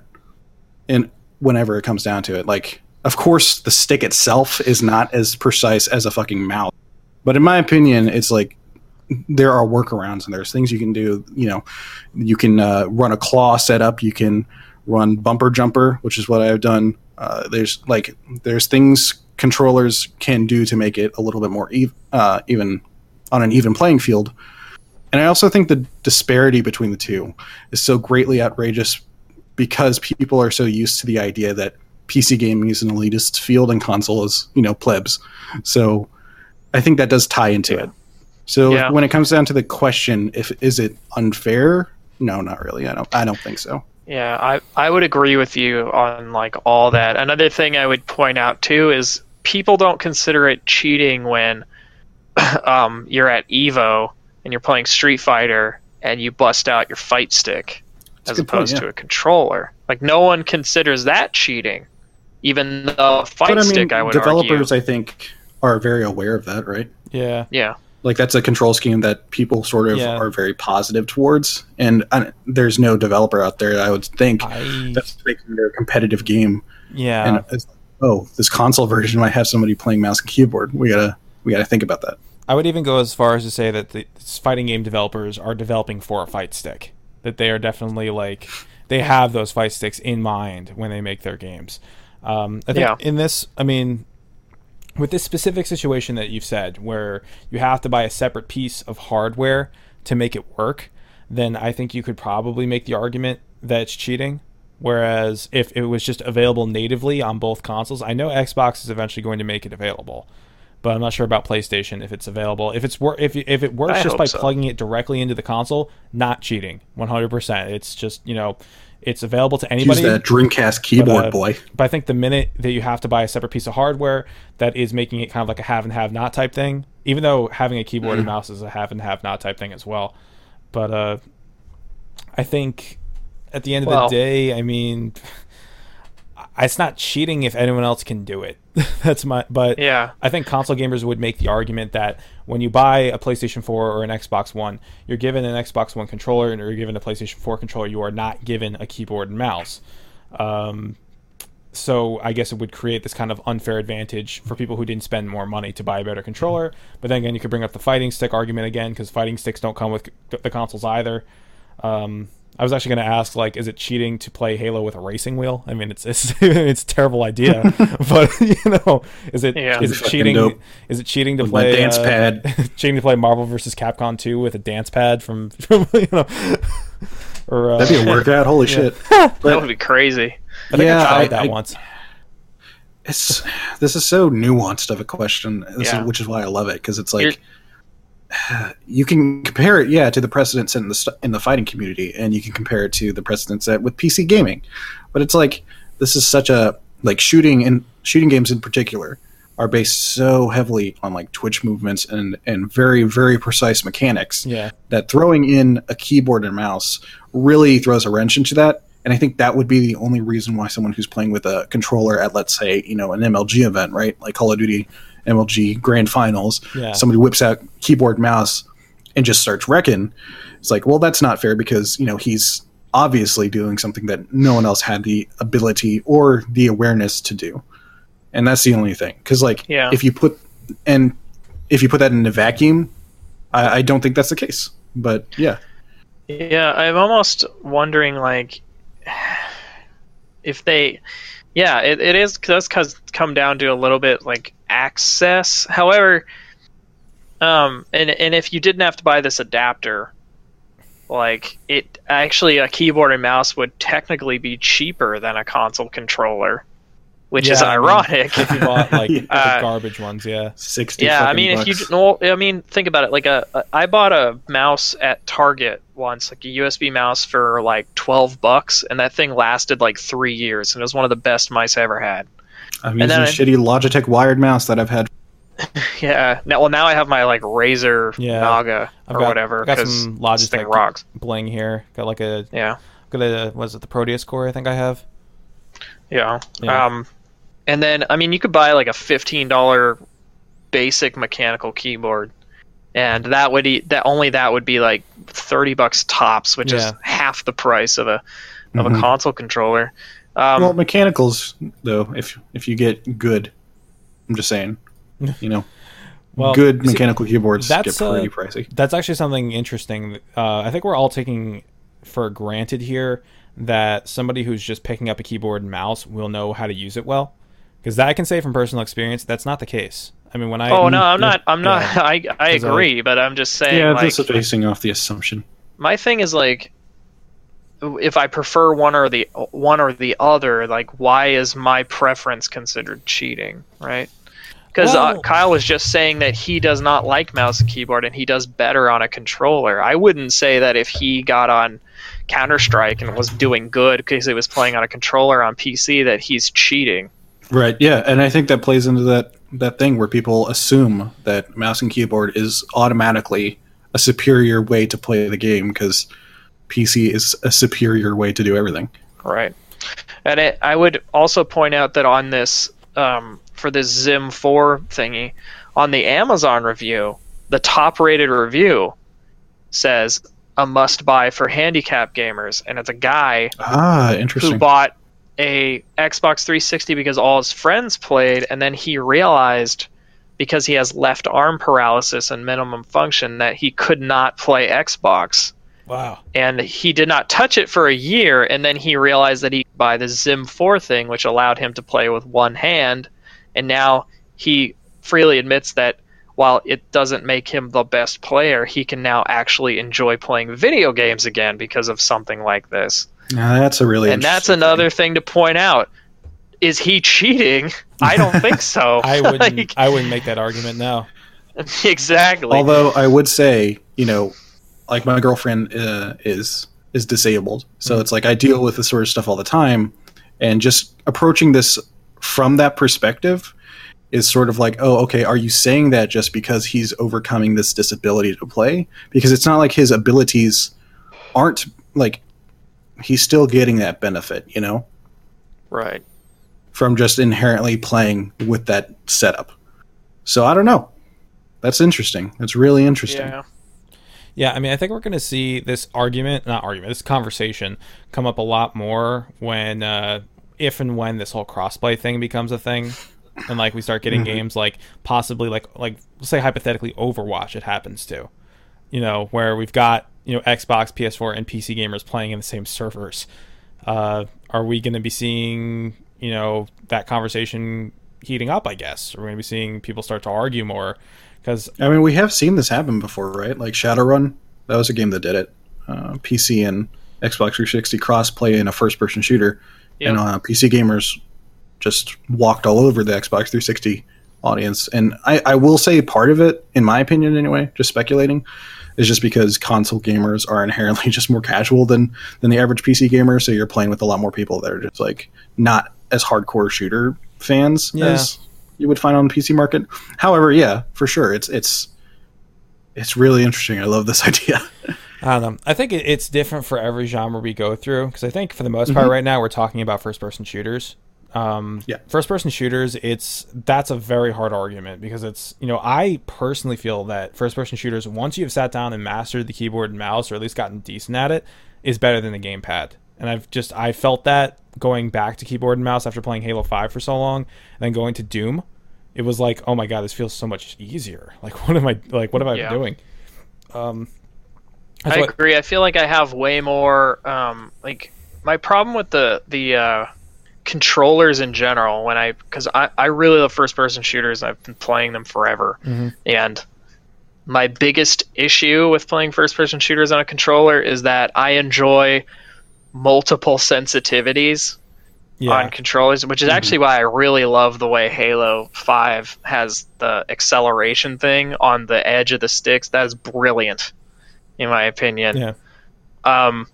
[SPEAKER 2] And whenever it comes down to it, like of course the stick itself is not as precise as a fucking mouse, but in my opinion, it's like there are workarounds and there's things you can do. You know, you can uh, run a claw setup. You can run bumper jumper, which is what I've done. Uh, there's like there's things controllers can do to make it a little bit more ev- uh, even on an even playing field. And I also think the disparity between the two is so greatly outrageous because people are so used to the idea that PC gaming is an elitist field and console is, you know, plebs. So I think that does tie into it. So
[SPEAKER 1] Yeah.
[SPEAKER 2] when it comes down to the question, if is it unfair? No, not really. I don't. I don't think so.
[SPEAKER 1] Yeah, I I would agree with you on like all that. Another thing I would point out too is people don't consider it cheating when um, you're at Evo and you're playing Street Fighter and you bust out your fight stick
[SPEAKER 2] That's
[SPEAKER 1] as
[SPEAKER 2] good point,
[SPEAKER 1] opposed
[SPEAKER 2] yeah.
[SPEAKER 1] to a controller. Like no one considers that cheating, even the fight
[SPEAKER 2] but I mean,
[SPEAKER 1] stick I would
[SPEAKER 2] developers,
[SPEAKER 1] argue.
[SPEAKER 2] I think, are very aware of that, right?
[SPEAKER 3] Yeah.
[SPEAKER 1] Yeah,
[SPEAKER 2] like that's a control scheme that people sort of
[SPEAKER 3] Yeah.
[SPEAKER 2] are very positive towards and uh, there's no developer out there i would think
[SPEAKER 3] I
[SPEAKER 2] that's making their competitive game
[SPEAKER 3] yeah.
[SPEAKER 2] and it's, oh this console version might have somebody playing mouse and keyboard we gotta we gotta think about that
[SPEAKER 3] I would even go as far as to say that the fighting game developers are developing for a fight stick. That they are definitely like they have those fight sticks in mind when they make their games. Um, I think
[SPEAKER 1] Yeah.
[SPEAKER 3] in this, I mean, with this specific situation that you've said, where you have to buy a separate piece of hardware to make it work, then I think you could probably make the argument that it's cheating. Whereas if it was just available natively on both consoles, I know Xbox is eventually going to make it available, but I'm not sure about PlayStation if it's available. If it's wor- if if it works
[SPEAKER 1] I
[SPEAKER 3] just by
[SPEAKER 1] so.
[SPEAKER 3] plugging it directly into the console, not cheating, 100%. It's just you know, it's available to anybody.
[SPEAKER 2] Use
[SPEAKER 3] anybody.
[SPEAKER 2] that Dreamcast keyboard,
[SPEAKER 3] uh,
[SPEAKER 2] boy.
[SPEAKER 3] But I think the minute that you have to buy a separate piece of hardware, that is making it kind of like a have and have not type thing. Even though having a keyboard and mouse is a have and have not type thing as well. But uh, I think at the end of
[SPEAKER 1] Well-
[SPEAKER 3] the day, I mean, it's not cheating if anyone else can do it. That's my. But
[SPEAKER 1] Yeah.
[SPEAKER 3] I think console gamers would make the argument that when you buy a PlayStation 4 or an Xbox One, you're given an Xbox One controller and you're given a PlayStation 4 controller. You are not given a keyboard and mouse. Um, so I guess it would create this kind of unfair advantage for people who didn't spend more money to buy a better controller. But then again, you could bring up the fighting stick argument again because fighting sticks don't come with the consoles either. Um, I was actually going to ask, like, is it cheating to play Halo with a racing wheel? I mean, it's it's, it's a terrible idea, but you know, is it is
[SPEAKER 1] Yeah.
[SPEAKER 3] it cheating?
[SPEAKER 2] dope.
[SPEAKER 3] Is it cheating to
[SPEAKER 2] With my
[SPEAKER 3] play
[SPEAKER 2] dance
[SPEAKER 3] uh,
[SPEAKER 2] pad.
[SPEAKER 3] cheating to play Marvel versus Capcom 2 with a dance pad from, from you know, or uh,
[SPEAKER 2] That'd be a workout. Holy shit!
[SPEAKER 1] That would be crazy.
[SPEAKER 3] I think
[SPEAKER 2] Yeah,
[SPEAKER 3] I tried
[SPEAKER 2] I-
[SPEAKER 3] that
[SPEAKER 2] I-
[SPEAKER 3] once.
[SPEAKER 2] it's this is so nuanced of a question, this
[SPEAKER 1] Yeah.
[SPEAKER 2] is, which is why I love it because it's like you can compare it, yeah, to the precedents in the in the fighting community, and you can compare it to the precedents that with PC gaming, but it's like this is such a like shooting and shooting games in particular are based so heavily on like twitch movements and and very very precise mechanics
[SPEAKER 3] Yeah.
[SPEAKER 2] that throwing in a keyboard and mouse really throws a wrench into that. And I think that would be the only reason why someone who's playing with a controller at, let's say, you know, an MLG event, right, like Call of Duty MLG Grand Finals,
[SPEAKER 3] Yeah.
[SPEAKER 2] somebody whips out keyboard mouse and just starts wrecking. It's like, well, that's not fair because you know he's obviously doing something that no one else had the ability or the awareness to do, and that's the only thing. Because like,
[SPEAKER 1] Yeah.
[SPEAKER 2] if you put and if you put that in a vacuum, I, I don't think that's the case. But yeah,
[SPEAKER 1] Yeah, I'm almost wondering like if they yeah, it, it is does cause come down to a little bit like access. However, um and and if you didn't have to buy this adapter, like it actually a keyboard and mouse would technically be cheaper than a console controller, which is
[SPEAKER 3] Yeah, I mean,
[SPEAKER 1] ironic.
[SPEAKER 3] if you bought like the
[SPEAKER 1] Uh,
[SPEAKER 3] garbage ones, yeah.
[SPEAKER 2] sixty.
[SPEAKER 1] Yeah, I
[SPEAKER 2] fucking
[SPEAKER 1] mean, if you
[SPEAKER 2] bucks.
[SPEAKER 1] no, I mean, think about it. Like a, a, I bought a mouse at Target once, like a USB mouse for like twelve bucks, and that thing lasted like three years, and it was one of the best mice I ever had.
[SPEAKER 2] I'm
[SPEAKER 1] and
[SPEAKER 2] using
[SPEAKER 1] then
[SPEAKER 2] a
[SPEAKER 1] I-
[SPEAKER 2] shitty Logitech wired mouse that I've had.
[SPEAKER 1] Yeah. Now, well, now I have my like Razer
[SPEAKER 3] Yeah.
[SPEAKER 1] Naga
[SPEAKER 3] I've
[SPEAKER 1] or
[SPEAKER 3] got,
[SPEAKER 1] whatever
[SPEAKER 3] I've got
[SPEAKER 1] because
[SPEAKER 3] some
[SPEAKER 1] this thing
[SPEAKER 3] Logitech
[SPEAKER 1] rocks.
[SPEAKER 3] bling here. Got like a
[SPEAKER 1] Yeah.
[SPEAKER 3] got a was it the Proteus core? I think I have.
[SPEAKER 1] Yeah.
[SPEAKER 3] Yeah.
[SPEAKER 1] Um, and then I mean, you could buy like a fifteen dollar basic mechanical keyboard, and that would e- that only that would be like thirty bucks tops, which is half the price of a of a
[SPEAKER 2] Mhm.
[SPEAKER 1] console controller. Um,
[SPEAKER 2] well, mechanicals though, if if you get good, I'm just saying, you know,
[SPEAKER 3] Well,
[SPEAKER 2] good
[SPEAKER 3] see,
[SPEAKER 2] mechanical keyboards get
[SPEAKER 3] that's,
[SPEAKER 2] pretty
[SPEAKER 3] uh,
[SPEAKER 2] pricey.
[SPEAKER 3] That's actually something interesting. Uh, I think we're all taking for granted here that somebody who's just picking up a keyboard and mouse will know how to use it well. Because that I can say from personal experience, that's not the case. I mean, when I
[SPEAKER 1] oh no, I'm not. I'm not.
[SPEAKER 3] yeah.
[SPEAKER 1] I I
[SPEAKER 3] 'Cause I-
[SPEAKER 1] agree, but I'm just saying.
[SPEAKER 2] Yeah,
[SPEAKER 1] like,
[SPEAKER 2] this is basing off the assumption.
[SPEAKER 1] my thing is like if I prefer one or the one or the other, like why is my preference considered cheating, right? Because uh, Kyle was just saying that he does not like mouse and keyboard, and he does better on a controller. I wouldn't say that if he got on Counter Strike and was doing good because he was playing on a controller on PC, that he's cheating.
[SPEAKER 2] Right. Yeah, and I think that plays into that that thing where people assume that mouse and keyboard is automatically a superior way to play the game because PC is a superior way to do everything.
[SPEAKER 1] Right. And it, I would also point out that on this, um, for this XIM 4 thingy, on the Amazon review, the top rated review says a must buy for handicap gamers. And it's a guy
[SPEAKER 2] Ah, interesting.
[SPEAKER 1] who bought a Xbox 360 because all his friends played, and then he realized because he has left arm paralysis and minimum function that he could not play Xbox
[SPEAKER 3] wow,
[SPEAKER 1] and he did not touch it for a year and then he realized that he could buy the XIM 4 thing which allowed him to play with one hand and now he freely admits that while it doesn't make him the best player he can now actually enjoy playing video games again because of something like this
[SPEAKER 2] Now, that's a really
[SPEAKER 1] and that's another
[SPEAKER 2] thing.
[SPEAKER 1] thing to point out. Is he cheating? I don't think so.
[SPEAKER 3] I wouldn't.
[SPEAKER 1] Like,
[SPEAKER 3] I wouldn't make that argument now.
[SPEAKER 1] exactly.
[SPEAKER 2] Although I would say, you know, like my girlfriend uh, is is disabled, so
[SPEAKER 3] Mhm.
[SPEAKER 2] it's like I deal with this sort of stuff all the time, and just approaching this from that perspective is sort of like, oh, okay, are you saying that just because he's overcoming this disability to play? Because it's not like his abilities aren't like he's still getting that benefit, you know,
[SPEAKER 1] right.
[SPEAKER 2] from just inherently playing with that setup. So I don't know. That's interesting. That's really interesting.
[SPEAKER 1] Yeah.
[SPEAKER 3] Yeah, I mean, I think we're going to see this argument, not argument, this conversation come up a lot more when, uh, if and when this whole crossplay thing becomes a thing, and like we start getting
[SPEAKER 2] Mhm.
[SPEAKER 3] games like possibly like like say hypothetically Overwatch, it happens to, you know, where we've got you know Xbox, PS4, and PC gamers playing in the same servers. Uh, are we going to be seeing you know that conversation heating up? I guess we're we going to be seeing people start to argue more because
[SPEAKER 2] I mean, we have seen this happen before, right? Like Shadowrun, that was a game that did it. Uh, PC and Xbox 360 cross-play in a first-person shooter,
[SPEAKER 1] Yep.
[SPEAKER 2] and uh, PC gamers just walked all over the Xbox 360 audience. And I, I will say part of it, in my opinion anyway, just speculating, is just because console gamers are inherently just more casual than than the average PC gamer. So you're playing with a lot more people that are just like not as hardcore shooter fans
[SPEAKER 3] Yeah.
[SPEAKER 2] as you would find on the PC market. However, yeah, for sure, it's it's it's really interesting. I love this idea.
[SPEAKER 3] I don't know. I think it's different for every genre we go through because I think for the most part
[SPEAKER 2] Mhm.
[SPEAKER 3] right now we're talking about first person shooters. Um,
[SPEAKER 2] Yeah.
[SPEAKER 3] First person shooters, it's that's a very hard argument because it's you know I personally feel that first person shooters once you've sat down and mastered the keyboard and mouse or at least gotten decent at it is better than the gamepad. And I've just I felt that going back to keyboard and mouse after playing Halo Five for so long, and then going to Doom, it was like oh my god this feels so much easier. Like what am I like what am I
[SPEAKER 1] Yeah.
[SPEAKER 3] doing? Um,
[SPEAKER 1] I agree. I feel like I have way more um, like my problem with the the uh, controllers in general when I because I, I really love first person shooters. I've been playing them forever,
[SPEAKER 3] Mhm.
[SPEAKER 1] and my biggest issue with playing first person shooters on a controller is that I enjoy multiple sensitivities
[SPEAKER 3] yeah.
[SPEAKER 1] on controllers, which is actually why I really love the way Halo 5 has the acceleration thing on the edge of the sticks. That is brilliant, in my opinion.
[SPEAKER 3] Yeah.
[SPEAKER 1] Um,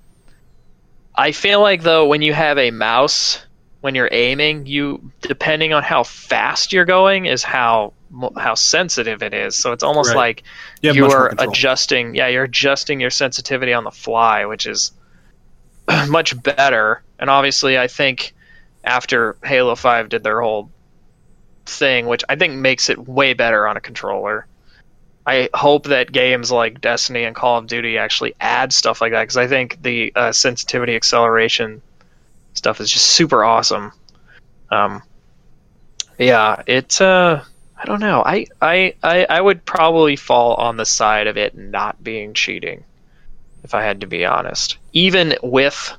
[SPEAKER 1] I feel like, though, when you have a mouse, when you're aiming, you depending on how fast you're going, is how how sensitive it is. So it's almost
[SPEAKER 2] Right.
[SPEAKER 1] like
[SPEAKER 2] you,
[SPEAKER 1] you are adjusting yeah you're adjusting your sensitivity on the fly which is much better and obviously i think after halo 5 did their whole thing which i think makes it way better on a controller i hope that games like destiny and call of duty actually add stuff like that because i think the uh, sensitivity acceleration stuff is just super awesome um, yeah it's uh I don't know. I, I, I, I would probably fall on the side of it not being cheating, if I had to be honest. Even with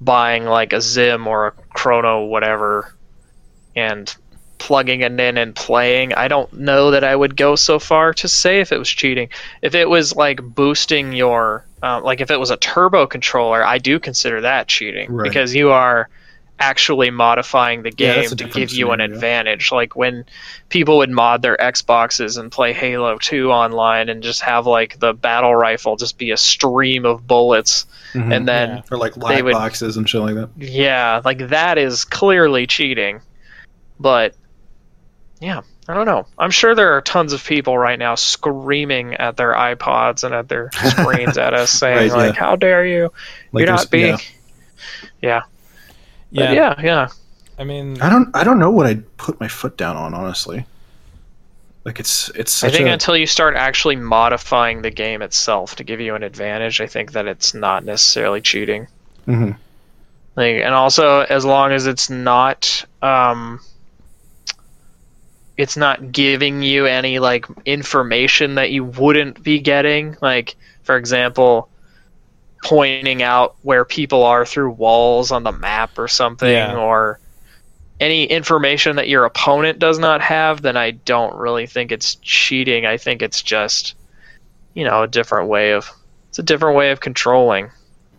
[SPEAKER 1] buying like a XIM or a Cronus, whatever, and plugging it in and playing, I don't know that I would go so far to say if it was cheating. If it was like boosting your, uh, like if it was a turbo controller, I do consider that cheating
[SPEAKER 2] Right.
[SPEAKER 1] because you are actually modifying the game
[SPEAKER 2] that's a
[SPEAKER 1] to give you an
[SPEAKER 2] scenario.
[SPEAKER 1] advantage. Like when people would mod their Xboxes and play Halo 2 online and just have like the battle rifle just be a stream of bullets
[SPEAKER 2] Mhm.
[SPEAKER 1] and then
[SPEAKER 3] Yeah.
[SPEAKER 2] or like
[SPEAKER 1] they
[SPEAKER 2] live
[SPEAKER 1] would-
[SPEAKER 2] boxes and shit like that.
[SPEAKER 1] yeah, like that is clearly cheating. But yeah, I don't know. I'm sure there are tons of people right now screaming at their iPods and at their screens at us saying
[SPEAKER 2] Right, yeah.
[SPEAKER 1] like, "How dare you?
[SPEAKER 2] Like
[SPEAKER 1] You're not being."
[SPEAKER 2] yeah.
[SPEAKER 1] Yeah.
[SPEAKER 3] yeah.
[SPEAKER 1] yeah, yeah.
[SPEAKER 3] I mean,
[SPEAKER 2] I don't I don't know what I'd put my foot down on honestly. Like it's it's
[SPEAKER 1] I think
[SPEAKER 2] a
[SPEAKER 1] until you start actually modifying the game itself to give you an advantage, I think that it's not necessarily cheating.
[SPEAKER 2] Mhm.
[SPEAKER 1] Like, and also as long as it's not, um, it's not giving you any like information that you wouldn't be getting. Like, for example, pointing out where people are through walls on the map or something,
[SPEAKER 3] Yeah.
[SPEAKER 1] or any information that your opponent does not have, then I don't really think it's cheating. I think it's just, you know, a different way of it's a different way of controlling.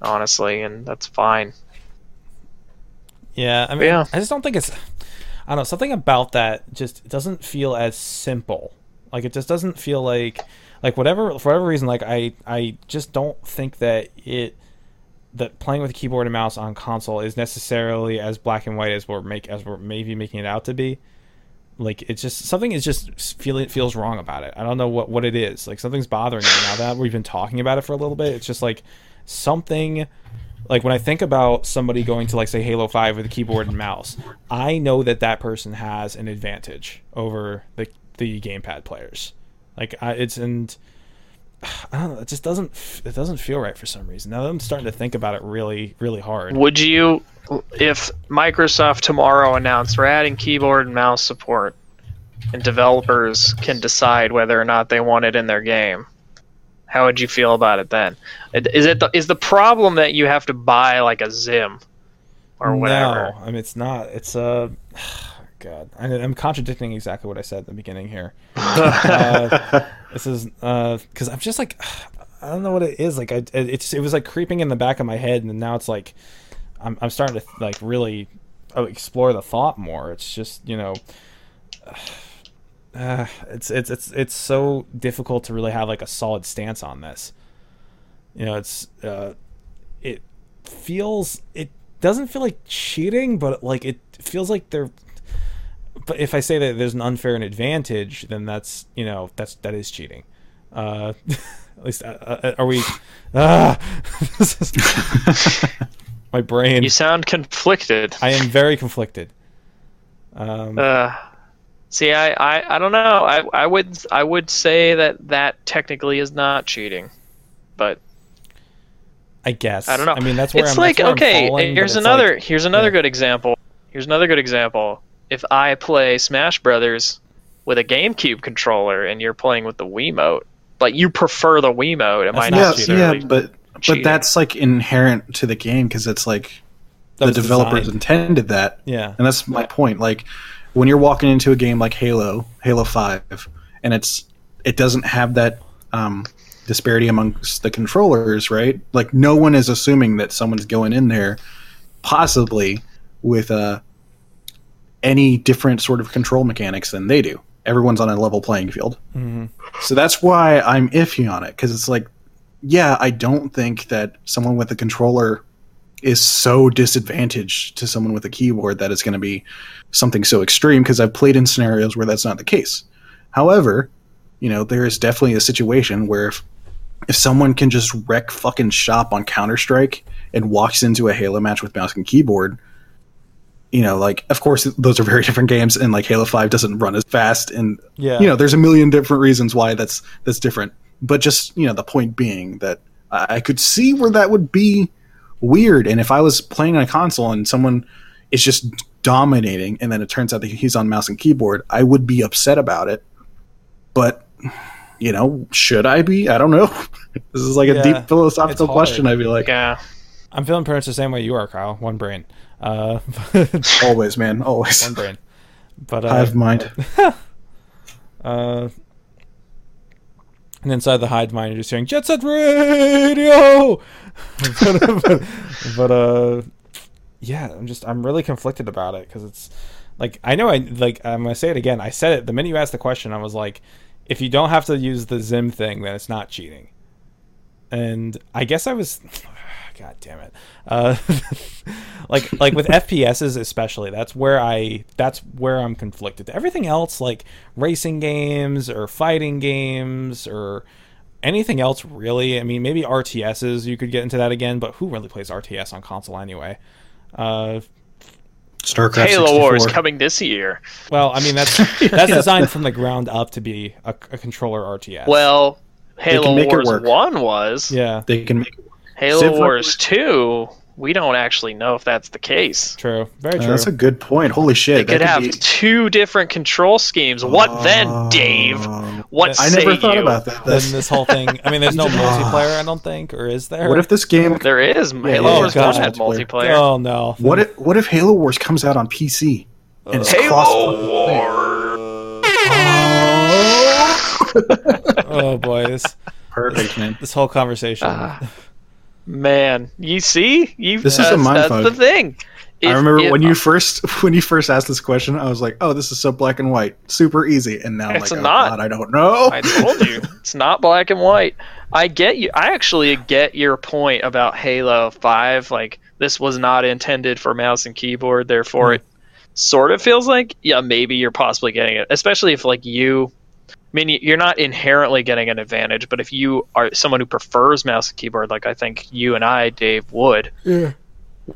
[SPEAKER 1] honestly, and that's fine.
[SPEAKER 3] Yeah, I mean,
[SPEAKER 1] Yeah.
[SPEAKER 3] I just don't think it's. I don't know. Something about that just doesn't feel as simple. Like it just doesn't feel like like whatever for whatever reason. Like I I just don't think that it that playing with a keyboard and mouse on console is necessarily as black and white as we're make as we're maybe making it out to be. Like it's just something is just feel it feels wrong about it. I don't know what what it is. Like something's bothering me now that we've been talking about it for a little bit. It's just like something like when I think about somebody going to like say Halo 5 with a keyboard and mouse, I know that that person has an advantage over the the gamepad players. Like I, it's and I don't know, it just doesn't it doesn't feel right for some reason. Now I'm starting to think about it really really hard.
[SPEAKER 1] Would you, if Microsoft tomorrow announced we're adding keyboard and mouse support, and developers can decide whether or not they want it in their game? How would you feel about it then? Is it the, is the problem that you have to buy like a XIM or whatever?
[SPEAKER 3] No, I mean it's not. It's uh, God, I, I'm contradicting exactly what I said at the beginning here. uh, this is because I'm just like I don't know what it is. Like I, it's it was like creeping in the back of my head, and now it's like I'm I'm starting to like really uh, explore the thought more. It's just you know. Uh, it's it's it's it's so difficult to really have like a solid stance on this. You know, it's uh, it feels it doesn't feel like cheating, but like it feels like they're. But if I say that there's an unfair advantage, then that's you know that's that is cheating. Uh, at least uh, uh, are we? Is- my brain.
[SPEAKER 1] You sound conflicted.
[SPEAKER 3] I am very conflicted. Um,
[SPEAKER 1] Uh, see, I, I, I don't know. I, I would I would say that that technically is not cheating, but
[SPEAKER 3] I guess.
[SPEAKER 1] I don't know.
[SPEAKER 3] I mean, that's where
[SPEAKER 1] it's
[SPEAKER 3] I'm,
[SPEAKER 1] like
[SPEAKER 3] where
[SPEAKER 1] okay.
[SPEAKER 3] falling,
[SPEAKER 1] here's another
[SPEAKER 3] like-
[SPEAKER 1] here's another
[SPEAKER 3] yeah.
[SPEAKER 1] good example. Here's another good example. If I play Smash Brothers with a GameCube controller and you're playing with the Wiimote, but you prefer the Wiimote, am
[SPEAKER 3] That's
[SPEAKER 1] I
[SPEAKER 3] not
[SPEAKER 2] yeah,
[SPEAKER 1] not
[SPEAKER 3] cheating.
[SPEAKER 2] yeah, but
[SPEAKER 1] cheating.
[SPEAKER 2] but that's like inherent to the game because it's like
[SPEAKER 3] that
[SPEAKER 2] the developers
[SPEAKER 3] designed.
[SPEAKER 2] intended that.
[SPEAKER 3] Yeah.
[SPEAKER 2] And that's my point. Like when you're walking into a game like Halo, Halo Five, and it's it doesn't have that um, disparity amongst the controllers, right? Like no one is assuming that someone's going in there, possibly with uh, any different sort of control mechanics than they do. Everyone's on a level playing field.
[SPEAKER 3] Mhm.
[SPEAKER 2] So that's why I'm iffy on it because it's like, yeah, I don't think that someone with a controller is so disadvantaged to someone with a keyboard that it's going to be something so extreme because I've played in scenarios where that's not the case. However, you know, there is definitely a situation where if if someone can just wreck fucking shop on Counter Strike and walks into a Halo match with mouse and keyboard, you know, like of course those are very different games, and like Halo Five doesn't run as fast, and
[SPEAKER 3] Yeah.
[SPEAKER 2] you know, there's a million different reasons why that's that's different. But just you know, the point being that I I could see where that would be weird, and if I was playing on a console and someone is just dominating, and then it turns out that he's on mouse and keyboard, I would be upset about it. But you know, should I be? I don't know. this is like a deep philosophical question. I'd be like,
[SPEAKER 1] yeah.
[SPEAKER 3] I'm feeling pretty much the same way you are, Kyle. One brain. Uh,
[SPEAKER 2] always, man, always.
[SPEAKER 3] one brain. But uh,
[SPEAKER 2] Hive mind.
[SPEAKER 3] uh, and inside the hive mind, you're just hearing Jet Set Radio. but, but, but, uh, yeah, I'm just I'm really conflicted about it because it's like I know I like I'm gonna say it again. I said it the minute you asked the question. I was like, if you don't have to use the XIM thing, then it's not cheating. And I guess I was, God damn it, uh, like like with FPSs especially. That's where I that's where I'm conflicted. Everything else like racing games or fighting games or anything else really. I mean, maybe RTSs you could get into that again, but who really plays RTS on console anyway? Uh,
[SPEAKER 2] StarCraft
[SPEAKER 1] Halo
[SPEAKER 2] 64.
[SPEAKER 1] Wars coming this year.
[SPEAKER 3] well, I mean that's that's designed from the ground up to be a, a controller RTS.
[SPEAKER 1] Well, Halo Wars. One was.
[SPEAKER 3] yeah,
[SPEAKER 2] They can make it.
[SPEAKER 1] Halo
[SPEAKER 2] Civ-
[SPEAKER 1] Wars Two. We don't actually know if that's the case.
[SPEAKER 3] true, very
[SPEAKER 2] Uh,
[SPEAKER 3] true.
[SPEAKER 2] that's a good point. Holy shit!
[SPEAKER 1] They could
[SPEAKER 2] that
[SPEAKER 1] have
[SPEAKER 2] be-
[SPEAKER 1] two different control schemes. What then, Dave? What
[SPEAKER 2] I
[SPEAKER 1] say
[SPEAKER 2] never thought
[SPEAKER 1] you?
[SPEAKER 2] about that.
[SPEAKER 3] then this whole thing. I mean, there's no multiplayer. I don't think, or is there?
[SPEAKER 2] what if this game?
[SPEAKER 1] There is. Halo
[SPEAKER 2] yeah,
[SPEAKER 1] Wars
[SPEAKER 3] yeah.
[SPEAKER 1] One had
[SPEAKER 2] Multiplayer.
[SPEAKER 1] multiplayer.
[SPEAKER 3] Oh no!
[SPEAKER 2] What if what if Halo Wars comes out on PC and it's
[SPEAKER 1] Halo
[SPEAKER 2] cross?
[SPEAKER 1] Wars.
[SPEAKER 3] Oh boy, this
[SPEAKER 2] Perfect, man.
[SPEAKER 3] this whole conversation.
[SPEAKER 1] Man, you see, you
[SPEAKER 2] This is a
[SPEAKER 1] that's,
[SPEAKER 2] mind
[SPEAKER 1] that's the thing.
[SPEAKER 2] I remember
[SPEAKER 1] if-
[SPEAKER 2] when you first when you first asked this question, I was like, "Oh, this is so black and white, super easy." And now I'm
[SPEAKER 1] It's
[SPEAKER 2] like,
[SPEAKER 1] not.
[SPEAKER 2] "Oh God, I don't know."
[SPEAKER 1] I told you it's not black and white. I get you. I actually get your point about Halo Five. Like this was not intended for mouse and keyboard, therefore
[SPEAKER 2] Hmm.
[SPEAKER 1] it sort of feels like yeah maybe you're possibly getting it, especially if like you. I mean, you're not inherently getting an advantage, but if you are someone who prefers mouse and keyboard, like I think you and I, Dave, would,
[SPEAKER 3] Yeah.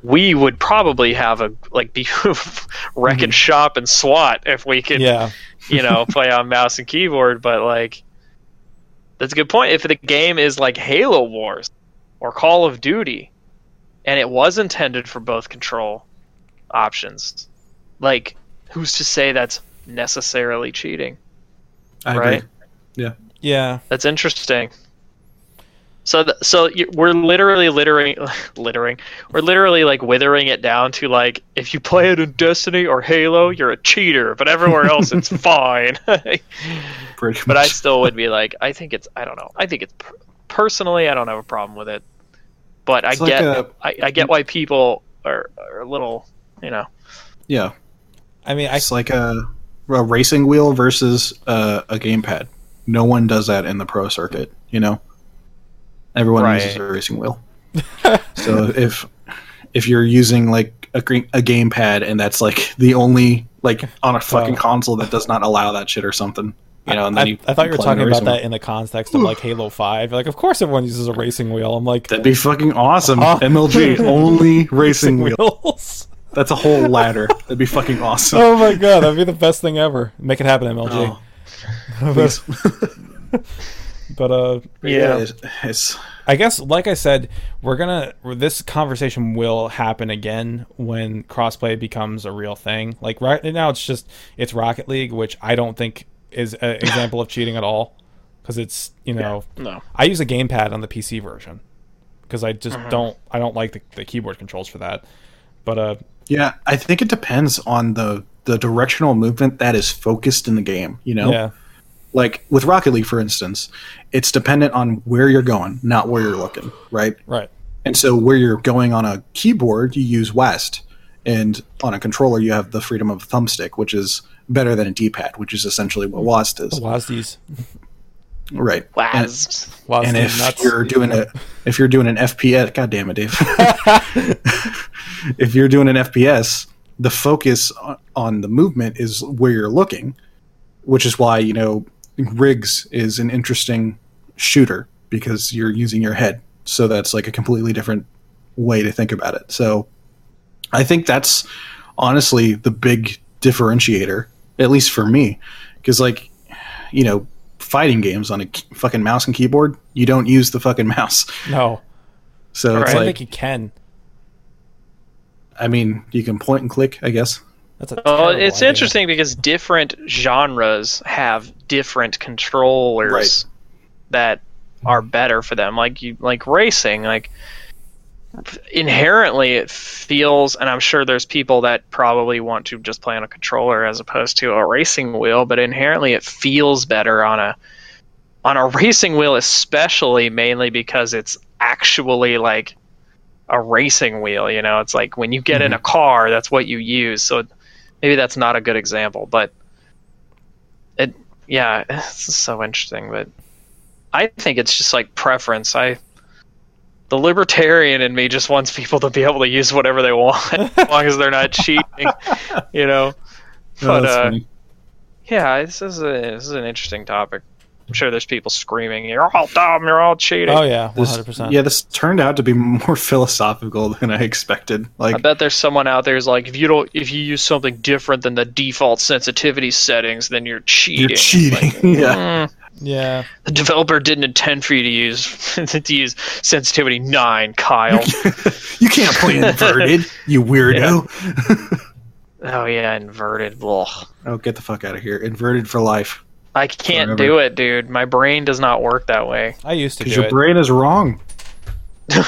[SPEAKER 1] we would probably have a like be wreckage mm-hmm. shop and SWAT if we could
[SPEAKER 3] Yeah.
[SPEAKER 1] you know, play on mouse and keyboard, but like that's a good point. If the game is like Halo Wars or Call of Duty and it was intended for both control options, like who's to say that's necessarily cheating?
[SPEAKER 2] I
[SPEAKER 1] right?
[SPEAKER 2] agree.
[SPEAKER 3] Yeah. Yeah.
[SPEAKER 1] That's interesting. So, th- so you, we're literally littering, littering. We're literally like withering it down to like, if you play it in Destiny or Halo, you're a cheater, but everywhere else it's fine.
[SPEAKER 2] Pretty
[SPEAKER 1] but I still would be like, I think it's, I don't know. I think it's per- personally, I don't have a problem with it. But I
[SPEAKER 2] like
[SPEAKER 1] get,
[SPEAKER 2] a-
[SPEAKER 1] I, I get why people are, are a little, you know.
[SPEAKER 2] yeah,
[SPEAKER 3] I mean, I
[SPEAKER 2] it's like a, a racing wheel versus a, a gamepad. No one does that in the pro circuit. You know, everyone
[SPEAKER 1] Right.
[SPEAKER 2] uses a racing wheel. so if if you're using like a green, a gamepad and that's like the only like on a fucking
[SPEAKER 3] Oh.
[SPEAKER 2] console that does not allow that shit or something, you know, and then
[SPEAKER 3] I,
[SPEAKER 2] you
[SPEAKER 3] I thought you were talking about that
[SPEAKER 2] wheel.
[SPEAKER 3] in the context of like Halo Five. Like, of course, everyone uses a racing wheel. I'm like,
[SPEAKER 2] That'd be fucking awesome.
[SPEAKER 3] Oh.
[SPEAKER 2] MLG only racing wheel.
[SPEAKER 3] wheels.
[SPEAKER 2] That's a whole ladder. That'd be fucking awesome.
[SPEAKER 3] oh my god, that'd be the best thing ever. Make it happen, MLG.
[SPEAKER 2] Oh, please.
[SPEAKER 3] But uh,
[SPEAKER 1] Yeah.
[SPEAKER 2] it's, it's
[SPEAKER 3] I guess, like I said, we're gonna this conversation will happen again when crossplay becomes a real thing. Like right now, it's just it's Rocket League, which I don't think is an example of cheating at all, because it's you know
[SPEAKER 1] No.
[SPEAKER 3] I use a gamepad on the PC version because I just
[SPEAKER 1] Mm-hmm.
[SPEAKER 3] don't I don't like the, the keyboard controls for that. But uh,
[SPEAKER 2] yeah. I think it depends on the the directional movement that is focused in the game. You know,
[SPEAKER 3] yeah,
[SPEAKER 2] like with Rocket League, for instance, it's dependent on where you're going, not where you're looking, right?
[SPEAKER 3] right,
[SPEAKER 2] And so where you're going on a keyboard, you use west, and on a controller, you have the freedom of thumbstick, which is better than a D-pad, which is essentially what WASD is,
[SPEAKER 3] WASDs,
[SPEAKER 2] right? And-
[SPEAKER 1] Waz.
[SPEAKER 3] WASD
[SPEAKER 2] and if
[SPEAKER 3] nuts.
[SPEAKER 2] you're doing a if you're doing an FPS, god damn it, Dave. if you're doing an FPS, the focus on, on the movement is where you're looking, which is why you know RIGS is an interesting shooter because you're using your head. So that's like a completely different way to think about it. So I think that's honestly the big differentiator, at least for me, because like you know fighting games on a k- fucking mouse and keyboard, you don't use the fucking mouse.
[SPEAKER 3] no,
[SPEAKER 2] So
[SPEAKER 1] Right.
[SPEAKER 2] it's
[SPEAKER 3] I
[SPEAKER 2] like,
[SPEAKER 3] think you can.
[SPEAKER 2] I mean, you can point and click, I guess.
[SPEAKER 3] That's a
[SPEAKER 1] Well, it's
[SPEAKER 3] idea.
[SPEAKER 1] interesting because different genres have different controllers
[SPEAKER 2] Right.
[SPEAKER 1] that are better for them. Like you, like racing, like inherently it feels, and I'm sure there's people that probably want to just play on a controller as opposed to a racing wheel, but inherently it feels better on a on a racing wheel, especially mainly because it's actually like a racing wheel. You know, it's like when you get in a mm-hmm. car, that's what you use. So maybe that's not a good example, but it yeah, it's so interesting. But I think it's just like preference. I the libertarian in me just wants people to be able to use whatever they want as long as they're not cheating. You know. But
[SPEAKER 2] that's
[SPEAKER 1] uh, yeah, this is a this is an interesting topic. I'm sure there's people screaming, "You're all dumb! You're all cheating!"
[SPEAKER 3] Oh yeah,
[SPEAKER 2] This-
[SPEAKER 3] hundred percent.
[SPEAKER 2] Yeah, this turned out to be more philosophical than I expected. Like,
[SPEAKER 1] I bet there's someone out there who's like, if you don't, if you use something different than the default sensitivity settings, then you're cheating.
[SPEAKER 2] you're cheating. yeah.
[SPEAKER 1] Mm,
[SPEAKER 3] Yeah,
[SPEAKER 1] the developer didn't intend for you to use to use sensitivity nine, Kyle.
[SPEAKER 2] you can't play inverted, you weirdo.
[SPEAKER 1] oh yeah, inverted. Ugh.
[SPEAKER 2] oh, get the fuck out of here. Inverted for life.
[SPEAKER 1] I can't
[SPEAKER 2] Forever.
[SPEAKER 1] do it, dude. My brain does not work that way.
[SPEAKER 3] I used to
[SPEAKER 2] Because your
[SPEAKER 3] it.
[SPEAKER 2] brain is wrong.
[SPEAKER 3] then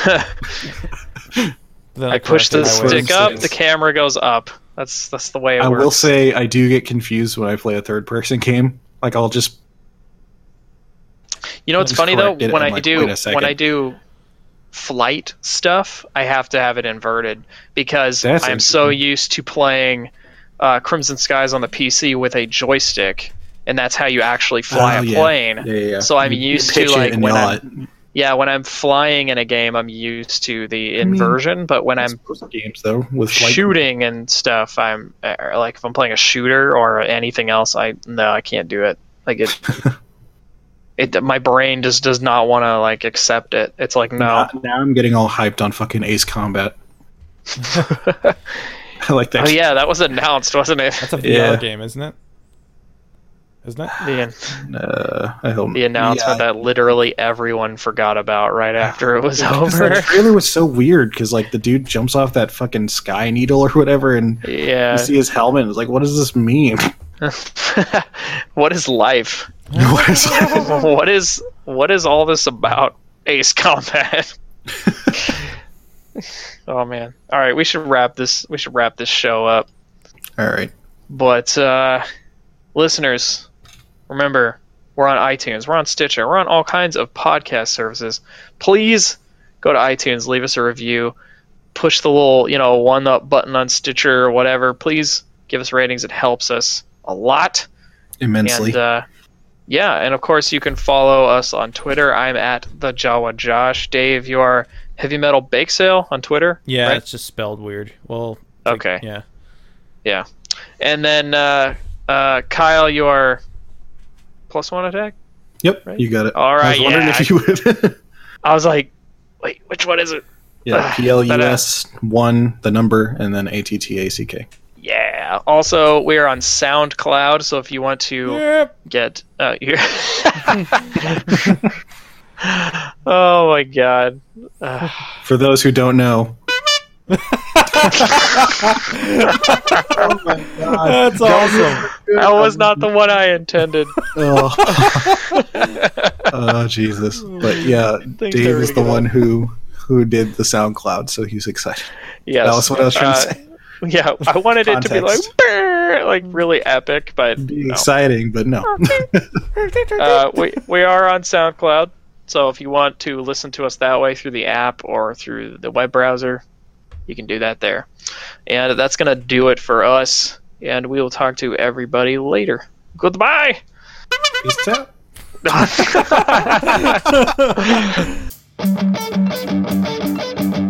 [SPEAKER 1] I push the
[SPEAKER 3] corrected my ways.
[SPEAKER 1] stick up, the camera goes up. That's that's the way it
[SPEAKER 2] I
[SPEAKER 1] works.
[SPEAKER 2] will say I do get confused when I play a third person game. Like I'll just
[SPEAKER 1] You know what's funny though? When I
[SPEAKER 2] like,
[SPEAKER 1] do
[SPEAKER 2] wait a second.
[SPEAKER 1] when I do flight stuff, I have to have it inverted because
[SPEAKER 2] That's
[SPEAKER 1] I'm so used to playing uh, Crimson Skies on the PC with a joystick, and that's how you actually fly
[SPEAKER 2] Oh,
[SPEAKER 1] a
[SPEAKER 2] yeah.
[SPEAKER 1] plane.
[SPEAKER 2] Yeah, yeah.
[SPEAKER 1] So I'm used to, like, when I'm- Yeah, when I'm flying in a game, I'm used to the inversion, but when I'm
[SPEAKER 2] games though with flight-
[SPEAKER 1] shooting and stuff, I'm uh, like if I'm playing a shooter or anything else, I no, I can't do it. Like it, it my brain just does not want to like accept it. It's like no,
[SPEAKER 2] Now, now I'm getting all hyped on fucking Ace Combat. I like that.
[SPEAKER 1] oh yeah, that was announced, wasn't it?
[SPEAKER 3] That's a VR
[SPEAKER 2] Yeah.
[SPEAKER 3] game, isn't it? Isn't it?
[SPEAKER 1] The,
[SPEAKER 2] Uh, I hope
[SPEAKER 1] the announcement
[SPEAKER 2] Yeah.
[SPEAKER 1] that literally everyone forgot about right after it was
[SPEAKER 2] Because
[SPEAKER 1] over.
[SPEAKER 2] that trailer was so weird because like the dude jumps off that fucking sky needle or whatever, and
[SPEAKER 1] Yeah.
[SPEAKER 2] you see his helmet. And it's like, what does this mean?
[SPEAKER 1] what is life?
[SPEAKER 2] What is-
[SPEAKER 1] what is what is all this about? Ace Combat. oh man. All right, we should wrap this. We should wrap this show up.
[SPEAKER 2] All right.
[SPEAKER 1] But uh, listeners, remember we're on iTunes, we're on Stitcher, we're on all kinds of podcast services. Please go to iTunes, leave us a review, push the little you know one up button on Stitcher or whatever. Please give us ratings. It helps us a lot.
[SPEAKER 2] Immensely.
[SPEAKER 1] And uh, yeah, and of course you can follow us on Twitter. I'm at the Jawa Josh. Dave, you are Heavy Metal Bake Sale on Twitter.
[SPEAKER 3] Yeah,
[SPEAKER 1] right?
[SPEAKER 3] it's just spelled weird. Well, it's like-
[SPEAKER 1] Okay.
[SPEAKER 3] yeah.
[SPEAKER 1] Yeah, and then uh, uh, Kyle, you are plus one attack.
[SPEAKER 2] yep,
[SPEAKER 1] right?
[SPEAKER 2] you got it.
[SPEAKER 1] All right,
[SPEAKER 2] I was wondering
[SPEAKER 1] yeah,
[SPEAKER 2] if you would.
[SPEAKER 1] I was like, wait, which one is it?
[SPEAKER 2] yeah,
[SPEAKER 1] Ah,
[SPEAKER 2] P L U S one, the number, and then A T T A C K.
[SPEAKER 1] Yeah. Also, we are on SoundCloud, so if you want to
[SPEAKER 3] Yep.
[SPEAKER 1] get, uh, you oh my god. Uh,
[SPEAKER 2] For those who don't know,
[SPEAKER 3] That's awesome.
[SPEAKER 1] that was not the one I intended.
[SPEAKER 2] oh, oh Jesus! But yeah,
[SPEAKER 1] Things
[SPEAKER 2] Dave is the
[SPEAKER 1] good.
[SPEAKER 2] one who who did the SoundCloud, so he's excited.
[SPEAKER 1] Yes.
[SPEAKER 2] That was what I was trying
[SPEAKER 1] Uh,
[SPEAKER 2] to say.
[SPEAKER 1] Yeah, I wanted it to be like, like really epic, but
[SPEAKER 2] Be
[SPEAKER 1] no.
[SPEAKER 2] exciting, but no.
[SPEAKER 1] uh, we we are on SoundCloud, so if you want to listen to us that way through the app or through the web browser, you can do that there. And that's gonna do it for us. And we will talk to everybody later. Goodbye.
[SPEAKER 2] Peace out.
[SPEAKER 1] Thanks